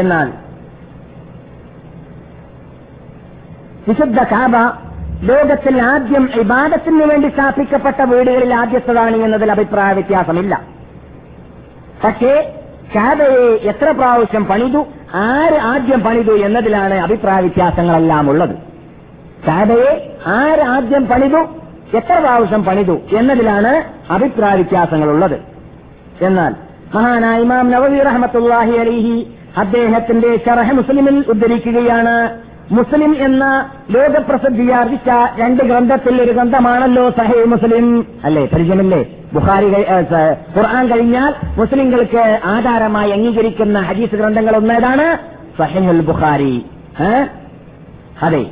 എന്നാൽ വിശുദ്ധ കാബ ലോകത്തിൽ ആദ്യം ഇബാദത്തിന് വേണ്ടി സ്ഥാപിക്കപ്പെട്ട വീടുകളിൽ ആദ്യത്തതാണ് എന്നതിൽ അഭിപ്രായ വ്യത്യാസമില്ല. പക്ഷേ കാബയെ എത്ര പ്രാവശ്യം പണിതു ആര് ആദ്യം പണിതു എന്നതിലാണ് അഭിപ്രായ വ്യത്യാസങ്ങളെല്ലാം ഉള്ളത്. കാബയെ ആര് ആദ്യം പണിതു എത്ര പ്രാവശ്യം പണിതു എന്നതിലാണ് അഭിപ്രായ വ്യത്യാസങ്ങളുള്ളത്. എന്നാൽ മഹാനായ ഇമാം നവവി റഹമത്തുല്ലാഹി അലിഹി അദ്ദേഹത്തിന്റെ ഷറഹ മുസ്ലിമിൽ ഉദ്ധരിക്കുകയാണ്. മുസ്ലിം എന്ന ലോകപ്രസിദ്ധിയാർജിച്ച രണ്ട് ഗ്രന്ഥത്തിൽ ഒരു ഗ്രന്ഥമാണല്ലോ സഹേ മുസ്ലിം. അല്ലേ? പരിചയമില്ലേ? സ- ഖുർആൻ കഴിഞ്ഞാൽ മുസ്ലിങ്ങൾക്ക് ആധാരമായി അംഗീകരിക്കുന്ന ഹദീസ് ഗ്രന്ഥങ്ങൾ ഒന്നേതാണ്? സഹീഹുൽ ബുഖാരി? അതെ.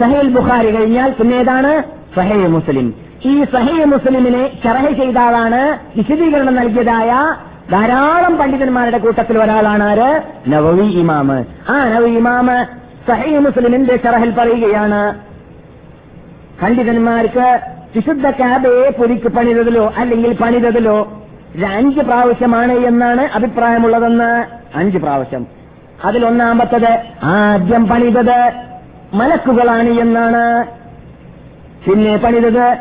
സഹേൽ ബുഖാരി കഴിഞ്ഞാൽ പിന്നേതാണ്? സഹേ മുസ്ലിം. ഈ സഹേ മുസ്ലിമിനെ ചർഹ ചെയ്താലാണ് വിശദീകരണം നൽകിയതായ ധാരാളം പണ്ഡിതന്മാരുടെ കൂട്ടത്തിൽ ഒരാളാണ് ആര്? നവവി ഇമാമ്. ആ നവവി ഇമാമ് സഹേ മുസ്ലിമിന്റെ ഷറഹിൽ പറയുകയാണ് പണ്ഡിതന്മാർക്ക് വിശുദ്ധ കാബയെ പുരിക്ക് പണിതതിലോ അല്ലെങ്കിൽ പണിതതിലോ അഞ്ച് പ്രാവശ്യമാണ് എന്നാണ് അഭിപ്രായമുള്ളതെന്ന്. അഞ്ച് പ്രാവശ്യം. അതിലൊന്നാമത്തത് ആദ്യം പണിതത് മലക്കുകളാണ് എന്നാണ്. പിന്നെ പണിതത്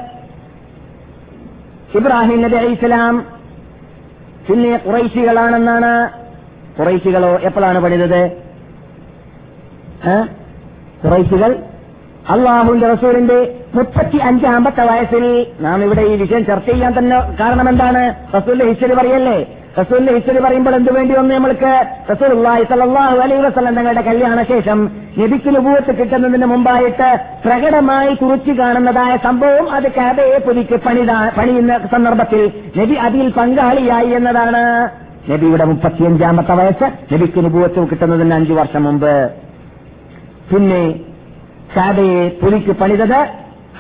ഇബ്രാഹിം നബി അലൈഹി പിന്നെ കുറൈശികളാണെന്നാണ്? കുറൈശികളോ എപ്പോഴാണ് പണിതത്? കുറൈശികൾ? അള്ളാഹുവിന്റെ റസൂലിന്റെ മുപ്പത്തി അഞ്ചാമത്തെ വയസ്സിൽ നാം ഇവിടെ ഈ വിഷയം ചർച്ച ചെയ്യാൻ തന്നെ കാരണം എന്താണ് റസൂലിന്റെ ഹിസ്റ്ററി പറയല്ലേ? റസൂലിന്റെ ഹിസ്റ്ററി പറയുമ്പോൾ എന്ത് വേണ്ടി വന്നു നമ്മൾക്ക്? റസൂൽ സലാഹു അലൈഹി വസ്ലം തങ്ങളുടെ കല്യാണ ശേഷം നബിക്ക് നുപൂവത്ത് കിട്ടുന്നതിന് മുമ്പായിട്ട് പ്രകടമായി കുറിച്ചു കാണുന്നതായ സംഭവം അത് കാബയെ പുതുക്കി പണിതാ പണിയുന്ന സന്ദർഭത്തിൽ നബി അതിൽ പങ്കാളിയായി എന്നതാണ്. നബിയുടെ മുപ്പത്തിയഞ്ചാമത്തെ വയസ്സ് നബിക്ക് നുപൂവത്ത് കിട്ടുന്നതിന് അഞ്ചു വർഷം മുമ്പ്. പിന്നെ കാബയെ പുലിക്ക് പണിതത്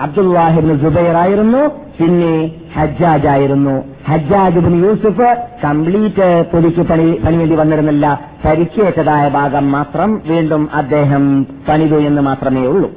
അബ്ദുല്ലാഹിബിന് ജുബൈർ ആയിരുന്നു പിന്നെ ഹജ്ജാജ് ആയിരുന്നു ഹജ്ജാജ് ബിൻ യൂസുഫ് കംപ്ലീറ്റ് പുലിക്ക് പണി പണിയേണ്ടി വന്നിരുന്നില്ല. പരിക്കേറ്റതായ ഭാഗം മാത്രം വീണ്ടും അദ്ദേഹം പണിതു എന്ന് മാത്രമേ ഉള്ളൂ.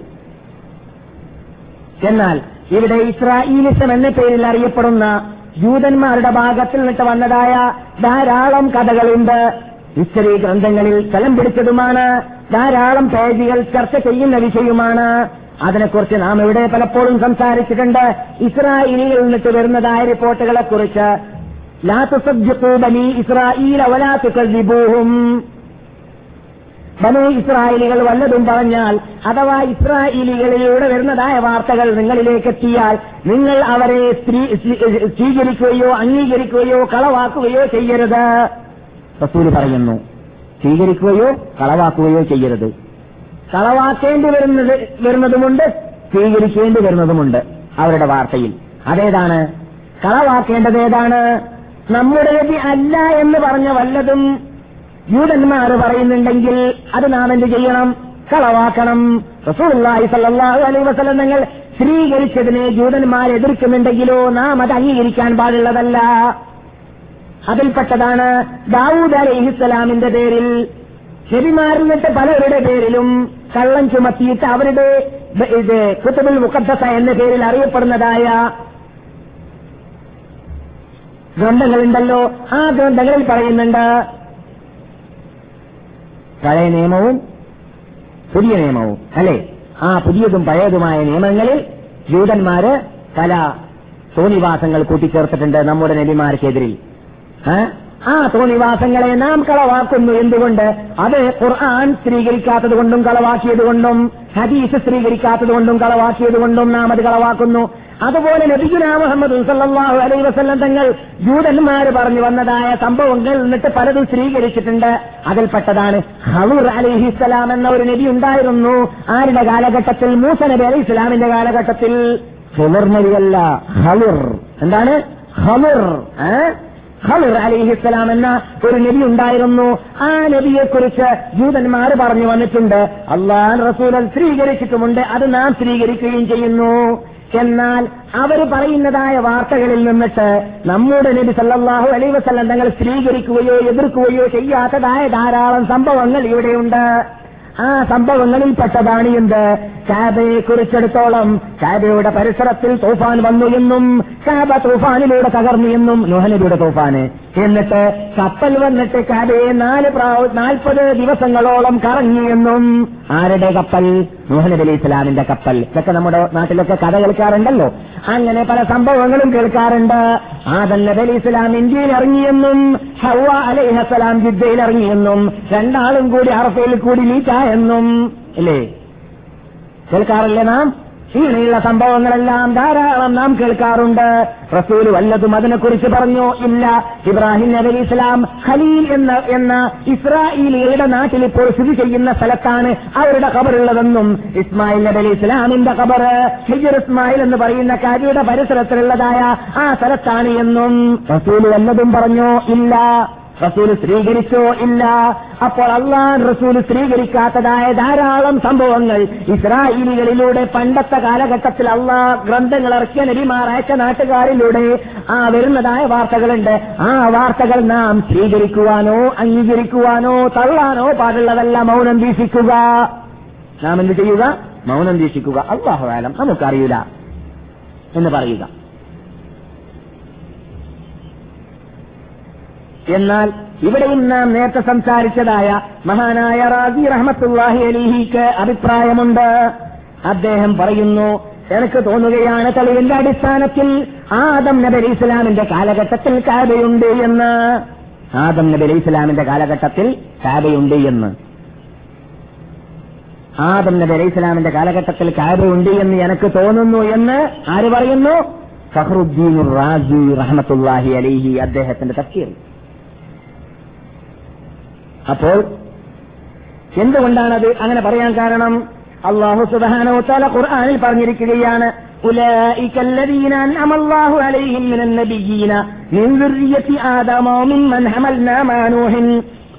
എന്നാൽ ഇവിടെ ഇസ്രായേലിസം എന്ന പേരിൽ അറിയപ്പെടുന്ന ജൂതന്മാരുടെ ഭാഗത്തിൽ നിന്നിട്ട് വന്നതായ ധാരാളം കഥകളുണ്ട്. ഹിസ്റ്ററി ഗ്രന്ഥങ്ങളിൽ സ്ഥലം പിടിച്ചതുമാണ്. ധാരാളം പേജുകൾ ചർച്ച ചെയ്യുന്ന വിഷയമാണ് അതിനെക്കുറിച്ച് നാം ഇവിടെ പലപ്പോഴും സംസാരിച്ചിട്ടുണ്ട്. ഇസ്രായേലിയിൽ നിന്നിട്ട് വരുന്നതായ റിപ്പോർട്ടുകളെ കുറിച്ച് ബനി ഇസ്രായേലികൾ വല്ലതും പറഞ്ഞാൽ അഥവാ ഇസ്രായേലികളിലൂടെ വരുന്നതായ വാർത്തകൾ നിങ്ങളിലേക്ക് എത്തിയാൽ നിങ്ങൾ അവരെ സ്വീകരിക്കുകയോ അംഗീകരിക്കുകയോ കളവാക്കുകയോ ചെയ്യരുത്. റസൂൽ പറയുന്നു സ്വീകരിക്കുകയോ കളവാക്കുകയോ ചെയ്യരുത്. കളവാക്കേണ്ടി വരുന്നത് വരുന്നതുമുണ്ട് സ്വീകരിക്കേണ്ടി വരുന്നതുമുണ്ട് അവരുടെ വാർത്തയിൽ. അതേതാണ്? കളവാക്കേണ്ടത് ഏതാണ്? നമ്മുടേത് അല്ല എന്ന് പറഞ്ഞ വല്ലതും യൂതന്മാർ പറയുന്നുണ്ടെങ്കിൽ അത് നാം എന്ത് ചെയ്യണം? കളവാക്കണം റസൂലുള്ളാഹി സല്ലല്ലാഹു അലൈഹി വസല്ലം നിങ്ങൾ സ്ത്രീകരിച്ചതിനെ ജൂതന്മാർ എതിർക്കുന്നുണ്ടെങ്കിലോ നാം അത് അംഗീകരിക്കാൻ പാടുള്ളതല്ല. അതിൽപ്പെട്ടതാണ് ദാവൂദ് അലൈഹിസ്സലാമിന്റെ പേരിൽ നിന്നിട്ട് പലരുടെ പേരിലും കള്ളം ചുമത്തിയിട്ട് അവരുടെ ഇത് കുത്തുബുൽ മുഖദ്ദസ എന്ന പേരിൽ അറിയപ്പെടുന്നതായ ഗ്രന്ഥങ്ങളുണ്ടല്ലോ. ആ ഗ്രന്ഥങ്ങളിൽ പറയുന്നുണ്ട് പഴയ നിയമവും പുതിയ നിയമവും അല്ലെ? ആ പുതിയതും പഴയതുമായ നിയമങ്ങളിൽ ജൂതന്മാര് പല തോന്നിവാസങ്ങൾ കൂട്ടിച്ചേർത്തിട്ടുണ്ട് നമ്മുടെ നബിമാർക്കെതിരിൽ? ആ തോന്നിവാസങ്ങളെ നാം കളവാക്കുന്നു എന്തുകൊണ്ട്? അത് ഖുർആൻ സ്ത്രീകരിക്കാത്തത് കൊണ്ടും കളവാക്കിയത് കൊണ്ടും ഹദീസ് സ്ത്രീകരിക്കാത്തത് കൊണ്ടും കളവാക്കിയത് കൊണ്ടും നാം അത് കളവാക്കുന്നു. അതുപോലെ നബിഗുന മുഹമ്മദ് സല്ലാഹു അലൈ വസല്ലം തങ്ങൾ ജൂതന്മാർ പറഞ്ഞു വന്നതായ സംഭവങ്ങൾ എന്നിട്ട് പലതും സ്ത്രീകരിച്ചിട്ടുണ്ട് അതിൽപ്പെട്ടതാണ് ഹവൂർ അലിഹിസ്സലാം എന്ന ഒരു നബി ഉണ്ടായിരുന്നു. ആരുടെ കാലഘട്ടത്തിൽ? മൂസ നബി അലൈഹി ഇസ്ലാമിന്റെ കാലഘട്ടത്തിൽ. ഹലുർ എന്താണ്? ഹലുർ ഹലുർ അലിഹിസ്സലാം എന്ന ഒരു നബി ഉണ്ടായിരുന്നു. ആ നബിയെക്കുറിച്ച് ജൂതന്മാർ പറഞ്ഞു വന്നിട്ടുണ്ട്. അള്ളാൻ റസൂൽ സ്ത്രീകരിച്ചിട്ടുമുണ്ട് അത് നാം സ്വീകരിക്കുകയും ചെയ്യുന്നു. എന്നാൽ അവർ പറയുന്നതായ വാർത്തകളിൽ നിന്നിട്ട് നമ്മുടെ നബി സല്ലാഹു അലൈ വസല്ലം തങ്ങൾ സ്വീകരിക്കുകയോ എതിർക്കുകയോ ചെയ്യാത്തതായ ധാരാളം സംഭവങ്ങൾ ഇവിടെയുണ്ട്. ആ സംഭവങ്ങളിൽപ്പെട്ടതാണ് എന്ത്? കാബയെ കുറിച്ചെടുത്തോളം കാബയുടെ പരിസരത്തിൽ തൂഫാൻ വന്നു എന്നും കാബ തൂഫാനിലൂടെ തകർന്നു എന്നും നുഹനബിയുടെ തൂഫാന്. എന്നിട്ട് കപ്പൽ വന്നിട്ട് കാബയെ നാല് നാൽപ്പത് ദിവസങ്ങളോളം കറങ്ങി എന്നും ആരുടെ കപ്പൽ? നുഹനബി അലി ഇസ്ലാമിന്റെ കപ്പൽ. ഇതൊക്കെ നമ്മുടെ നാട്ടിലൊക്കെ കഥ കേൾക്കാറുണ്ടല്ലോ. അങ്ങനെ പല സംഭവങ്ങളും കേൾക്കാറുണ്ട്. ആദൻ നബി അലി ഇസ്ലാം ഇന്ത്യയിൽ ഇറങ്ങിയെന്നും ഹവ അലൈഹസലാം ജിദ്ദയിൽ ഇറങ്ങിയെന്നും രണ്ടാളും കൂടി അറഫയിൽ കൂടി മീറ്റായെന്നും അല്ലേ? കേൾക്കാറില്ലേ നാം? ഇങ്ങനെയുള്ള സംഭവങ്ങളെല്ലാം ധാരാളം നാം കേൾക്കാറുണ്ട്. റസൂൽ വല്ലതും അതിനെക്കുറിച്ച് പറഞ്ഞു? ഇല്ല. ഇബ്രാഹിം നബി ഇസ്ലാം ഖലീൽ എന്ന എന്ന ഇസ്രായേലിയുടെ നാട്ടിൽ ഇപ്പോൾ സ്ഥിതി ചെയ്യുന്ന സ്ഥലത്താണ് അവരുടെ ഖബറുള്ളതെന്നും ഇസ്മായിൽ നബി അലി ഇസ്ലാമിന്റെ ഖബർ ഹിജർ ഇസ്മായിൽ എന്ന് പറയുന്ന കാര്യയുടെ പരിസരത്തിലുള്ളതായ ആ സ്ഥലത്താണ് എന്നും റസൂൽ വല്ലതും പറഞ്ഞു? ഇല്ല. റസൂൽ സ്വീകരിച്ചോ ഇല്ല. അപ്പോൾ അള്ളാൻ റസൂൽ സ്വീകരിക്കാത്തതായ ധാരാളം സംഭവങ്ങൾ ഇസ്രായേലികളിലൂടെ പണ്ടത്തെ കാലഘട്ടത്തിൽ അള്ളാ ഗ്രന്ഥങ്ങൾ ഇറക്കിയ നബിമാർ അയച്ച നാട്ടുകാരിലൂടെ ആ വരുന്നതായ വാർത്തകളുണ്ട്. ആ വാർത്തകൾ നാം സ്വീകരിക്കുവാനോ അംഗീകരിക്കുവാനോ തള്ളാനോ പാടുള്ളതല്ല മൗനം വീക്ഷിക്കുക. നാം എന്ത് ചെയ്യുക? മൗനം വീക്ഷിക്കുക. അള്ളാഹുവാലം നമുക്കറിയില്ല. എന്ന് പറയുക. എന്നാൽ ഇവിടെയും നാം നേരത്തെ സംസാരിച്ചതായ മഹാനായ റാസി റഹ്മത്തുല്ലാഹി അലിഹിക്ക് അഭിപ്രായമുണ്ട്. അദ്ദേഹം പറയുന്നു എനിക്ക് തോന്നുകയാണ് തെളിവിന്റെ അടിസ്ഥാനത്തിൽ ആദം നബി അലി ഇസ്ലാമിന്റെ കാലഘട്ടത്തിൽ കാബയുണ്ട് എന്ന്. ആദം നബി അലി ഇസ്ലാമിന്റെ കാലഘട്ടത്തിൽ കാബയുണ്ട് എന്ന്. ആദം നബി അലൈഹി ഇസ്ലാമിന്റെ കാലഘട്ടത്തിൽ കാബയുണ്ട് എന്ന് എനിക്ക് തോന്നുന്നു എന്ന് ആര് പറയുന്നു? ഫഹ്റുദ്ദീൻ റാജി റഹ്മത്തുല്ലാഹി അലിഹി അദ്ദേഹത്തിന്റെ തഫ്സീർ. അപ്പോൾ എന്തുകൊണ്ടാണത് അങ്ങനെ പറയാൻ കാരണം അള്ളാഹു സുബാനോ തല ഖുർആാനിൽ പറഞ്ഞിരിക്കുകയാണ് أولئك الذين أنعم الله عليهم من النبيين من ذرية آدم وممن حملنا مع نوح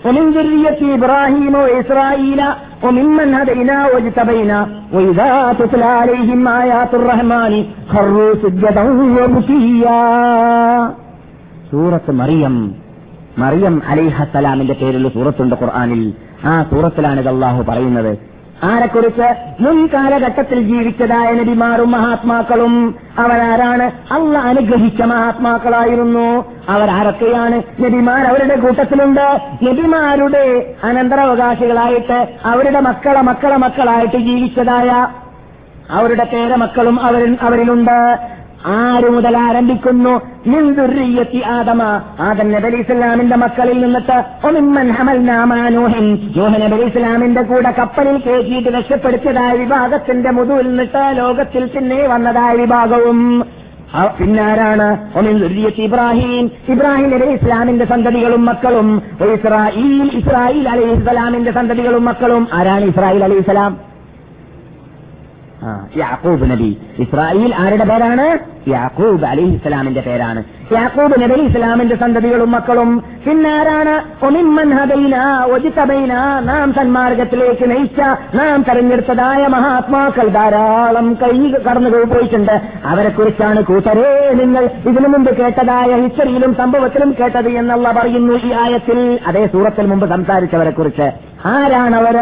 ومن ذرية إبراهيم وإسرائيل وممن هدينا واجتبينا وإذا تتلى عليهم آيات الرحمن خروا سجدا وبكيا സൂറത്ത് മറിയം മറിയം അലിഹസലാമിന്റെ പേരിൽ സൂറത്തുണ്ട് ഖുർആാനിൽ. ആ സൂറത്തിലാണ് ഇതല്ലാഹു പറയുന്നത്. ആരെക്കുറിച്ച് മുൻകാലഘട്ടത്തിൽ ജീവിച്ചതായ നബിമാരും മഹാത്മാക്കളും അവരാരാണ്? അള്ള അനുഗ്രഹിച്ച മഹാത്മാക്കളായിരുന്നു. അവരാരൊക്കെയാണ്? നബിമാർ അവരുടെ കൂട്ടത്തിലുണ്ട്. നബിമാരുടെ അനന്തരാവകാശികളായിട്ട് അവരുടെ മക്കളെ മക്കളെ മക്കളായിട്ട് ജീവിച്ചതായ അവരുടെ പേരമക്കളും അവരിൽ അവരിലുണ്ട്. ആര് മുതൽ ആരംഭിക്കുന്നു? മിന്ദുറിയത്തി ആദമ. ആദം നബലി ഇസ്ലാമിന്റെ മക്കളിൽ നിന്നിട്ട് ഒമിമ്മൻ ഹമൽ നാമാനൂഹിൻ യോഹ നബലി ഇസ്ലാമിന്റെ കൂടെ കപ്പലിൽ കയറ്റിയിട്ട് രക്ഷപ്പെടുത്തിയതായ വിഭാഗത്തിന്റെ മുതുവിൽ നിന്നിട്ട് ലോകത്തിൽ പിന്നെ വന്നതായ വിഭാഗവും. പിന്നാരാണ് ഇബ്രാഹിം. ഇബ്രാഹിം നബി ഇസ്ലാമിന്റെ സന്തതികളും മക്കളും. ഇസ്രായീൽ ഇസ്രായേൽ അലൈഹി ഇസ്ലാമിന്റെ സന്തതികളും മക്കളും. ആരാണ് ഇസ്രായേൽ അലൈഹി ഇസ്ലാം യാക്കൂബ് നബി. ഇസ്രായേൽ ആരുടെ പേരാണ്? യാക്കൂബ് അലി ഇസ്ലാമിന്റെ പേരാണ്. യാക്കൂബ് നബി അലൈഹി ഇസ്ലാമിന്റെ സന്തതികളും മക്കളും. പിന്നാരാണ്? ഒജിതബൈന. നാം സന്മാർഗത്തിലേക്ക് നയിച്ച നാം തെരഞ്ഞെടുത്തതായ മഹാത്മാക്കൾ ധാരാളം കഴിഞ്ഞ് കടന്നു പോയിട്ടുണ്ട്. അവരെ കുറിച്ചാണ് കൂട്ടരേ നിങ്ങൾ ഇതിനു മുമ്പ് കേട്ടതായ ഹിസ്റ്ററിയിലും സംഭവത്തിലും കേട്ടത് എന്നുള്ള പറയുന്നു ഈ ആയത്തിൽ. അതേ സൂറത്തിൽ മുമ്പ് സംസാരിച്ചവരെ കുറിച്ച് ആരാണവർ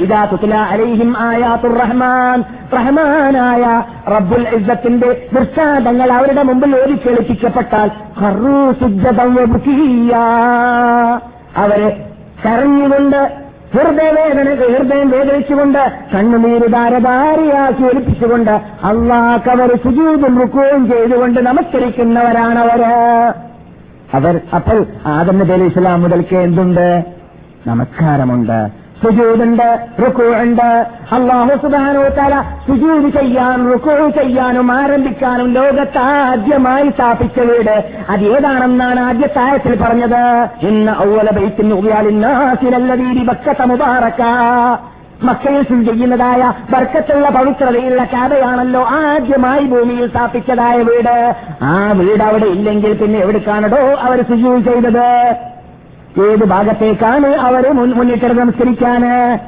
ഇദാ അലൈഹിം ആയാത്തുർ റഹ്മാൻ. റഹ്മാനായ റബ്ബുൽ ഇസ്സത്തിന്റെ ദൃഷ്ടാന്തങ്ങൾ അവരുടെ മുമ്പിൽ ഓടി കേളിപ്പിക്കപ്പെട്ടാൽ അവരെ കരഞ്ഞുകൊണ്ട് ഹൃദയവേദന ഹൃദയം വേദനിച്ചുകൊണ്ട് കണ്ണുനീര് ധാരധാരിയാക്കി ഒലിപ്പിച്ചുകൊണ്ട് അള്ളാഹ്ക്കവർ സുജൂതും റുക്കവും ചെയ്തുകൊണ്ട് നമസ്കരിക്കുന്നവരാണവര്. അവർ അപ്പോൾ ആദം നബി ഇസ്ലാം മുതൽക്ക് എന്തുണ്ട്? നമസ്കാരമുണ്ട്. സുജൂദുണ്ട് റുക്കുണ്ട് അള്ളാഹു സുബാനോ തല സുജൂത് ചെയ്യാൻ റുക്കു ചെയ്യാനും ആരംഭിക്കാനും ലോകത്ത് ആദ്യമായി സ്ഥാപിച്ച വീട്. അത് ഏതാണെന്നാണ് ആദ്യ താരത്തിൽ പറഞ്ഞത്? ഇന്ന് ഔവല ബൈത്തിന് ഉപയാലിന്നാസിലല്ലതീരി ബക്കത്ത മുബാറക്ക. മക്കയിൽ സ്ഥിതി ചെയ്യുന്നതായ ബർക്കത്തുള്ള പവിത്രതയുള്ള കഥയാണല്ലോ ആദ്യമായി ഭൂമിയിൽ സ്ഥാപിച്ചതായ വീട്. ആ വീട് അവിടെ ഇല്ലെങ്കിൽ പിന്നെ എവിടേക്കാണടോ അവർ സുജൂ ചെയ്തത്? ഏത് ഭാഗത്തേക്കാണ് മുൻ- മുന്നിട്ട് നമസ്കരിക്കാന്?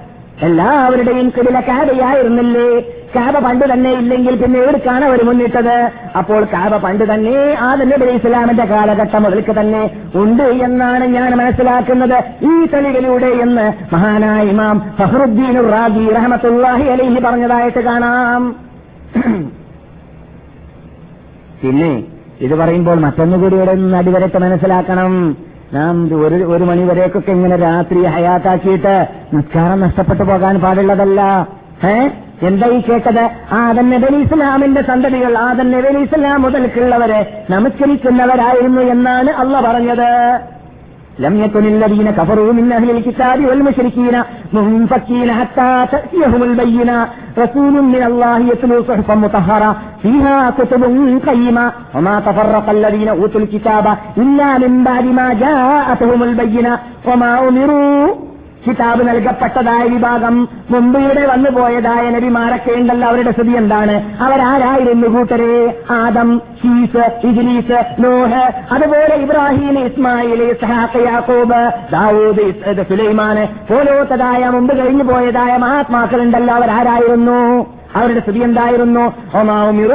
എല്ലാവരുടെയും കിടില കാബയായിരുന്നില്ലേ കാബ പണ്ട് തന്നെ ഇല്ലെങ്കിൽ പിന്നെ എവിടേക്കാണ് അവർ മുന്നിട്ടത്? അപ്പോൾ കാബ പണ്ട് തന്നെ ആ നബി ഇസ്ലാമിന്റെ കാലഘട്ടം മുതൽക്ക് തന്നെ ഉണ്ട് എന്നാണ് ഞാൻ മനസ്സിലാക്കുന്നത്. ഈ തെളിവിലൂടെ എന്ന് മഹാനായ ഇമാം ഫഹറുദ്ദീൻ റാജി റഹമത്തുല്ലാഹി അലൈഹി പറഞ്ഞതായിട്ട് കാണാം. പിന്നെ ഇത് പറയുമ്പോൾ മറ്റൊന്നുകൂടി ഇവിടെ നിന്ന് അടിവരട്ട് മനസ്സിലാക്കണം. നാം ഒരു ഒരു മണി വരെയൊക്കെ ഇങ്ങനെ രാത്രി ഹയാത്താക്കിയിട്ട് നിസ്കാരം നഷ്ടപ്പെട്ടു പോകാൻ പാടുള്ളതല്ല. ഏ എന്താ ഈ കേട്ടത്? ആദൻ നബലി ഇസ്ലാമിന്റെ സന്തതികൾ ആദൻ നബലി ഇസ്ലാം മുതൽക്കുള്ളവരെ നമസ്കരിക്കുന്നവരായിരുന്നു എന്നാണ് അള്ള പറഞ്ഞത്. لم يكن الذين كفروا من أهل الكتاب والمشركين منفكين حتى تأتيهم البينة. رسول من الله يتلو صحفا مطهرة فيها كتب قيمة. وما تفرق الذين أوتوا الكتاب إلا من بعد ما جاءتهم البينة. وما أمروا കിതാബ് നൽകപ്പെട്ടതായ വിഭാഗം മുമ്പിലൂടെ വന്നുപോയതായ നബിമാരൊക്കെ ഉണ്ടല്ലോ അവരുടെ സ്ഥിതി എന്താണ്? അവരാരായിരുന്നു കൂട്ടരെ? ആദം ഷീസ് ഇജ്ലീസ് നോഹ് അതുപോലെ ഇബ്രാഹിം ഇസ്മായിൽ ഇസ്ഹാഖ് യാക്കൂബ് ദാവൂദ് സുലൈമാന് പോലോത്തതായ മുമ്പ് കഴിഞ്ഞു പോയതായ മഹാത്മാക്കളുണ്ടല്ലോ അവരാരായിരുന്നു? അവരുടെ സ്ഥിതി എന്തായിരുന്നു? ഒമാവുമിറൂ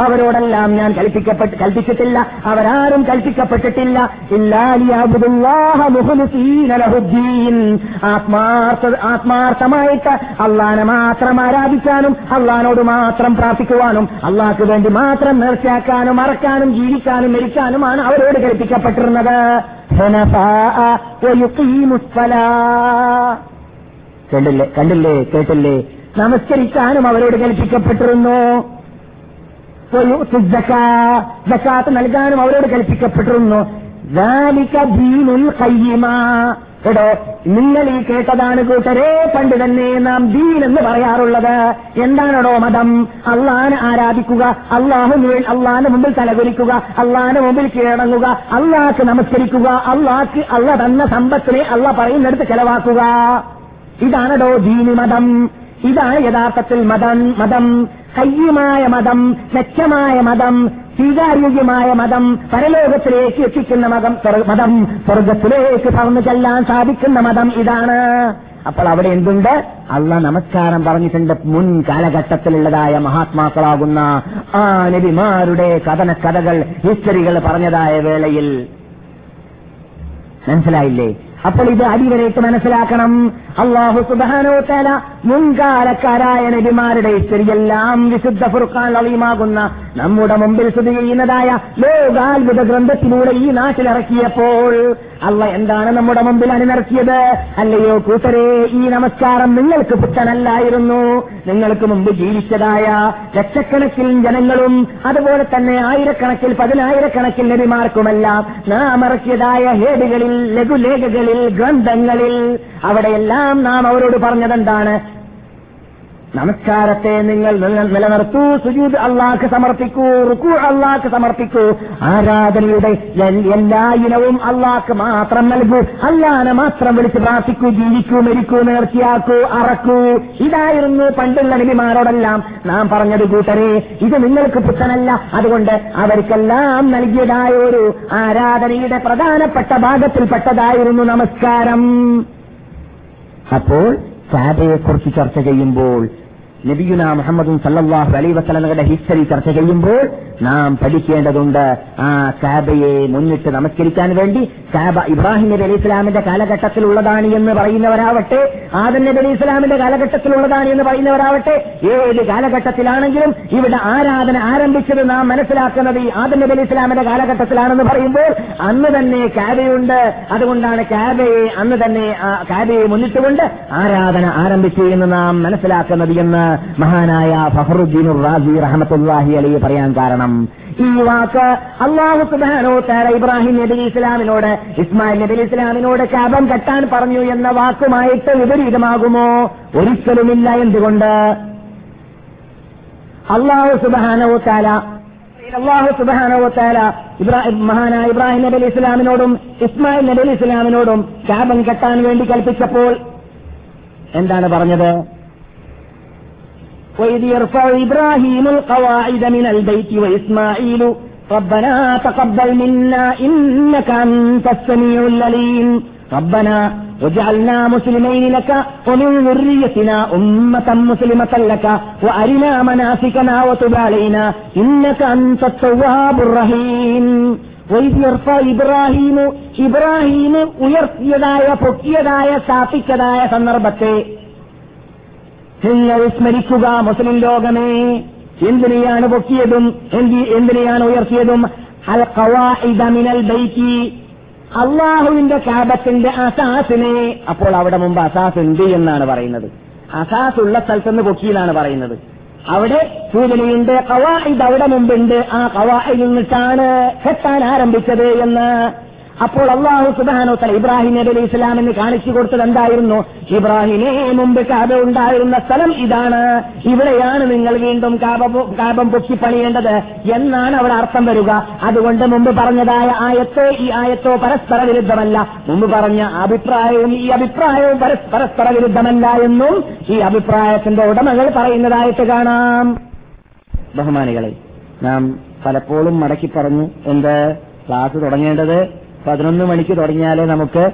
അവരോടെല്ലാം ഞാൻ കൽപ്പിക്കപ്പെട്ട് കൽപ്പിച്ചിട്ടില്ല. അവരാരും കൽപ്പിക്കപ്പെട്ടിട്ടില്ല. ആത്മാർത്ഥ ആത്മാർത്ഥമായിട്ട് അള്ളഹാനെ മാത്രം ആരാധിക്കാനും അള്ളഹാനോട് മാത്രം പ്രാർത്ഥിക്കുവാനും അള്ളാഹ്ക്ക് വേണ്ടി മാത്രം നേർച്ചയാക്കാനും മറക്കാനും ജീവിക്കാനും മരിക്കാനുമാണ് അവരോട് കൽപ്പിക്കപ്പെട്ടിരുന്നത്. കണ്ടില്ലേ? കണ്ടില്ലേ? കേട്ടില്ലേ? നമസ്കരിക്കാനും അവരോട് കൽപ്പിക്കപ്പെട്ടിരുന്നു. ജക്കാത്ത് നൽകാനും അവരോട് കൽപ്പിക്കപ്പെട്ടിരുന്നു. കേട്ടോ നിങ്ങൾ ഈ കേട്ടതാണ് കൂട്ടരെ പണ്ട് തന്നെ നാം ദീൻ എന്ന് പറയാറുള്ളത്. എന്താണടോ മതം? അള്ളാനെ ആരാധിക്കുക അള്ളാഹു അള്ളാന്റെ മുമ്പിൽ തലകുലിക്കുക അള്ളാന്റെ മുമ്പിൽ കീഴടങ്ങുക അള്ളാഹ്ക്ക് നമസ്കരിക്കുക അള്ളാഹ്ക്ക് അള്ള തന്ന സമ്പത്തിനെ അള്ള പറയുന്നിടത്ത് ചെലവാക്കുക. ഇതാണടോ ദീനി മതം. ഇതാണ് യഥാർത്ഥത്തിൽ മതം. മതം കയ്യുമായ മതം മെച്ചമായ മതം സ്വീകാര്യോഗ്യമായ മതം പരലോകത്തിലേക്ക് എത്തിക്കുന്ന മതം മതം സ്വർഗത്തിലേക്ക് പറന്നു ചെല്ലാൻ സാധിക്കുന്ന മതം ഇതാണ്. അപ്പോൾ അവിടെ എന്തുണ്ട്? അള്ള നമസ്കാരം പറഞ്ഞിട്ടുണ്ട്. മുൻ കാലഘട്ടത്തിലുള്ളതായ മഹാത്മാക്കളാകുന്ന ആ നബിമാരുടെ കഥന കഥകൾ ഹിസ്റ്ററികൾ പറഞ്ഞതായ വേളയിൽ. മനസ്സിലായില്ലേ? അപ്പോൾ ഇത് അടിവരേക്ക് മനസ്സിലാക്കണം. അള്ളാഹു സുബാനോ തല മുൻകാലക്കാരായ നബിമാരുടെ ഇസ്തിരിയെല്ലാം വിശുദ്ധ ഫുർഖാൻ അളിയുമാകുന്ന നമ്മുടെ മുമ്പിൽ സ്ഥിതി ചെയ്യുന്നതായ ലോകാത്ഭുത ഗ്രന്ഥത്തിലൂടെ ഈ നാട്ടിലിറക്കിയപ്പോൾ അള്ള എന്താണ് നമ്മുടെ മുമ്പിൽ അണിനിറക്കിയത് അല്ലയോ കൂട്ടരെ ഈ നമസ്കാരം നിങ്ങൾക്ക് പുത്തനല്ലായിരുന്നു. നിങ്ങൾക്ക് മുമ്പ് ജീവിച്ചതായ ലക്ഷക്കണക്കിൽ ജനങ്ങളും അതുപോലെ തന്നെ ആയിരക്കണക്കിൽ പതിനായിരക്കണക്കിൽ നബിമാർക്കുമെല്ലാം നാം ഇറക്കിയതായ ഹേടുകളിൽ ലഘുലേഖകളിൽ ഗ്രന്ഥങ്ങളിൽ അവിടെയെല്ലാം നാം അവരോട് പറഞ്ഞതെന്താണ്? നമസ്കാരത്തെ നിങ്ങൾ നിലനിർത്തൂ. സുജൂദ് അള്ളാഹ് സമർപ്പിക്കൂ. റുക്കു അള്ളാഹ് സമർപ്പിക്കൂ. ആരാധനയുടെ എല്ലാ ഇനവും അള്ളാഹ് മാത്രം നൽകൂ. അല്ലാനെ മാത്രം വിളിച്ച് പ്രാർത്ഥിക്കൂ ജീവിക്കൂ മരിക്കൂ നേർച്ചയാക്കൂ അറക്കൂ. ഇതായിരുന്നു പണ്ടുള്ള നബിമാരോടെല്ലാം നാം പറഞ്ഞത് കൂട്ടരെ. ഇത് നിങ്ങൾക്ക് പുത്തനല്ല അതുകൊണ്ട് അവർക്കെല്ലാം നൽകിയതായ ഒരു ആരാധനയുടെ പ്രധാനപ്പെട്ട ഭാഗത്തിൽപ്പെട്ടതായിരുന്നു നമസ്കാരം. അപ്പോൾ കാബയെക്കുറിച്ച് ചർച്ച ചെയ്യുമ്പോൾ നബിയുന മുഹമ്മദും സല്ലാഹു അലൈ വസ്ലങ്ങളുടെ ഹിസ്റ്ററി ചർച്ച ചെയ്യുമ്പോൾ നാം പഠിക്കേണ്ടതുണ്ട് ആ കാബയെ മുന്നിട്ട് നമസ്കരിക്കാൻ വേണ്ടി. കാബ ഇബ്രാഹിം നബി അലൈഹി ഇസ്ലാമിന്റെ കാലഘട്ടത്തിലുള്ളതാണ് എന്ന് പറയുന്നവരാവട്ടെ. ആദം നബി അലൈഹി ഇസ്ലാമിന്റെ കാലഘട്ടത്തിലുള്ളതാണ് എന്ന് പറയുന്നവരാവട്ടെ. ഏത് കാലഘട്ടത്തിലാണെങ്കിലും ഇവിടെ ആരാധന ആരംഭിച്ചത് നാം മനസ്സിലാക്കുന്നത് ഈ ആദം നബി അലൈഹി ഇസ്ലാമിന്റെ കാലഘട്ടത്തിലാണെന്ന് പറയുമ്പോൾ അന്ന് തന്നെ കാബയുണ്ട്. അതുകൊണ്ടാണ് കാബയെ അന്ന് തന്നെ കാബയെ മുന്നിട്ടുകൊണ്ട് ആരാധന ആരംഭിച്ചു എന്ന് നാം മനസ്സിലാക്കുന്നത് എന്ന് മഹാനായ ഫഹറുദ്ദീൻ റാസി റഹമത്തുല്ലാഹി അലി പറയാൻ കാരണം. ഈ വാക്ക് അള്ളാഹു സുബാനോ താര ഇബ്രാഹിം നബി ഇസ്ലാമിനോട് ഇസ്മായിൽ നബി ഇസ്ലാമിനോട് ശാപം കെട്ടാൻ പറഞ്ഞു എന്ന വാക്കുമായിട്ട് വിപരീതമാകുമോ? ഒരിക്കലുമില്ല എന്തുകൊണ്ട്? അള്ളാഹു സുബാനോ താര അള്ളാഹു സുബാനോ താല മഹാനായ ഇബ്രാഹിം നബി ഇസ്ലാമിനോടും ഇസ്മായിൽ നബി ഇസ്ലാമിനോടും ശാപം കെട്ടാൻ വേണ്ടി കൽപ്പിച്ചപ്പോൾ എന്താണ് പറഞ്ഞത്? وإذ يرفع إبراهيم القواعد من البيت وإسماعيل ربنا تقبل منا إنك أنت السميع العليم ربنا واجعلنا مسلمين لك ومن ذريتنا أمة مسلمة لك وأرنا مناسكنا وتب علينا إنك أنت التواب الرحيم ഇബ്രാഹിം ഇബ്രാഹിം ഉയർത്തിയതായ പൊക്കിയതായ സ്ഥാപിച്ചതായ സന്ദർഭത്തെ നിങ്ങൾ സ്മരിക്കുക മുസ്ലിം ലോകമേ. എന്തിനെയാണ് പൊക്കിയതും എന്തിനെയാണ് ഉയർത്തിയതും? അൽ മിനൽ ബൈക്കി അള്ളാഹുവിന്റെ കാബത്തിന്റെ അസാസിനെ. അപ്പോൾ അവിടെ മുമ്പ് അസാസ് ഉണ്ട് എന്നാണ് പറയുന്നത്. അസാസ് ഉള്ള സ്ഥലത്തുനിന്ന് പൊക്കിയെന്നാണ് പറയുന്നത്. അവിടെ സൂചനയുണ്ട് കവായിദ് അവിടെ മുമ്പുണ്ട് ആ കവായിൽ നിന്നിട്ടാണ് കെട്ടാൻ ആരംഭിച്ചത് എന്ന്. അപ്പോൾ അള്ളാഹു സുബാനോ തല ഇബ്രാഹിം നബി അലി ഇസ്ലാമിന് കാണിച്ചു കൊടുത്തത് എന്തായിരുന്നു? ഇബ്രാഹിമേ മുമ്പ് കാബ ഉണ്ടായിരുന്ന സ്ഥലം ഇതാണ്. ഇവിടെയാണ് നിങ്ങൾ വീണ്ടും കാപം പൊക്കി പണിയേണ്ടത് എന്നാണ് അവിടെ അർത്ഥം വരിക. അതുകൊണ്ട് മുമ്പ് പറഞ്ഞതായ ആയത്തോ ഈ ആയത്തോ പരസ്പര വിരുദ്ധമല്ല. മുമ്പ് പറഞ്ഞ അഭിപ്രായവും ഈ അഭിപ്രായവും പരസ്പര വിരുദ്ധമല്ല എന്നും ഈ അഭിപ്രായത്തിന്റെ ഉടമകൾ പറയുന്നതായിട്ട് കാണാം. ബഹുമാനികളെ നാം പലപ്പോഴും മടക്കി പറഞ്ഞു എന്ത് ക്ലാസ് തുടങ്ങേണ്ടത് പതിനൊന്ന് മണിക്ക് തുടങ്ങിയാലേ നമുക്ക്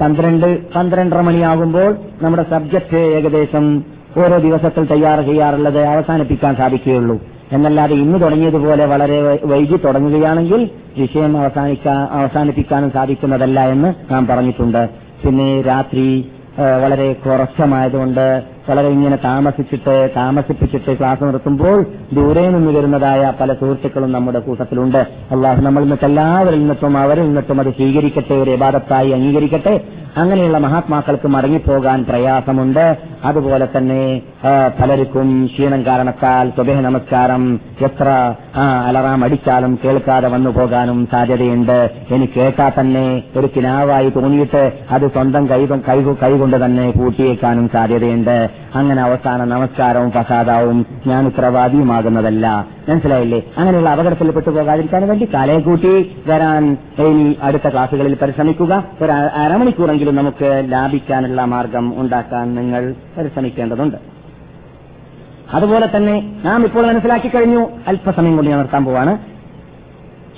പന്ത്രണ്ട് പന്ത്രണ്ടര മണിയാകുമ്പോൾ നമ്മുടെ സബ്ജക്ട് ഏകദേശം ഓരോ ദിവസത്തിൽ തയ്യാർ ചെയ്യാറുള്ളത് അവസാനിപ്പിക്കാൻ സാധിക്കുകയുള്ളൂ. എന്നല്ലാതെ ഇന്ന് തുടങ്ങിയതുപോലെ വളരെ വൈകി തുടങ്ങുകയാണെങ്കിൽ വിഷയം അവസാനിക്കാൻ അവസാനിപ്പിക്കാനും സാധിക്കുന്നതല്ല എന്ന് നാം പറഞ്ഞിട്ടുണ്ട്. പിന്നെ രാത്രി വളരെ കുറച്ചമായതുകൊണ്ട് വളരെ ഇങ്ങനെ താമസിച്ചിട്ട് താമസിപ്പിച്ചിട്ട് ക്ലാസ് നിർത്തുമ്പോൾ ദൂരെ നിന്ന് വരുന്നതായ പല സുഹൃത്തുക്കളും നമ്മുടെ കൂട്ടത്തിലുണ്ട്. അള്ളാഹു നമ്മൾ നിന്നിട്ട് എല്ലാവരിൽ നിന്നിട്ടും അവരിൽ നിന്നിട്ടും അത് സ്വീകരിക്കട്ടെ ഒരു യഥാർത്ഥത്തായി അംഗീകരിക്കട്ടെ. അങ്ങനെയുള്ള മഹാത്മാക്കൾക്ക് മടങ്ങിപ്പോകാൻ പ്രയാസമുണ്ട്. അതുപോലെ തന്നെ പലർക്കും ക്ഷീണം കാരണത്താൽ സുബഹ നമസ്കാരം എത്ര അലറാം അടിച്ചാലും കേൾക്കാതെ വന്നു പോകാനും സാധ്യതയുണ്ട്. ഇനി കേട്ടാ തന്നെ ഒരു കിനാവായി തോന്നിയിട്ട് അത് സ്വന്തം കൈ കൈകൊണ്ട് തന്നെ പൂട്ടിയേക്കാനും സാധ്യതയുണ്ട്. അങ്ങനെ അവസാന നമസ്കാരവും ഫസാദാവും ഞാൻ ഉത്തരവാദിയുമാകുന്നതല്ല. മനസ്സിലായില്ലേ? അങ്ങനെയുള്ള അപകടത്തിൽ പെട്ടുപോകാതിരിക്കാൻ വേണ്ടി കാലയെ കൂട്ടി വരാൻ ഇനി അടുത്ത ക്ലാസ്സുകളിൽ പരിശ്രമിക്കുക. ഒരു അരമണിക്കൂറെങ്കിലും നമുക്ക് ലാഭിക്കാനുള്ള മാർഗം ഉണ്ടാക്കാൻ നിങ്ങൾ പരിശ്രമിക്കേണ്ടതുണ്ട്. അതുപോലെ തന്നെ നാം ഇപ്പോൾ മനസ്സിലാക്കി കഴിഞ്ഞു. അല്പസമയം കൂടി ഞാൻ നിർത്താൻ പോവാണ്.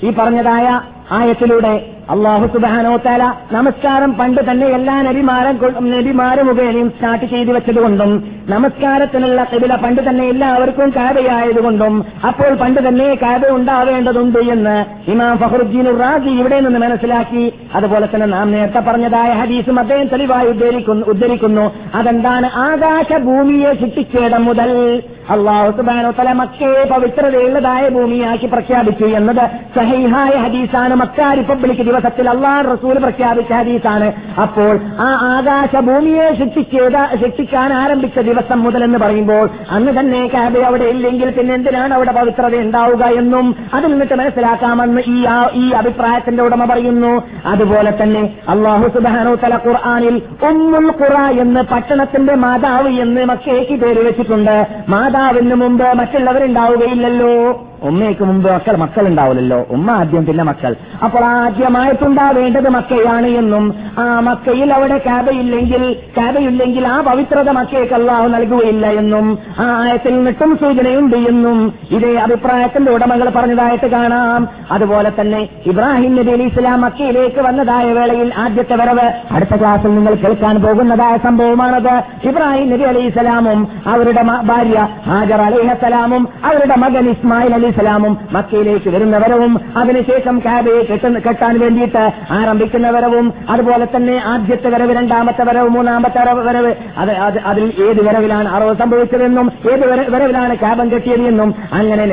ഈ പറഞ്ഞതായ ആയത്തിലൂടെ അള്ളാഹു സുബാനോത്താല നമസ്കാരം പണ്ട് തന്നെ എല്ലാ നബിമാരും നബിമാരും മുഖേനയും സ്റ്റാർട്ട് ചെയ്തു വെച്ചതുകൊണ്ടും നമസ്കാരത്തിനുള്ള കബില പണ്ട് തന്നെ എല്ലാവർക്കും കാബയായതുകൊണ്ടും അപ്പോൾ പണ്ട് തന്നെ കാബ ഉണ്ടാവേണ്ടതുണ്ട് എന്ന് ഇമാം ഫഹറുദ്ദീൻ റാജി ഇവിടെ നിന്ന് മനസ്സിലാക്കി. അതുപോലെ തന്നെ നാം നേരത്തെ പറഞ്ഞതായ ഹദീസും അദ്ദേഹം തെളിവായി ഉദ്ധരിക്കുന്നു ഉദ്ധരിക്കുന്നു. അതെന്താണ്? ആകാശ ഭൂമിയെ ചുറ്റിച്ചേടം മുതൽ അള്ളാഹു സുബാനോത്തല മക്കയെ പവിത്രതയുള്ളതായ ഭൂമിയാക്കി പ്രഖ്യാപിച്ചു എന്നത് സഹീഹായ ഹദീസാണ്. മക്ക റിപ്പബ്ലിക് ദിവസത്തിൽ അള്ളാഹ് റസൂൽ പ്രഖ്യാപിച്ച ഹദീസാണ്. അപ്പോൾ ആ ആകാശ ഭൂമിയെ സൃഷ്ടിച്ചേത ശിക്ഷിക്കാൻ ആരംഭിച്ച ദിവസം മുതൽ എന്ന് പറയുമ്പോൾ അന്ന് തന്നെ കാബ് അവിടെ ഇല്ലെങ്കിൽ പിന്നെ എന്തിനാണ് അവിടെ പവിത്രത ഉണ്ടാവുക എന്നും അതിൽ നിന്നിട്ട് മനസ്സിലാക്കാമെന്ന് ഈ ഈ അഭിപ്രായത്തിന്റെ ഉടമ പറയുന്നു. അതുപോലെ തന്നെ അള്ളാഹു സുബാനോ തല ഖുർആാനിൽ ഉമ്മുൽ ഖുറ എന്ന് പട്ടണത്തിന്റെ മാതാവ് എന്ന് മക്കേക്ക് പേര് വെച്ചിട്ടുണ്ട്. മാതാവിന് മുമ്പ് മറ്റുള്ളവരുണ്ടാവുകയില്ലല്ലോ. ഉമ്മയ്ക്ക് മുമ്പ് മക്കൾ മക്കൾ ഉണ്ടാവില്ലല്ലോ ഉമ്മ ആദ്യം പിന്നെ മക്കൾ. അപ്പോൾ ആദ്യമായിട്ടുണ്ടാവേണ്ടത് മക്കയാണ് എന്നും ആ മക്കയിൽ അവിടെ കാബയില്ലെങ്കിൽ കാബയില്ലെങ്കിൽ ആ പവിത്രത മക്കയ്ക്ക് അള്ളാഹു നൽകുകയില്ല എന്നും ആ ആയത്തിൽ നിട്ടും സൂചനയുണ്ട് എന്നും ഇതേ അഭിപ്രായത്തിന്റെ ഉടമകൾ പറഞ്ഞതായിട്ട് കാണാം. അതുപോലെ തന്നെ ഇബ്രാഹിം നബി അലി ഇസ്ലാം മക്കയിലേക്ക് വന്നതായ വേളയിൽ ആദ്യത്തെ വരവ് അടുത്ത ക്ലാസ്സിൽ നിങ്ങൾ കേൾക്കാൻ പോകുന്നതായ സംഭവമാണത്. ഇബ്രാഹിം നബി അലി ഇസ്ലാമും അവരുടെ ഭാര്യ ഹാജർ അലിഹസലാമും അവരുടെ മകൻ ഇസ്മായിൽ അലി ഇസ്ലാമും മക്കയിലേക്ക് വരുന്നവരവും അതിനുശേഷം കാബയെ കെട്ടുന്ന കെട്ടാൻ വേണ്ടിയിട്ട് ആരംഭിക്കുന്ന വരവും അതുപോലെ തന്നെ ആദ്യത്തെ വരവ് രണ്ടാമത്തെ വരവ് മൂന്നാമത്തെ വരവ് വരവ് അത് അത് അതിൽ ഏത് വരവിലാണ് അറവ് സംഭവിച്ചതെന്നും ഏത് വരവിലാണ് കാബം കെട്ടിയത് എന്നും അങ്ങനെ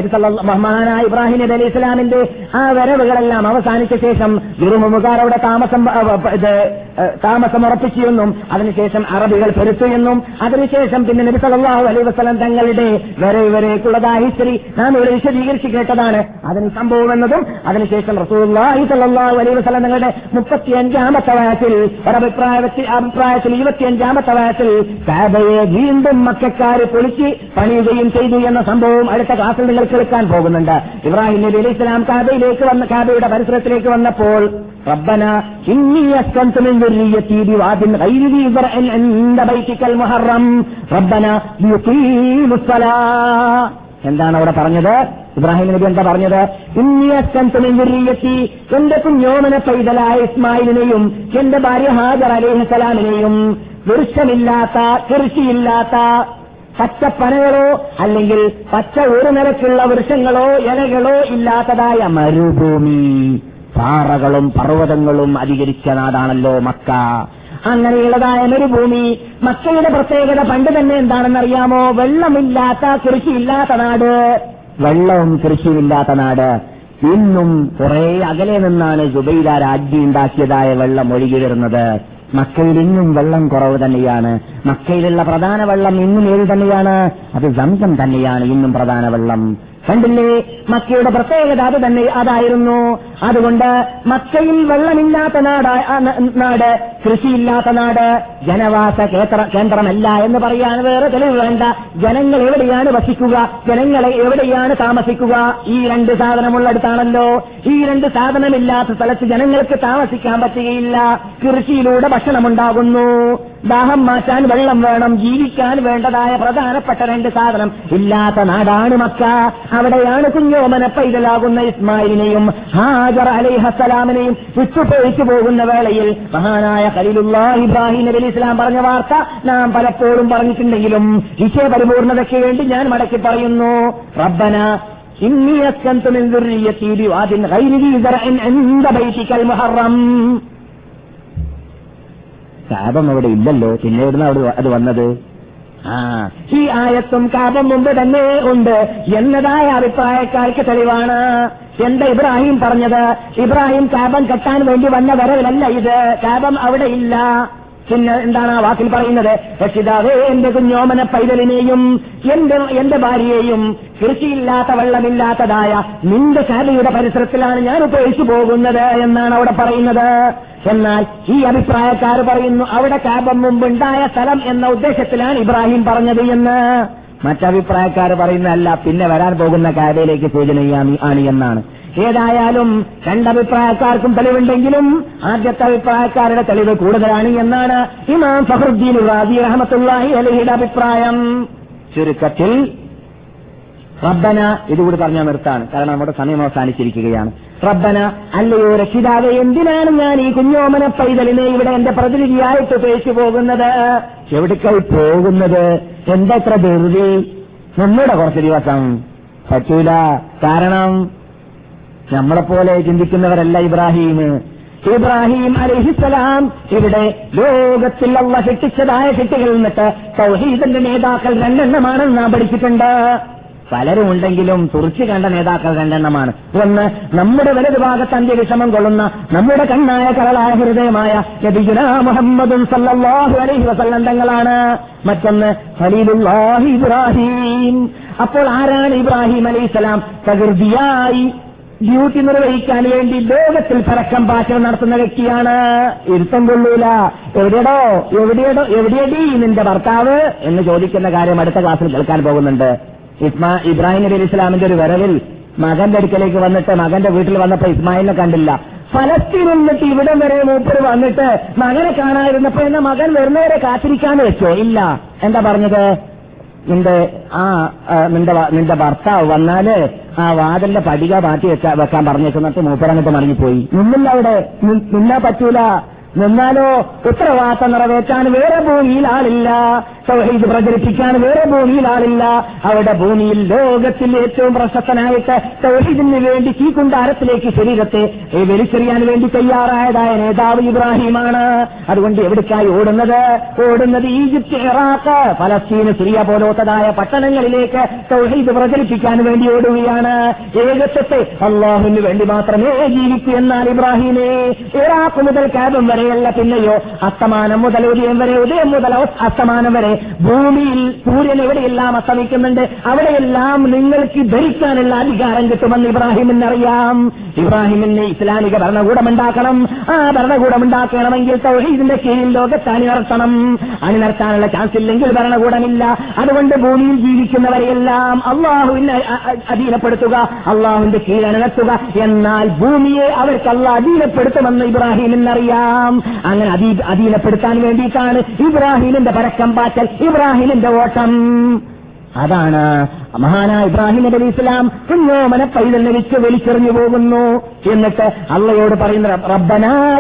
മഹാനായ ഇബ്രാഹിം നബി അലി ഇസ്ലാമിന്റെ ആ വരവുകളെല്ലാം അവസാനിച്ച ശേഷം ഗുരുമുഖാർ അവിടെ താമസം താമസം ഉറപ്പിച്ചു എന്നും അതിനുശേഷം അറബികൾ പെരുത്തു എന്നും അതിനുശേഷം പിന്നെ നബി സല്ലല്ലാഹു അലൈഹി വസല്ലം തങ്ങളുടെ വരവ് വരേക്കുള്ളതായി ഹിസ്റ്ററി നാം ഇവിടെ വിശദീകരിച്ച് കേട്ടതാണ്. അതിന് സംഭവം എന്നതും അതിനുശേഷം റസൂലുള്ളാഹി സല്ലല്ലാഹു അലൈഹി വസല്ലം തങ്ങളുടെ മുപ്പത്തിയഞ്ചാമത്തെ വയസ്സിൽ ഒരഭിപ്രായത്തിൽ അഭിപ്രായത്തിൽ ഇരുപത്തിയഞ്ചാമത്തെ വയസ്സിൽ കാബയെ വീണ്ടും മക്കാര് പൊളിച്ച് പണിയുകയും ചെയ്തു എന്ന സംഭവം അടുത്ത ക്ലാസ്സിൽ നിങ്ങൾ കേൾക്കാൻ പോകുന്നുണ്ട് ഇബ്രാഹിം നബി അലൈഹി ഇസ്ലാം കാബയിലേക്ക് വന്ന കാബയുടെ പരിസരത്തിലേക്ക് വന്നപ്പോൾ ربنا إني أسكنت من ذريتي بواد غير ذي زرع عند بيتك المحرم ربنا ليقيموا الصلاة എന്താണ് അവിടെ പറഞ്ഞത്? ഇബ്രാഹിം നബി എന്താ പറഞ്ഞത്? എന്റെ കുഞ്ഞോമന പൈതലായ ഇസ്മായിലിനെയും എന്റെ ഭാര്യ ഹാജർ അലേഹസലാമിനെയും വൃക്ഷമില്ലാത്ത കൃഷിയില്ലാത്ത പച്ചപ്പനകളോ അല്ലെങ്കിൽ പച്ച ഒരു നിരക്കുള്ള വൃക്ഷങ്ങളോ ഇലകളോ ഇല്ലാത്തതായ മരുഭൂമി. പാറകളും പർവതങ്ങളും അധികരിച്ച നാടാണല്ലോ മക്ക. അങ്ങനെയുള്ളതായ ഒരു ഭൂമി മക്കയുടെ പ്രത്യേകത പണ്ട് തന്നെ എന്താണെന്നറിയാമോ? വെള്ളമില്ലാത്ത കൃഷിയില്ലാത്ത നാട്. വെള്ളവും കൃഷിയില്ലാത്ത നാട്. ഇന്നും കുറെ അകലെ നിന്നാണ് ജുബൈല രാജ്യം ഉണ്ടാക്കിയതായ വെള്ളം ഒഴുകി വരുന്നത് മക്കയിൽ ഇന്നും വെള്ളം കുറവ് തന്നെയാണ്. മക്കയിലുള്ള പ്രധാന വെള്ളം ഇന്നും ഏത് തന്നെയാണ്? അത് സംസം തന്നെയാണ് ഇന്നും പ്രധാന വെള്ളം. കണ്ടില്ലേ? മക്കയുടെ പ്രത്യേകത അത് തന്നെ അതായിരുന്നു. അതുകൊണ്ട് മക്കയിൽ വെള്ളമില്ലാത്ത നാട് നാട് കൃഷിയില്ലാത്ത നാട് ജനവാസ കേന്ദ്ര കേന്ദ്രമല്ല എന്ന് പറയാൻ വേറെ തെളിവ് വേണ്ട. ജനങ്ങൾ എവിടെയാണ് വസിക്കുക? ജനങ്ങളെ എവിടെയാണ് താമസിക്കുക? ഈ രണ്ട് സാധനമുള്ളടുത്താണല്ലോ. ഈ രണ്ട് സാധനമില്ലാത്ത സ്ഥലത്ത് ജനങ്ങൾക്ക് താമസിക്കാൻ പറ്റുകയില്ല. കൃഷിയിലൂടെ ഭക്ഷണമുണ്ടാകുന്നു. ദാഹം മാറ്റാൻ വെള്ളം വേണം. ജീവിക്കാൻ വേണ്ടതായ പ്രധാനപ്പെട്ട രണ്ട് സാധനം ഇല്ലാത്ത നാടാണ് മക്ക. അവിടെയാണ് കുഞ്ഞോമന പൈതലാകുന്ന ഇസ്മായിലിനെയും ഹാജർ അലൈഹസലാമിനെയും വിട്ടുപോയിച്ചു പോകുന്ന വേളയിൽ മഹാനായ ഖലീലുള്ള ഇബ്രാഹിം നബി അലി ഇസ്ലാം പറഞ്ഞ വാർത്ത നാം പലപ്പോഴും പറഞ്ഞിട്ടുണ്ടെങ്കിലും വിഷയപരിപൂർണതയ്ക്ക് വേണ്ടി ഞാൻ മടക്കി പറയുന്നു റബ്ബന إني أسكنت من ذريتي بواد غير ذي زرع عند بيتك المحرم ശാപം അവിടെ ഇല്ലല്ലോ പിന്നെ എവിടുന്ന അവിടെ അത് വന്നത് ആ ഈ ആയത്തും കാപം മുമ്പ് തന്നെ ഉണ്ട് എന്നതായ അഭിപ്രായക്കാർക്ക് തെളിവാണ്. എന്താ ഇബ്രാഹിം പറഞ്ഞത്? ഇബ്രാഹിം കാപം കെട്ടാൻ വേണ്ടി വന്ന വരവിലല്ല ഇത്. കാപം അവിടെ ഇല്ല. പിന്നെ എന്താണ് ആ വാക്കിൽ പറയുന്നത്? രക്ഷിതാവേ എന്റെ കുഞ്ഞോമന പൈതലിനെയും എന്റെ എന്റെ ഭാര്യയെയും കൃഷിയില്ലാത്ത വെള്ളമില്ലാത്തതായ നിന്റെ ശാലയുടെ പരിസരത്തിലാണ് ഞാൻ ഉപയോഗിച്ചു പോകുന്നത് എന്നാണ് അവിടെ പറയുന്നത്. എന്നാൽ ഈ അഭിപ്രായക്കാർ പറയുന്നു അവിടെ കാപം മുമ്പുണ്ടായ സ്ഥലം എന്ന ഉദ്ദേശത്തിലാണ് ഇബ്രാഹിം പറഞ്ഞത് എന്ന്. മറ്റഭിപ്രായക്കാർ പറയുന്നതല്ല പിന്നെ വരാൻ പോകുന്ന കാര്യയിലേക്ക് സൂചന ആണ് എന്നാണ്. ഏതായാലും രണ്ടഭിപ്രായക്കാർക്കും തെളിവുണ്ടെങ്കിലും ആദ്യത്തെ അഭിപ്രായക്കാരുടെ തെളിവ് കൂടുതലാണ് എന്നാണ് ഇമാം ഫഹറുദ്ദീൻ റാദി റഹമത്തുള്ളാഹി അലഹിയുടെ അഭിപ്രായം. ചുരുക്കത്തിൽ റബ്ബന ഇതുകൂടി പറഞ്ഞാൽ നിർത്താണ് കാരണം നമ്മുടെ സമയം അവസാനിച്ചിരിക്കുകയാണ്. റബ്ബന അല്ലയോ രക്ഷിതാവെ എന്തിനാണ് ഞാൻ ഈ കുഞ്ഞോമന പൈതലിനെ ഇവിടെ എന്റെ പ്രതിനിധിയായിട്ട് പേശു പോകുന്നത്? എവിടേക്കായി പോകുന്നത്? എന്തത്ര ധൃതി? നമ്മുടെ കുറച്ച് ദിവസം പറ്റൂല. കാരണം നമ്മളെപ്പോലെ ചിന്തിക്കുന്നവരല്ല ഇബ്രാഹിം. ഇബ്രാഹിം അലഹിസലാം ഇവിടെ ലോകത്തിൽ അള്ള ശിക്ഷിച്ചതായ ശിട്ടികളിൽ നിന്നിട്ട് സൗഹീദന്റെ നേതാക്കൾ രണ്ടെണ്ണമാണെന്ന് നാം പഠിച്ചിട്ടുണ്ട്. പലരും ഉണ്ടെങ്കിലും തുറച്ചു കണ്ട നേതാക്കൾ രണ്ടെണ്ണമാണ്. ഒന്ന് നമ്മുടെ വലത് ഭാഗത്ത് അന്ത്യവിഷമം കൊള്ളുന്ന നമ്മുടെ കണ്ണായ കരളായ ഹൃദയമായ നബിജുന മുഹമ്മദും അലൈഹി വസല്ലം തങ്ങളാണ്. മറ്റൊന്ന് ഇബ്രാഹിം. അപ്പോൾ ആരാണ് ഇബ്രാഹിം അലൈഹിസ്സലാം? പ്രകൃതിയായി ഡ്യൂട്ടി നിർവഹിക്കാൻ വേണ്ടി ലോകത്തിൽ പരക്കം പാറ്റൽ നടത്തുന്ന വ്യക്തിയാണ്. ഇരുത്തം കൊള്ളൂല. എവിടെയടോ എവിടെയടോ എവിടെയടി നിന്റെ ഭർത്താവ് എന്ന് ചോദിക്കുന്ന കാര്യം അടുത്ത ക്ലാസ്സിൽ കേൾക്കാൻ പോകുന്നുണ്ട്. ഇസ്മാ ഇബ്രാഹിം നബി ഇസ്ലാമിന്റെ ഒരു വരവിൽ മകന്റെ അടുക്കലേക്ക് വന്നിട്ട് മകന്റെ വീട്ടിൽ വന്നപ്പോ ഇസ്മായിലിനെ കണ്ടില്ല. ഫലസ്തീൻ നിന്നിട്ട് ഇവിടെ വരെ മൂപ്പര് വന്നിട്ട് മകനെ കാണാതിരുന്നപ്പോ എന്ന മകൻ വരുന്നവരെ കാത്തിരിക്കാന്ന് വെച്ചോ? ഇല്ല. എന്താ പറഞ്ഞത്? നിന്റെ ആ നിന്റെ നിന്റെ ഭർത്താവ് വന്നാൽ ആ വാതിലിന്റെ പടിക മാറ്റി വെക്കാൻ പറഞ്ഞേക്കുന്നിട്ട് മൂപ്പരങ്ങിട്ട് മടങ്ങിപ്പോയി. നിന്നില്ല അവിടെ. നിന്നാ പറ്റൂല. നിന്നാലോ ഉത്തരവാദിത്തം നിറവേറ്റാൻ വേറെ ഭൂമിയിൽ ആളില്ല. സൗഹൃദ പ്രചരിപ്പിക്കാൻ വേറെ ഭൂമിയിൽ ആളില്ല. അവിടെ ഭൂമിയിൽ ലോകത്തിൽ ഏറ്റവും പ്രശസ്തനായിട്ട് സൗഹീദിന് വേണ്ടി ഈ കുണ്ടാരത്തിലേക്ക് ശരീരത്തെ വലിച്ചെറിയാൻ വേണ്ടി തയ്യാറായതായ നേതാവ് ഇബ്രാഹിമാണ്. അതുകൊണ്ട് എവിടേക്കായി ഓടുന്നത്? ഓടുന്നത് ഈജിപ്ത് ഇറാഖ് ഫലസ്തീന് സിറിയ പോലോത്തതായ പട്ടണങ്ങളിലേക്ക് സൗഹീദ് പ്രചരിപ്പിക്കാൻ വേണ്ടി ഓടുകയാണ്. ഏകത്വത്തെ അള്ളാഹുവിന് വേണ്ടി മാത്രമേ ജീവിക്കൂ എന്നാൽ ഇബ്രാഹിമേ ഇറാഖ് മുതൽ കാബം വരെയല്ല പിന്നെയോ അസ്തമാനം മുതൽ ഉദയം വരെ ഉദയം മുതൽ അസ്തമാനം വരെ. ഭൂമിയിൽ സൂര്യൻ എവിടെയെല്ലാം അസ്തമിക്കുന്നുണ്ട് അവിടെയെല്ലാം നിങ്ങൾക്ക് ധരിക്കാനുള്ള അധികാരം കിട്ടുമെന്ന് ഇബ്രാഹിമിൻ അറിയാം ഇബ്രാഹിമിന് ഇസ്ലാമിക ഭരണകൂടം ഉണ്ടാക്കണം ആ ഭരണകൂടം ഉണ്ടാക്കണമെങ്കിൽ തൗഹീദിന്റെ കീഴിൽ ലോകത്ത് അണിനിർത്തണം അണിനിർത്താനുള്ള ചാൻസ് ഇല്ലെങ്കിൽ ഭരണകൂടമില്ല. അതുകൊണ്ട് ഭൂമിയിൽ ജീവിക്കുന്നവരെയെല്ലാം അള്ളാഹുവിനെ അധീനപ്പെടുത്തുക അള്ളാഹുവിന്റെ കീഴിൽ അണിനിർത്തുക എന്നാൽ ഭൂമിയെ അവർക്ക് അള്ളാഹ് അധീനപ്പെടുത്തുമെന്ന് ഇബ്രാഹിമിനറിയാം. അങ്ങനെ അധീ- അധീനപ്പെടുത്താൻ വേണ്ടിയിട്ടാണ് ഇബ്രാഹിമിന്റെ പരക്കം പാറ്റൽ ഇബ്രാഹിമിന്റെ ഓട്ടം. അതാണ് മഹാന ഇബ്രാഹിം നബി ഇസ്ലാം കുഞ്ഞോമന പൈതൽ നിലച്ച് വലിച്ചെറിഞ്ഞു പോകുന്നു. എന്നിട്ട് അള്ളയോട് പറയുന്ന റബ്ബ് റബ്ബനാ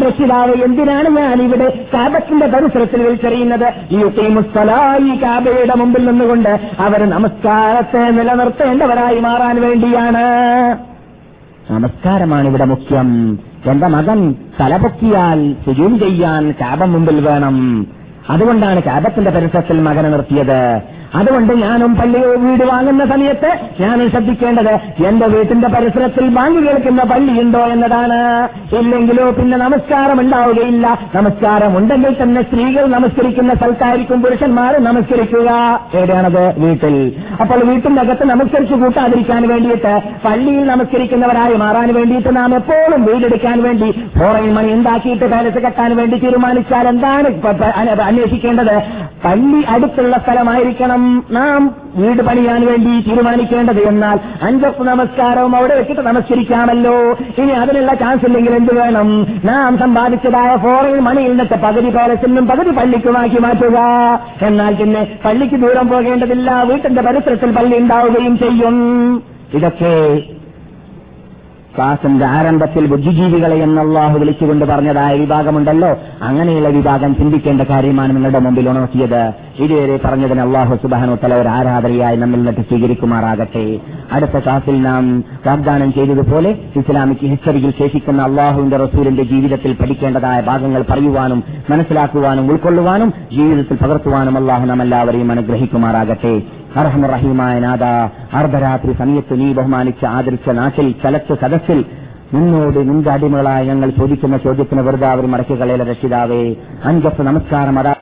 എന്തിനാണ് ഞാൻ ഇവിടെ കാബത്തിന്റെ പരിസരത്തിൽ വലിച്ചെറിയുന്നത്? ഈ ഈ കാബയുടെ മുമ്പിൽ നിന്നുകൊണ്ട് അവർ നമസ്കാരത്തെ നിലനിർത്തേണ്ടവരായി മാറാൻ വേണ്ടിയാണ്. നമസ്കാരമാണ് ഇവിടെ മുഖ്യം. എന്റെ മകൻ തലപൊക്കിയാൽ സുജൂം ചെയ്യാൻ കാബ മുമ്പിൽ വേണം. അതുകൊണ്ടാണ് കാബത്തിന്റെ പരിസരത്തിൽ മകനെ നിർത്തിയത്. അതുകൊണ്ട് ഞാനും പള്ളിയോ വീട് വാങ്ങുന്ന സമയത്ത് ഞാനും ശ്രദ്ധിക്കേണ്ടത് എന്റെ വീട്ടിന്റെ പരിസരത്തിൽ ബാങ്ക് കേൾക്കുന്ന പള്ളിയുണ്ടോ എന്നതാണ്. ഇല്ലെങ്കിലോ പിന്നെ നമസ്കാരം ഉണ്ടാവുകയില്ല നമസ്കാരം ഉണ്ടെങ്കിൽ തന്നെ സ്ത്രീകൾ നമസ്കരിക്കുന്ന സ്ഥലത്തായിരിക്കും പുരുഷന്മാർ നമസ്കരിക്കുക. എവിടെയാണത് വീട്ടിൽ. അപ്പോൾ വീട്ടിന്റെ അകത്ത് നമസ്കരിച്ചു കൂട്ടാതിരിക്കാൻ വേണ്ടിയിട്ട് പള്ളിയിൽ നമസ്കരിക്കുന്നവരായി മാറാൻ വേണ്ടിയിട്ട് നാം എപ്പോഴും വീടെടുക്കാൻ വേണ്ടി ഫോറൈൻ മണി ഉണ്ടാക്കിയിട്ട് പാലസ് കെട്ടാൻ വേണ്ടി തീരുമാനിച്ചാൽ എന്താണ് അന്വേഷിക്കേണ്ടത് പള്ളി അടുത്തുള്ള സ്ഥലമായിരിക്കണം. നാം വീട് പണിയാൻ വേണ്ടി തീരുമാനിക്കേണ്ടത് എന്നാൽ അഞ്ചൊപ്പ് നമസ്കാരവും അവിടെ വെച്ചിട്ട് നമസ്കരിക്കാമല്ലോ. ഇനി അതിനുള്ള ചാൻസ് ഇല്ലെങ്കിൽ എന്ത് വേണം? നാം സമ്പാദിച്ചതായ ഫോറിൻ മണിയിൽ നിന്നിട്ട് പകുതി പാലസിനും പകുതി പള്ളിക്കുമാക്കി മാറ്റുക. എന്നാൽ പിന്നെ പള്ളിക്ക് ദൂരം പോകേണ്ടതില്ല വീട്ടിന്റെ പരിസരത്തിൽ പള്ളി ഉണ്ടാവുകയും ചെയ്യും. ഇതൊക്കെ ക്ലാസിന്റെ ആരംഭത്തിൽ ബുദ്ധിജീവികളെ എന്ന് അള്ളാഹു വിളിച്ചുകൊണ്ട് പറഞ്ഞതായ വിഭാഗമുണ്ടല്ലോ. അങ്ങനെയുള്ള വിഭാഗം ചിന്തിക്കേണ്ട കാര്യമാണ് നിങ്ങളുടെ മുമ്പിൽ ഉണർത്തിയത്. ഇതുവരെ പറഞ്ഞതിന് അള്ളാഹു സുബാനോ തല ഒരു ആരാധനയായി നമ്മിൽ നിന്നിട്ട് സ്വീകരിക്കുമാറാകട്ടെ. അടുത്ത ക്ലാസിൽ നാം വാഗ്ദാനം ചെയ്തതുപോലെ ഇസ്ലാമിക് ഹിസ്റ്ററിയിൽ ശേഷിക്കുന്ന അള്ളാഹുവിന്റെ റസൂലിന്റെ ജീവിതത്തിൽ പഠിക്കേണ്ടതായ ഭാഗങ്ങൾ പറയുവാനും മനസ്സിലാക്കുവാനും ഉൾക്കൊള്ളുവാനും ജീവിതത്തിൽ പകർത്തുവാനും അള്ളാഹു നാം എല്ലാവരെയും അനുഗ്രഹിക്കുമാറാകട്ടെ. അർഹമുറഹീമായ നാഥ അർദ്ധരാത്രി സമയത്ത് നീ ബഹുമാനിച്ച് ആദരിച്ച നാട്ടിൽ ചലച്ച് സദസ്സിൽ നിന്നോട് നിന്റെ അടിമകളായ ഞങ്ങൾ ചോദിക്കുന്ന ചോദ്യത്തിന് വെറുതെ അവർ മടക്കി കളയല രക്ഷിതാവേ. അഞ്ചപ്പ് നമസ്കാരം അതാ